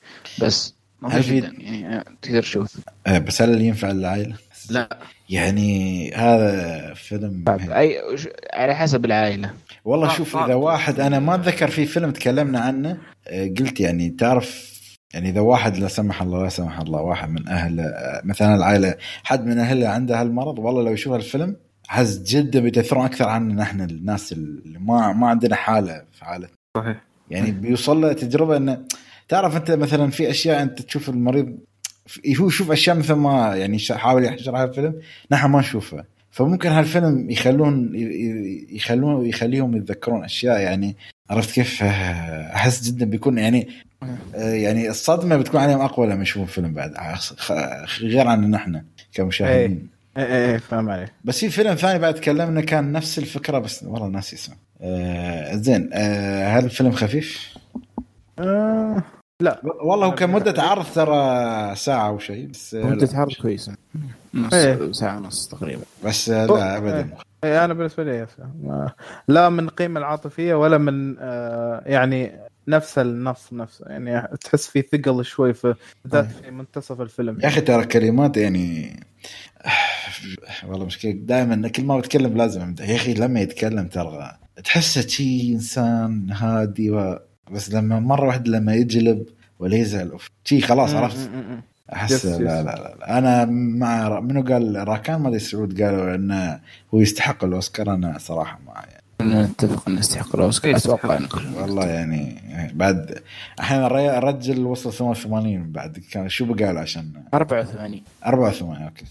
بس هل في- يعني تقدر تشوف. آه، بس هل ينفع للعائله؟ لا. يعني هذا فيلم اي وش- على حسب العائلة. والله شوف. إذا واحد أنا ما أتذكر في فيلم تكلمنا عنه آه، قلت يعني تعرف يعني إذا واحد لا سمح الله لا سمح الله واحد من أهل آه، مثلا العائلة حد من اهله عنده هالمرض والله لو يشوف الفيلم حس جدا بيتأثرون أكثر عننا إحنا الناس اللي ما ما عندنا حالة في حاله صحيح. يعني بيوصل له تجربة إنه تعرف أنت مثلا في أشياء أنت تشوف المريض يشوف أشياء مثل ما يعني حاول يحشرها الفيلم نحن ما نشوفها. فممكن هالفيلم يخلون يخلون يخليهم يتذكرون أشياء يعني عرفت كيف؟ آه، أحس جدا بيكون يعني آه، يعني الصدمة بتكون عليهم أقوى لما يشوفون فيلم بعد غير عن نحن كمشاهدين. إيه إيه إيه، فاهم عليك. بس في فيلم ثاني بعد تكلمنا كان نفس الفكرة بس والله ناسي اسمه. آه زين آه هل الفيلم خفيف؟ آه. لا. والله هو كان مدة عرض ترى ساعة أو شيء بس مدة لا. عرض كويسة. نص إيه. ساعة ونص تقريبا. بس لا أبدا. إيه، أنا بالنسبة لي لا من القيمه العاطفية ولا من آه يعني نفس النص نفسه يعني تحس في ثقل شوي في بالذات في منتصف الفيلم. يا أخي ترى كلمات يعني والله مشكلة دائما كل ما بتكلم لازم أمدح يا أخي لما يتكلم ترى تحسه شي إنسان هادي و... بس لما مرة واحدة لما يجلب ولا يزعل أوف شي خلاص عرفت. أحس لا. لا لا لا. أنا مع منو قال؟ راكان ما أدري سعود قالوا انه هو يستحق الأوسكار أنا صراحة ما يعني. نتفق إنه يستحق الأوسكار أتوقع والله يعني بعد أحيانا الري- الرجل وصل 88 بعد كان شو بقال عشان؟ 84 84 أوكي.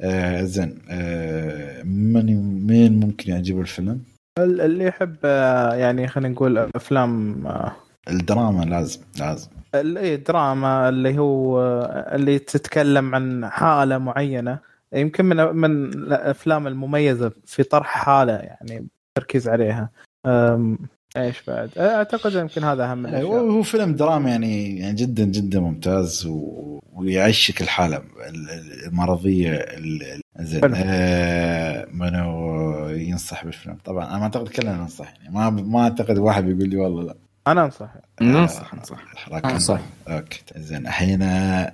آه زين. آه من مين ممكن يعجبه الفيلم؟ ال- اللي يحب آه، يعني خلينا نقول أفلام آه، الدراما لازم لازم. ال- إيه، دراما اللي هو آه، اللي تتكلم عن حالة معينة. يمكن من من الأفلام المميزة في طرح حالة يعني تركيز عليها. إيش بعد؟ أعتقد يمكن هذا أهم هو الأشياء. هو فيلم دراما يعني يعني جدا جدا ممتاز و... ويعيشك الحالة ال- ال- المرضية ال- ال- زين. آه منو ينصح بالفيلم؟ طبعا أنا ما أعتقد كلنا ننصح يعني ما ما أعتقد واحد بيقول لي والله لا. أنا أنصح. ننصح ننصح. الحركة. أنصح. أوكي زين. الحين آه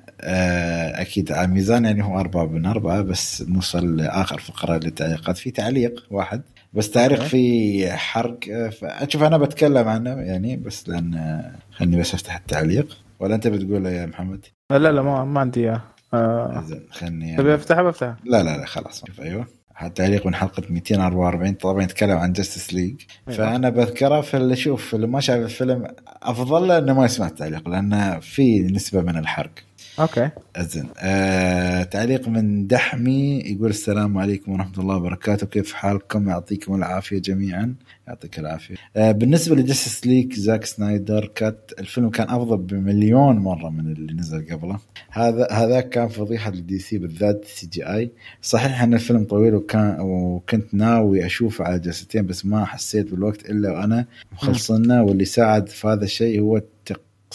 أكيد على الميزان يعني هو أربعة من أربعة بس نوصل لاخر فقرة للتعليقات في تعليق واحد؟ بس تعليق أوكي. في حرق آه، فاشوف أنا بتكلم عنه يعني بس لأن آه، خلني بس أفتح التعليق. ولا أنت بتقول يا محمد؟ لا لا ما, ما عندي إياه. آه، زين خلني تبي افتحها بفتحها لا لا لا خلاص شوف أيوه. تعليق من حلقة 244 طبعا يتكلم عن Justice League أيوة. فأنا بذكره في اللي شوف اللي ما شاف الفيلم أفضل له إنه ما يسمع التعليق لأنه في نسبة من الحرق. أوكي. زين آه تعليق من دحمي يقول السلام عليكم ورحمة الله وبركاته. كيف حالكم؟ يعطيكم العافية جميعا. يعطيك العافية. آه بالنسبة ل Justice League زاك سنايدر cut الفيلم كان أفضل بمليون مرة من اللي نزل قبله. هذا هذا كان فضيحة للدي سي بالذات CGI. صحيح إن الفيلم طويل وكان وكنت ناوي اشوفه على جلستين بس ما حسيت بالوقت إلا وأنا مخلصنا واللي ساعد في هذا الشيء هو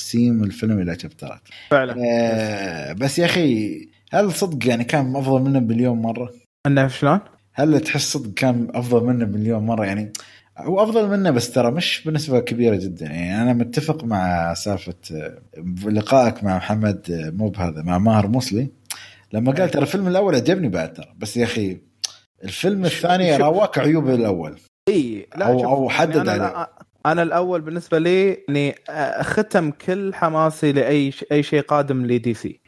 تقسيم الفيلم إلى شابترات فعلا آه بس يا أخي هل صدق يعني كان أفضل منه بمليون مرة؟ أنه شلون؟ هل تحس صدق كان أفضل منه بمليون مرة يعني هو أفضل منه بس ترى مش بنسبة كبيرة جدا يعني أنا متفق مع سالفة آه، لقائك مع محمد آه، مو بهذا مع ماهر موسلي لما قال ترى الفيلم الأول عجبني بعد ترى بس يا أخي الفيلم الثاني. راواك عيوب الأول اي لا أو- شوف، أو حدد أنا, عليه. أنا, أنا الأول بالنسبة لي آه، ختم كل حماسي لأي ش- أي شيء قادم لدي سي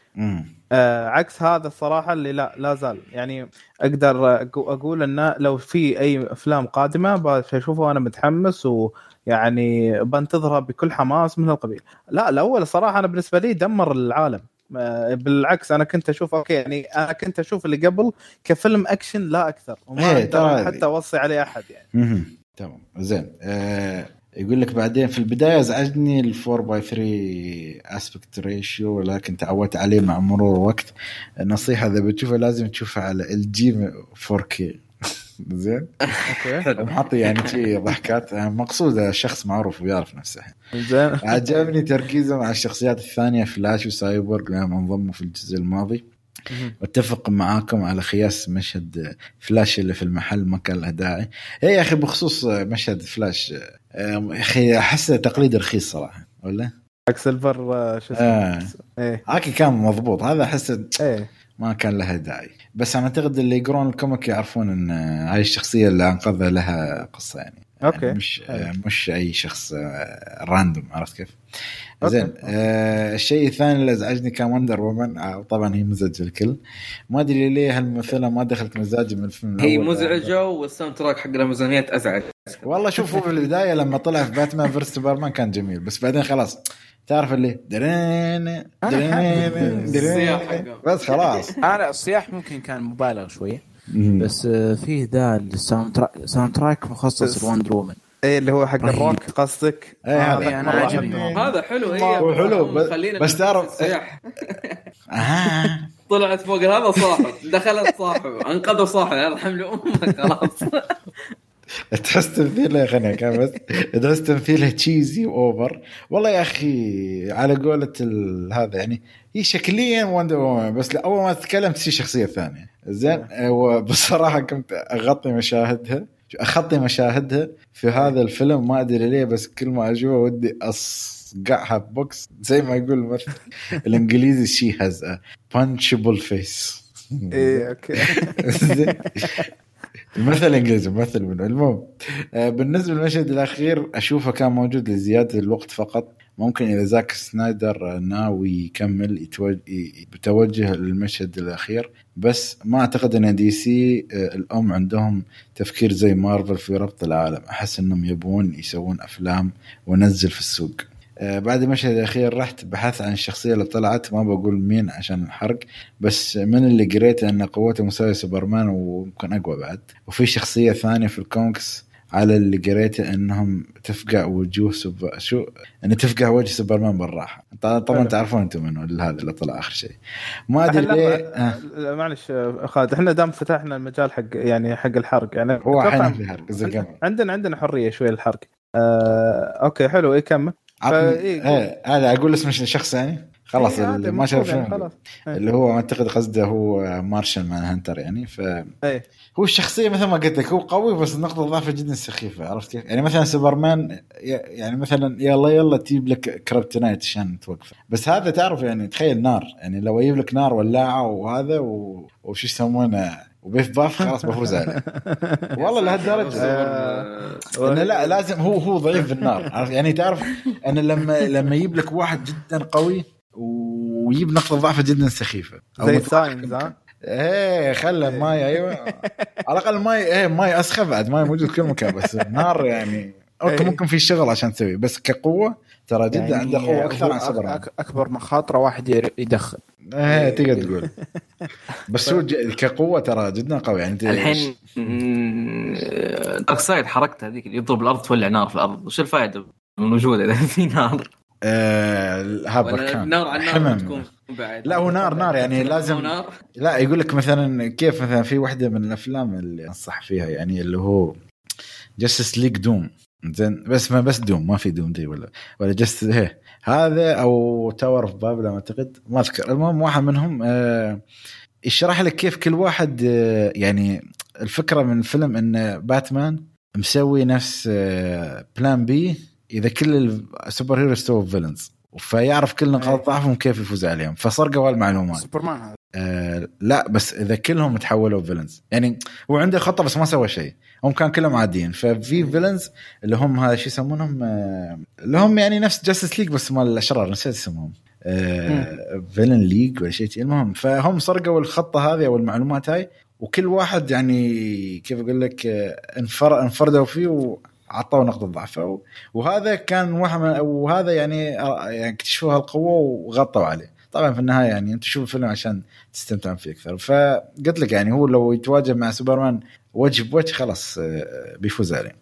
آه عكس هذا الصراحة اللي لا لا زال. يعني أقدر أقول إنه لو في أي أفلام قادمة بشوفه وأنا متحمس ويعني بنتظرها بكل حماس من القبيل. لا الأول صراحة أنا بالنسبة لي دمر العالم. آه، بالعكس أنا كنت أشوف أوكي يعني أنا كنت أشوف اللي قبل كفيلم أكشن لا أكثر. وما إيه، أقدر حتى أوصي عليه أحد يعني. تمام. زين. آه يقول لك بعدين في البداية ازعجني ال 4 by 3 aspect ratio ولكن تعودت عليه مع مرور الوقت النصيحة إذا بتشوفه لازم تشوفه على ال جي 4K زين؟ أوكي. محطي يعني شي ضحكات. مقصود شخص معروف ويعرف نفسه. زين. عجبني تركيزه مع الشخصيات الثانية فلاش وسايبورغ لما انضموا في الجزء الماضي. أتفق معاكم على قياس مشهد فلاش اللي في المحل ما كان له داعي. اي يا أخي بخصوص مشهد فلاش آه، يا أخي احسه تقليد رخيص صراحة ولا؟ عكس Silver آه، شو آه. اسمه إيه. هاكي كان مضبوط هذا احسه إيه. ما كان لها داعي. بس أنا أعتقد اللي يقرون ال comic يعرفون إن هاي الشخصية اللي أنقذها لها قصة يعني. أوكي يعني مش حلو. مش أي شخص آه، random عرفت كيف؟ أوكي. زين آه الشيء الثاني اللي أزعجني كان وندر وومن آه طبعا هي مزعجة الكل ما أدري ليه هالممثلة ما دخلت مزاجي من الفيلم هي. مزعجة وال soundtrack حق الميزانيات أزعج والله شوف هو في البداية لما طلع في باتمان versus سوبرمان كان جميل بس بعدين خلاص تعرف اللي درين درين درين. بس خلاص أنا الصياح ممكن كان مبالغ شوية بس آه، فيه ذا ال soundtrack soundtrack مخصص لوندر وومن. إيه اللي هو حق. الروك قصدك؟ إيه، هذا. إيه، عجبني. حلو. هذا حلو هي هو حلو، بس- تعرف- [LAUGHS] آه. طلعت فوق هذا صاحب دخلت صاحب انقذوا صاحب يرحم لي أمك خلاص. [LAUGHS] تحس تمثيله خليني كان بس تحس تمثيله cheesy و over والله يا أخي على قولة ال- هذا يعني هي شكليا وندر وومن بس اول ما تتكلم تصير شخصية ثانية. زين؟ وبصراحه كنت أخطي مشاهدها. أخطي مشاهدها في هذا الفيلم ما أدري ليه بس كل ما أشوفه ودي أصقعها بوكس. زي ما يقول [LAUGHS] الإنجليزي she has punchable face إيه [LAUGHS] أوكي. المثل إنجليزي ممثل منه المهم. آه، بالنسبة للمشهد الأخير أشوفه كان موجود لزيادة الوقت فقط. ممكن إذا زاك سنايدر ناوي يكمل بتوجه للمشهد الأخير. بس ما أعتقد إن دي سي آه، الأم عندهم تفكير زي مارفل في ربط العالم. أحس إنهم يبون يسوون أفلام ونزل في السوق. آه، بعد المشهد الأخير رحت بحثت عن الشخصية اللي طلعت. ما بقول مين عشان الحرق. بس من اللي قريته إن قوته مساوية سوبرمان ويمكن أقوى بعد. وفي شخصية ثانية في الكوميكس على اللي قريته إنهم تفقع وجوه سب... شو؟ إن تفقع وجه سوبرمان بالراحة. طبعا. تعرفون أنتم اللي هذا اللي طلع آخر شيء. ما أدري ليه آه. معلش خالد إحنا دام فتحنا المجال حق يعني حق الحرق يعني هو أحيانا في حرق زي عندنا عندنا حرية شوية للحرق. آه، أوكي حلو إيه كمل. فإيه، إيه هذا أقول اسم الشخص يعني خلاص إيه، اللي ما شاف يعني إيه. اللي هو أعتقد قصده هو Martian Manhunter يعني ف إيه. هو الشخصية مثل ما قلت لك هو قوي بس نقطه ضعفه جدا سخيفة عرفت كيف؟ يعني مثلا سوبرمان ي- يعني مثلا يلا يلا تجيب لك kryptonite عشان توقفه. بس هذا تعرف يعني تخيل نار يعني لو يجيب لك نار ولاعة وهذا و... وش يسمونه؟ وبيف باف خلاص بفوز عليه. [LAUGHS] والله لهالدرجة. آه. إنه لا لازم هو هو ضعيف بالنار عرفت؟ يعني تعرف أنا لما لما يجيب لك واحد جدا قوي ويجيب نقطة ضعفه جدا سخيفة. زي Signs ها؟ إيه خلى ماي أيوه. على الأقل ماي إيه ماي أسخف بعد ماي موجود كل مكان بس النار يعني okay إيه. ممكن في شغل عشان تسوي بس كقوة ترى جدا يعني عنده قوة أكثر عن أك- أكبر مخاطرة واحد يدخن إيه تقدر تقول. [LAUGHS] بس هو كقوة ترى جدا قوي يعني الحين دارك سايد حركته هذيك اللي يضرب الأرض تولع نار في الأرض. وش الفائدة من وجوده إذا في نار؟ آه هابر ولا كان. نار على النار حمم. تكون بعد لا هو نار نار يعني لازم نار. لا يقول لك مثلا كيف مثلا في واحدة من الأفلام اللي أنصح فيها يعني اللي هو جاستس ليج دوم زين بس ما بس دوم ما في دوم دي ولا ولا جست هي هذا أو تاور اوف بابل أعتقد. ما أذكر. المهم واحد منهم آه يشرح لك كيف كل واحد آه يعني الفكرة من الفيلم إن باتمان مسوي نفس آه plan B إذا كل ال super hero سووا villains فيعرف كل نقاط ضعفهم كيف يفوز عليهم فسرقوا هالمعلومات سوبرمان. هذا آه لا بس إذا كلهم تحولوا villains يعني هو عنده خطة بس ما سوى شيء. هم كان كلهم عاديين. ففي villains اللي هم هذا شو يسمونهم؟ آه اللي هم يعني نفس Justice League بس مال الأشرار نسيت اسمهم. آه villain league ولا شيء. المهم فهم سرقوا الخطة هذه أو المعلومات هاي وكل واحد يعني كيف أقول لك آه انفر انفردوا فيه وعطوه نقطه ضعفه وهذا كان واحد من وهذا يعني آه، يعني اكتشفوا هالقوة وغطوا عليه. طبعا في النهاية يعني أنت تشوف الفيلم عشان تستمتع فيه أكثر. فقلت لك يعني هو لو يتواجه مع سوبرمان وجه بوجه خلاص آه، بيفوز عليه.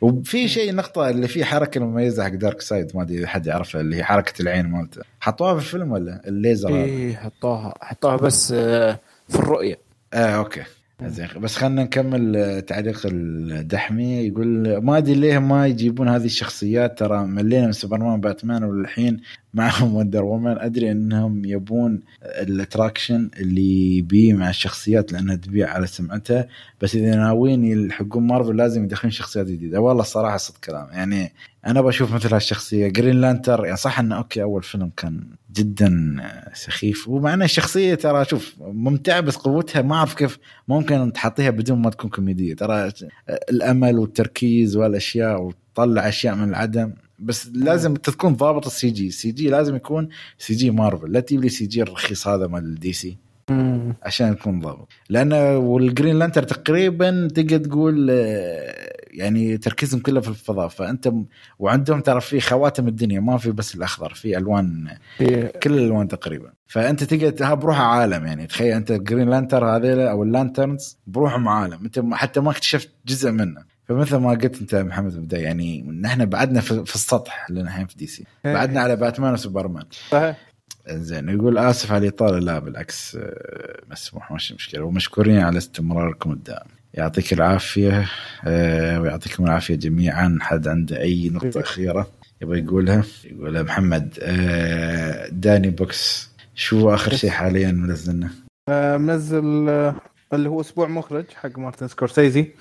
وفي شيء نقطة اللي فيه حركة مميزة حق Darkseid ما أدري إذا حد يعرفها اللي هي حركة العين مالته. حطوها في الفيلم ولا؟ الليزر؟ إيه حطوها. حطوها بس آه، في الرؤية. آه okay. زين بس خلينا نكمل آه، تعليق الدحمي يقول ما أدري ليه ما يجيبون هذه الشخصيات ترى ملينا من سوبرمان باتمان والحين معهم Wonder Woman. أدري إنهم يبون ال attraction اللي بيه مع الشخصيات لأنها تبيع على سمعتها بس إذا ناويين يلحقون مارفل لازم يدخلون شخصيات جديدة. والله الصراحه صدق كلام يعني أنا بشوف مثل هالشخصية. Green Lantern يعني صح إنه okay أول فيلم كان جدا سخيف. ومع إنه الشخصية ترى شوف ممتعة بس قوتها ما أعرف كيف ممكن تحطيها بدون ما تكون كوميدية. ترى الأمل والتركيز والأشياء وتطلع أشياء من العدم. بس لازم تكون ضابط السي جي. السي جي لازم يكون CG مارفل. لا تجيب لي CG الرخيص هذا مال DC. عشان يكون ضابط. لأن وال Green Lantern تقريبا تقدر تقول آه، يعني تركيزهم كله في الفضاء. فأنت وعندهم ترى في خواتم الدنيا ما في بس الأخضر في ألوان كل الألوان تقريبا. فأنت تقدر ها بروحها عالم يعني تخيل أنت ال Green Lantern هذيل أو ال Lanterns بروحهم عالم. أنت حتى ما اكتشفت جزء منه. فمثل ما قلت أنت محمد البداية يعني نحن بعدنا في, في السطح اللي نحن في DC بعدنا على باتمان وسوبرمان صحيح. زين يقول آسف على الإطالة لا بالعكس آه، مسموح مش مشكلة. ومشكورين على استمراركم الدائم يعطيك العافية آه، ويعطيكم العافية جميعا. حد عنده أي نقطة أخيرة يبغى يقولها؟ يقول محمد. آه، داني بوكس شو آخر شيء حاليا منزلنا؟ آه، منزل اللي هو أسبوع مخرج حق مارتن سكورسيزي.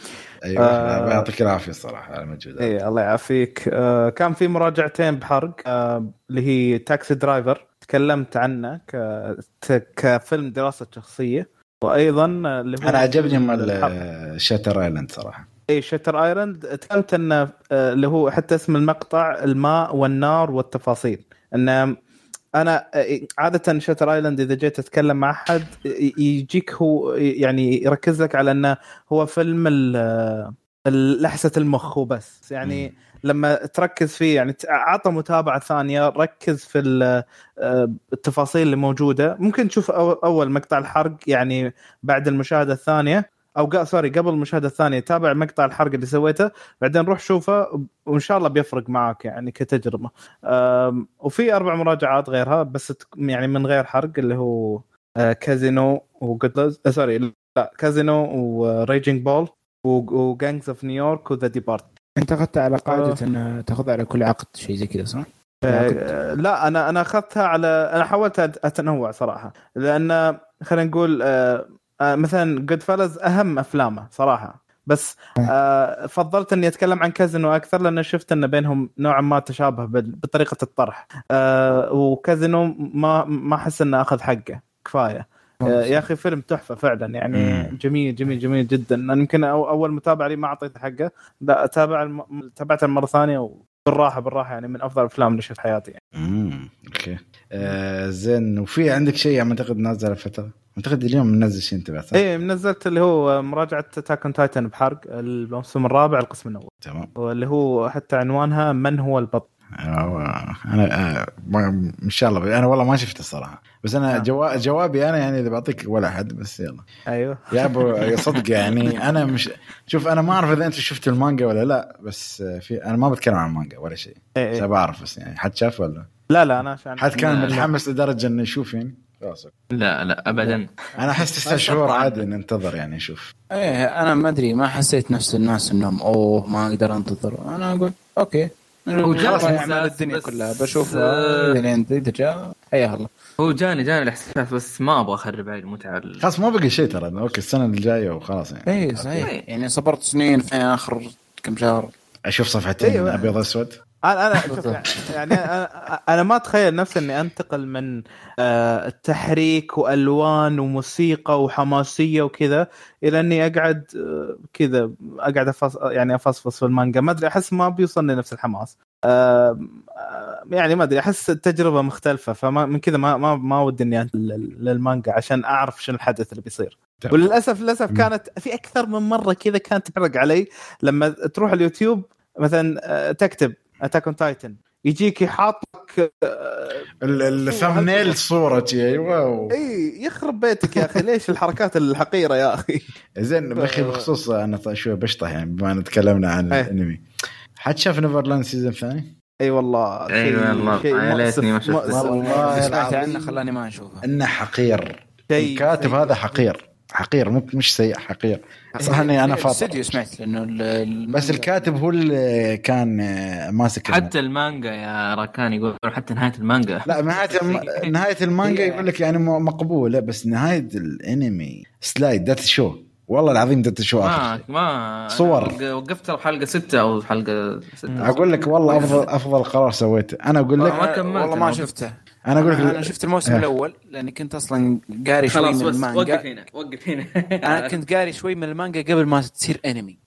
أيوه آه. يعطيك العافية الصراحه على المجهود. اي الله يعافيك. آه، كان في مراجعتين بحرق آه، اللي هي Taxi Driver. تكلمت عنه ك- كفيلم دراسة شخصية. وأيضا اللي هو أنا عجبني مال Shutter Island صراحة. اي Shutter Island تكلمت انه اللي هو حتى اسم المقطع الماء والنار والتفاصيل. انه أنا آه، عادة Shutter Island إذا جيت أتكلم مع أحد يجيك هو يعني يركز لك على إنه هو فيلم ال- آه، لحسة المخ وبس. يعني مم. لما تركز فيه يعني ت- عطى متابعة ثانية ركز في آه، التفاصيل اللي موجودة. ممكن تشوف أول مقطع الحرق يعني بعد المشاهدة الثانية أو sorry قبل المشاهدة الثانية تابع مقطع الحرق اللي سويته بعدين روح شوفه وإن شاء الله بيفرق معك يعني كتجربة. وفي أربع مراجعات غيرها بس يعني من غير حرق اللي هو آه، كازينو و Good sorry لا كازينو و Raging Bull و Gangs of New York و The Departed انت اخذت على قاعدة آه. ان تاخذ على كل عقد شيء زي كذا صح؟ آه، لا أنا أنا أخذتها على أنا حاولت أتنوع صراحة لأن خلينا نقول آه، آه، مثلا Goodfellas أهم أفلامه صراحة. بس آه، فضلت إني أتكلم عن كازينو أكثر لأن شفت إن بينهم نوعا ما تشابه بطريقة الطرح. آه، وكازينو ما ما أحس إنه أخذ حقه كفاية. آه، يا أخي فيلم تحفة فعلا يعني. جميل جميل جميل جدا. أنا يمكن أول متابعه لي ما أعطيته حقه. لا أتابع الم... تابعته المره الثانية بالراحة بالراحة يعني من أفضل الأفلام اللي شفت حياتي. يعني. امم okay. آه زين وفي عندك شيء يعني أعتقد نازل فتره أعتقد اليوم منزل شيء أنت بعد؟ إيه نزلت اللي هو مراجعة Attack on Titan بحرق الموسم الرابع القسم الأول. تمام. واللي هو حتى عنوانها من هو البطل. آه، أنا آه ما- إن شاء الله أنا والله ما شفته الصراحة. بس أنا نعم. جوا... جوابي أنا يعني إذا بعطيك ولا أحد بس يلا. أيوه. يا أبو صدق يعني أنا مش شوف أنا ما أعرف إذا أنت شفت المانجا ولا لا بس آه، في أنا ما بتكلم عن المانجا ولا شيء. إيه بس إيه. بعرف بس يعني حد شاف ولا؟ لا لا أنا حد كان. متحمس لدرجة إنه يشوف يعني؟ خلاص لا لا ابدا. أنا أحس تسع شهور عادي ننتظر يعني نشوف إيه أنا ما أدري ما حسيت نفس الناس إنهم أوه ما أقدر أنتظر. أنا أقول okay. خلاص اعمال الدنيا بس- كلها بشوفها لين اذا جاء. حيا الله. هو جاني جاني الإحساس بس ما أبغى أخرب علي المتعة ال- خلاص ما بقي شيء ترى. أوكي السنة الجايه وخلاص يعني. إيه صحيح. يعني صبرت سنين في آخر كم شهر. أشوف صفحتين أيوة. أبيض اسود أنا أنا [LAUGHS] شوف يعني أنا أنا ما أتخيل نفسي إني أنتقل من آه، تحريك وألوان وموسيقى وحماسية وكذا إلى إني أقعد آه، كذا أقعد أفص يعني أفصفص في المانجا ما أدري أحس ما بيوصلني نفس الحماس آه، يعني ما أدري أحس التجربة مختلفة فما من كذا ما ما ما ودي إني للمانجا عشان أعرف شنو الحدث اللي بيصير. وللاسف للأسف. كانت في أكثر من مرة كذا كانت تحرق علي لما تروح اليوتيوب مثلا تكتب Attack on Titan يجيك يحاط لك آه، ال thumbnail صورتي أيوه. إي يخرب بيتك يا أخي ليش الحركات الحقيرة يا أخي زين باخي بخصوص أنا شوي بشطح يعني بما إن تكلمنا عن إيه. الأنمي حد شاف Neverland season ثاني؟ إي والله أي شيء- والله، يا ليتني ما شفته. والله سمعت. عنه خلاني ما أشوفه إنه حقير الكاتب هذا حقير حقير مو مش سيء حقير. صح إني أنا فاطر. الاستديو سمعت لأنه بس الكاتب هو اللي كان آه، ماسك حتى المانجا يا راكان يقول حتى نهاية المانجا. لا نهاية الم... [LAUGHS] نهاية المانجا يقول لك يعني مقبولة بس نهاية الانمي slide that show. والله العظيم دات شو ما اخر ما صور. وقفت الحلقة ستة أو حلقه ستة. أقول لك والله افضل أفضل قرار سويته. أنا أقول لك ما كملت والله ما. شفته. أنا أقول أنا لك شفت الموسم إيه. الأول لاني كنت أصلا قاري شوي من بس وقف المانجا هنا وقف هنا. [LAUGHS] أنا كنت قاري شوي من المانجا قبل ما تصير انمي.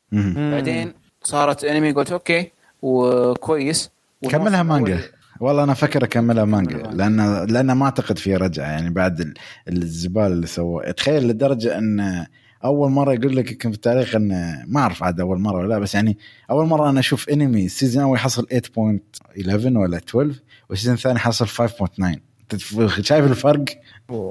بعدين صارت انمي قلت أوكي وكويس. كملها مانجا. والله أنا فكر أكملها مانجا لأن لأن ما أعتقد في رجعة يعني بعد ال- الزبال اللي سووه تخيل لدرجة إن أول مرة يقول لك يمكن في التاريخ ان ما أعرف عاد أول مرة ولا لأ بس يعني أول مرة أنا أشوف انمي ال season الأول يحصل 8.11 ولا 12 وال season الثاني حصل 5.9 تتف- شايف الفرق؟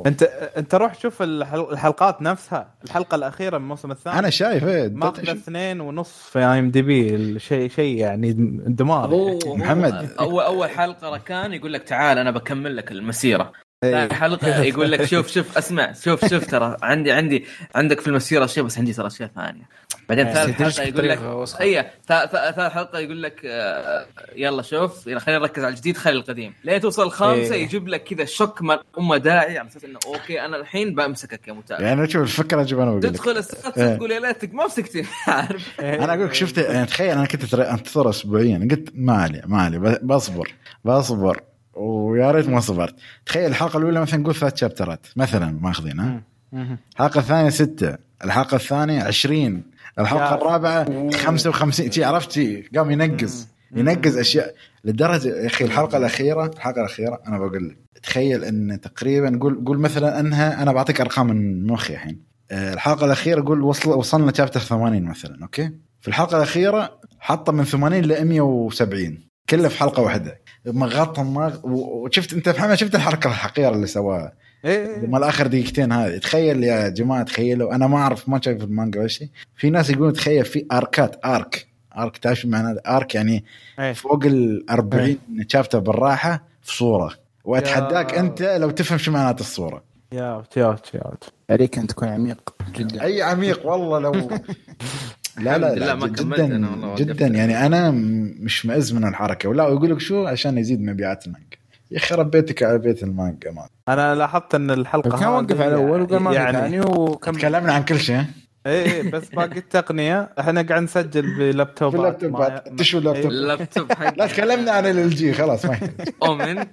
انت أنت روح شوف الحل- الحلقات نفسها. الحلقة الأخيرة من الموسم الثاني. أنا شايف إيه ماخذ اثنين ونص في IMDb شيء شيء يعني دمار. محمد. اول أول حلقة راكان يقول لك تعال أنا بكمل لك المسيرة. إيه. ثاني حلقة [LAUGHS] يقول لك شوف شوف اسمع شوف شوف ترى. عندي عندي عندك في المسيره اشياء بس عندي ترى اشياء ثانية بعدين ثالث يدرجك حلقة يقول لك. اي ثالث ثالث حلقة يقول لك آه، يلا شوف يلا خلينا نركز على الجديد خلي القديم. لين توصل الخامسه إيه. يجيب لك كذا شك ما ام داعي على أساس إنه أوكي أنا الحين بمسكك يا متابع يعني شوف الفكرة أجيب أنا تدخل السادسه إيه. تقول يا ليتك ما مسكتني [LAUGHS] عارف؟ أنا أقول لك شفت يعني تخيل أنا كنت ترى- أنتظر اسبوعيا قلت ما علي ما علي بصبر بصبر. ويا ريت ما صبرت. تخيل الحلقة الأولى مثلا نقول ثلاث شابترات مثلا ماخذين ها؟ مم. الحلقة الثانية ستة الحلقة الثانية 20 الحلقة الرابعة 55 شي عرفت شي؟ قام ينقز. ينقز أشياء. لدرجة يا أخي الحلقة الأخيرة الحلقة الأخيرة أنا بقول لك تخيل إن تقريبا قول قول مثلا إنها أنا بعطيك أرقام من مخي الحين. آه، الحلقة الأخيرة قول وصل وصلنا شابتر 80 مثلا أوكي؟ في الحلقة الأخيرة حطه من 80 ل 170 كله في حلقة واحدة. مغطى مغ... وشفت انت محمد شفت الحركة الحقيره اللي سواها إيه. مال آخر دقيقتين هذه. تخيل يا جماعة تخيلوا. أنا ما أعرف ما شايف المانجا ولا شيء. في ناس يقولون تخيل في أركات أرك. أرك تعرف شو معنى أرك؟ يعني إيه. فوق ال 40 شابتر بالراحة في صورة. وأتحداك يا. أنت لو تفهم شو معنات الصورة. يا يا يا. عليك أن تكون عميق جدا. أي عميق والله لو [LAUGHS] لا لا, لا ما كملت أنا جدا جدا. يعني أنا م- مش مئز من الحركة ولا يقول لك شو عشان يزيد مبيعات المانجا يا أخي ربيتك على بيت المانجا ما أنا لاحظت إن الحلقة كان وقف على الأول وقال ما يعني ثاني وكمل تكلمنا عن كل شيء ها؟ إيه إيه، بس باقي التقنية إحنا قاعد نسجل بلابتوبات باللابتوبات. ما- تشو اللابتوب؟ إيه. اللابتوب [LAUGHS] لا تكلمنا عن ال جي خلاص ما يحتاج. أومن [LAUGHS]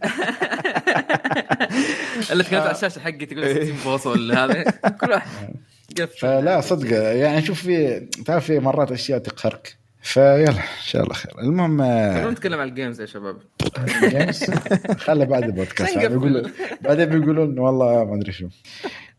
اللي تكلمت على الشاشة حقتي تقول 60 بوصه ولا هذا كل واحد [LAUGHS] فلا صدق. يعني شوف في تعرف في مرات أشياء تقهرك. فيلا إن شاء الله خير. المهم آه، خلونا نتكلم عن ال games يا شباب. games خله بعد البودكاست. نقفل. بيقولوا بعدين بيقولون والله ما أدري شو.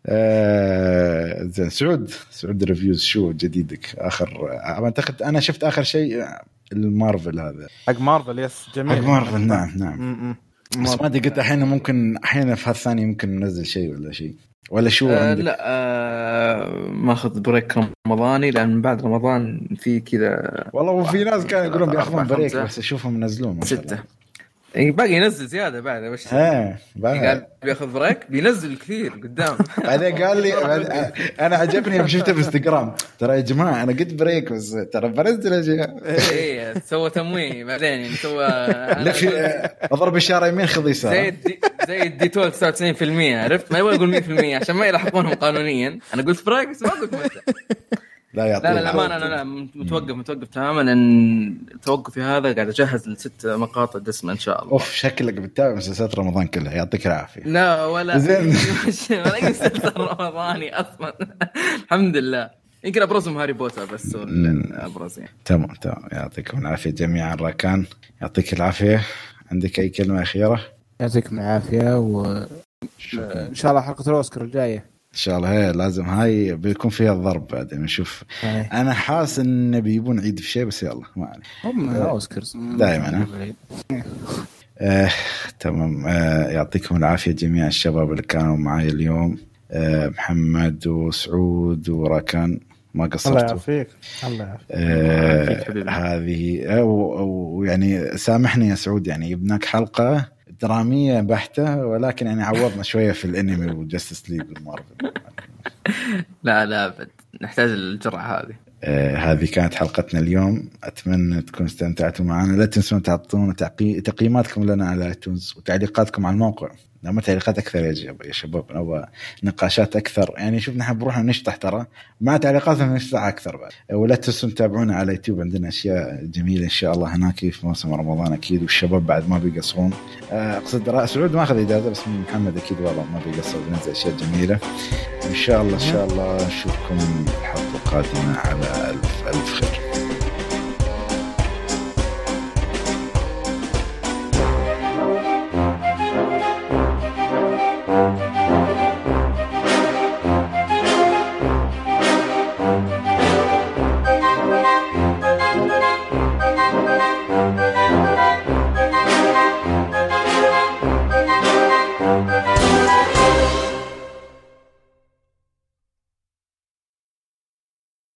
آه زين سعود. سعود reviews شو جديدك؟ آخر آه، أعتقد أنا شفت آخر شيء آه، المارفل هذا. حق مارفل يس جميل. حق مارفل نعم نعم. م- م. بس ما أدري قلت أحيانا ممكن أحيانا في هالثانية ممكن ننزل شيء ولا شيء. ولا شو آه عندك؟ لا آه ماخذ break رمضاني لأن بعد رمضان في كذا والله وفي ناس كانوا يقولون بياخذون break. بس أشوفهم ينزلون ما باقي ينزل زيادة بعد وش ها بعد. قال بياخذ break بينزل كثير قدام. [LAUGHS] بعدين قال لي [LAUGHS] أنا عجبني يوم شفته في انستغرام ترى يا جماعة أنا قلت break بس ترى بنزل اشياء اي سوى تمويه بعدين يعني سوى أضرب إشارة يمين خذ زي يسار الدي زي الديتول 99% عرفت؟ ما يبغى يقول 100% عشان ما يلحقونهم قانونيا. أنا قلت break بس ما قلت متى لا يعطيك لا لا الامانه أنا لا متوقف متوقف تماما لأن توقفي هذا قاعد أجهز لست مقاطع دسمه إن شاء الله. أوف شكلك بتتابع مسلسلات رمضان كلها يعطيك العافية. لا ولا زين. [LAUGHS] ولا مسلسل رمضاني أصلا. الحمد لله. يمكن أبرزهم هاري بوتر بس هو الابرز يعني. تمام تمام. يعطيكم العافية جميعا راكان. يعطيك العافية. عندك أي كلمة أخيرة؟ يعطيكم العافية وان شاء الله حلقة الأوسكار الجاية. إن شاء الله هي لازم هاي بيكون فيها الضرب بعدين نشوف. أنا حاسس إن بيبون عيد في شيء بس يلا ما عليك هم أوسكارز. دايماً، آه، تمام. آه، يعطيكم العافية جميع الشباب اللي كانوا معي اليوم. آه، محمد وسعود وراكان ما الله قصرتوا؟ يعافيك. الله يعافيك. آه، يعافيك حبيبي. هذه آه، ويعني سامحني يا سعود يعني جبناك حلقة درامية بحتة ولكن يعني عوضنا شوية في الأنمي و Justice League والمارفل. [LAUGHS] لا لا أبد. نحتاج الجرعة هذه. آه، هذه كانت حلقتنا اليوم. أتمنى تكونوا استمتعتوا معنا. لا تنسون تعطونا تقييماتكم لنا على iTunes وتعليقاتكم على الموقع. لما تعليقات أكثر يا شباب نبغى نقاشات أكثر. يعني شوف نحن بنروح نشطح ترى. مع تعليقاتنا نشطح أكثر بعد. ولا تنسون تتابعونا على يوتيوب عندنا أشياء جميلة إن شاء الله هناك في موسم رمضان أكيد والشباب بعد ما بيقصرون. آه، أقصد سعود ما أخذ إجازة بس محمد أكيد والله ما بيقصر بنزل أشياء جميلة. إن شاء الله إن شاء الله نشوفكم الحلقة القادمة على الف ألف خير.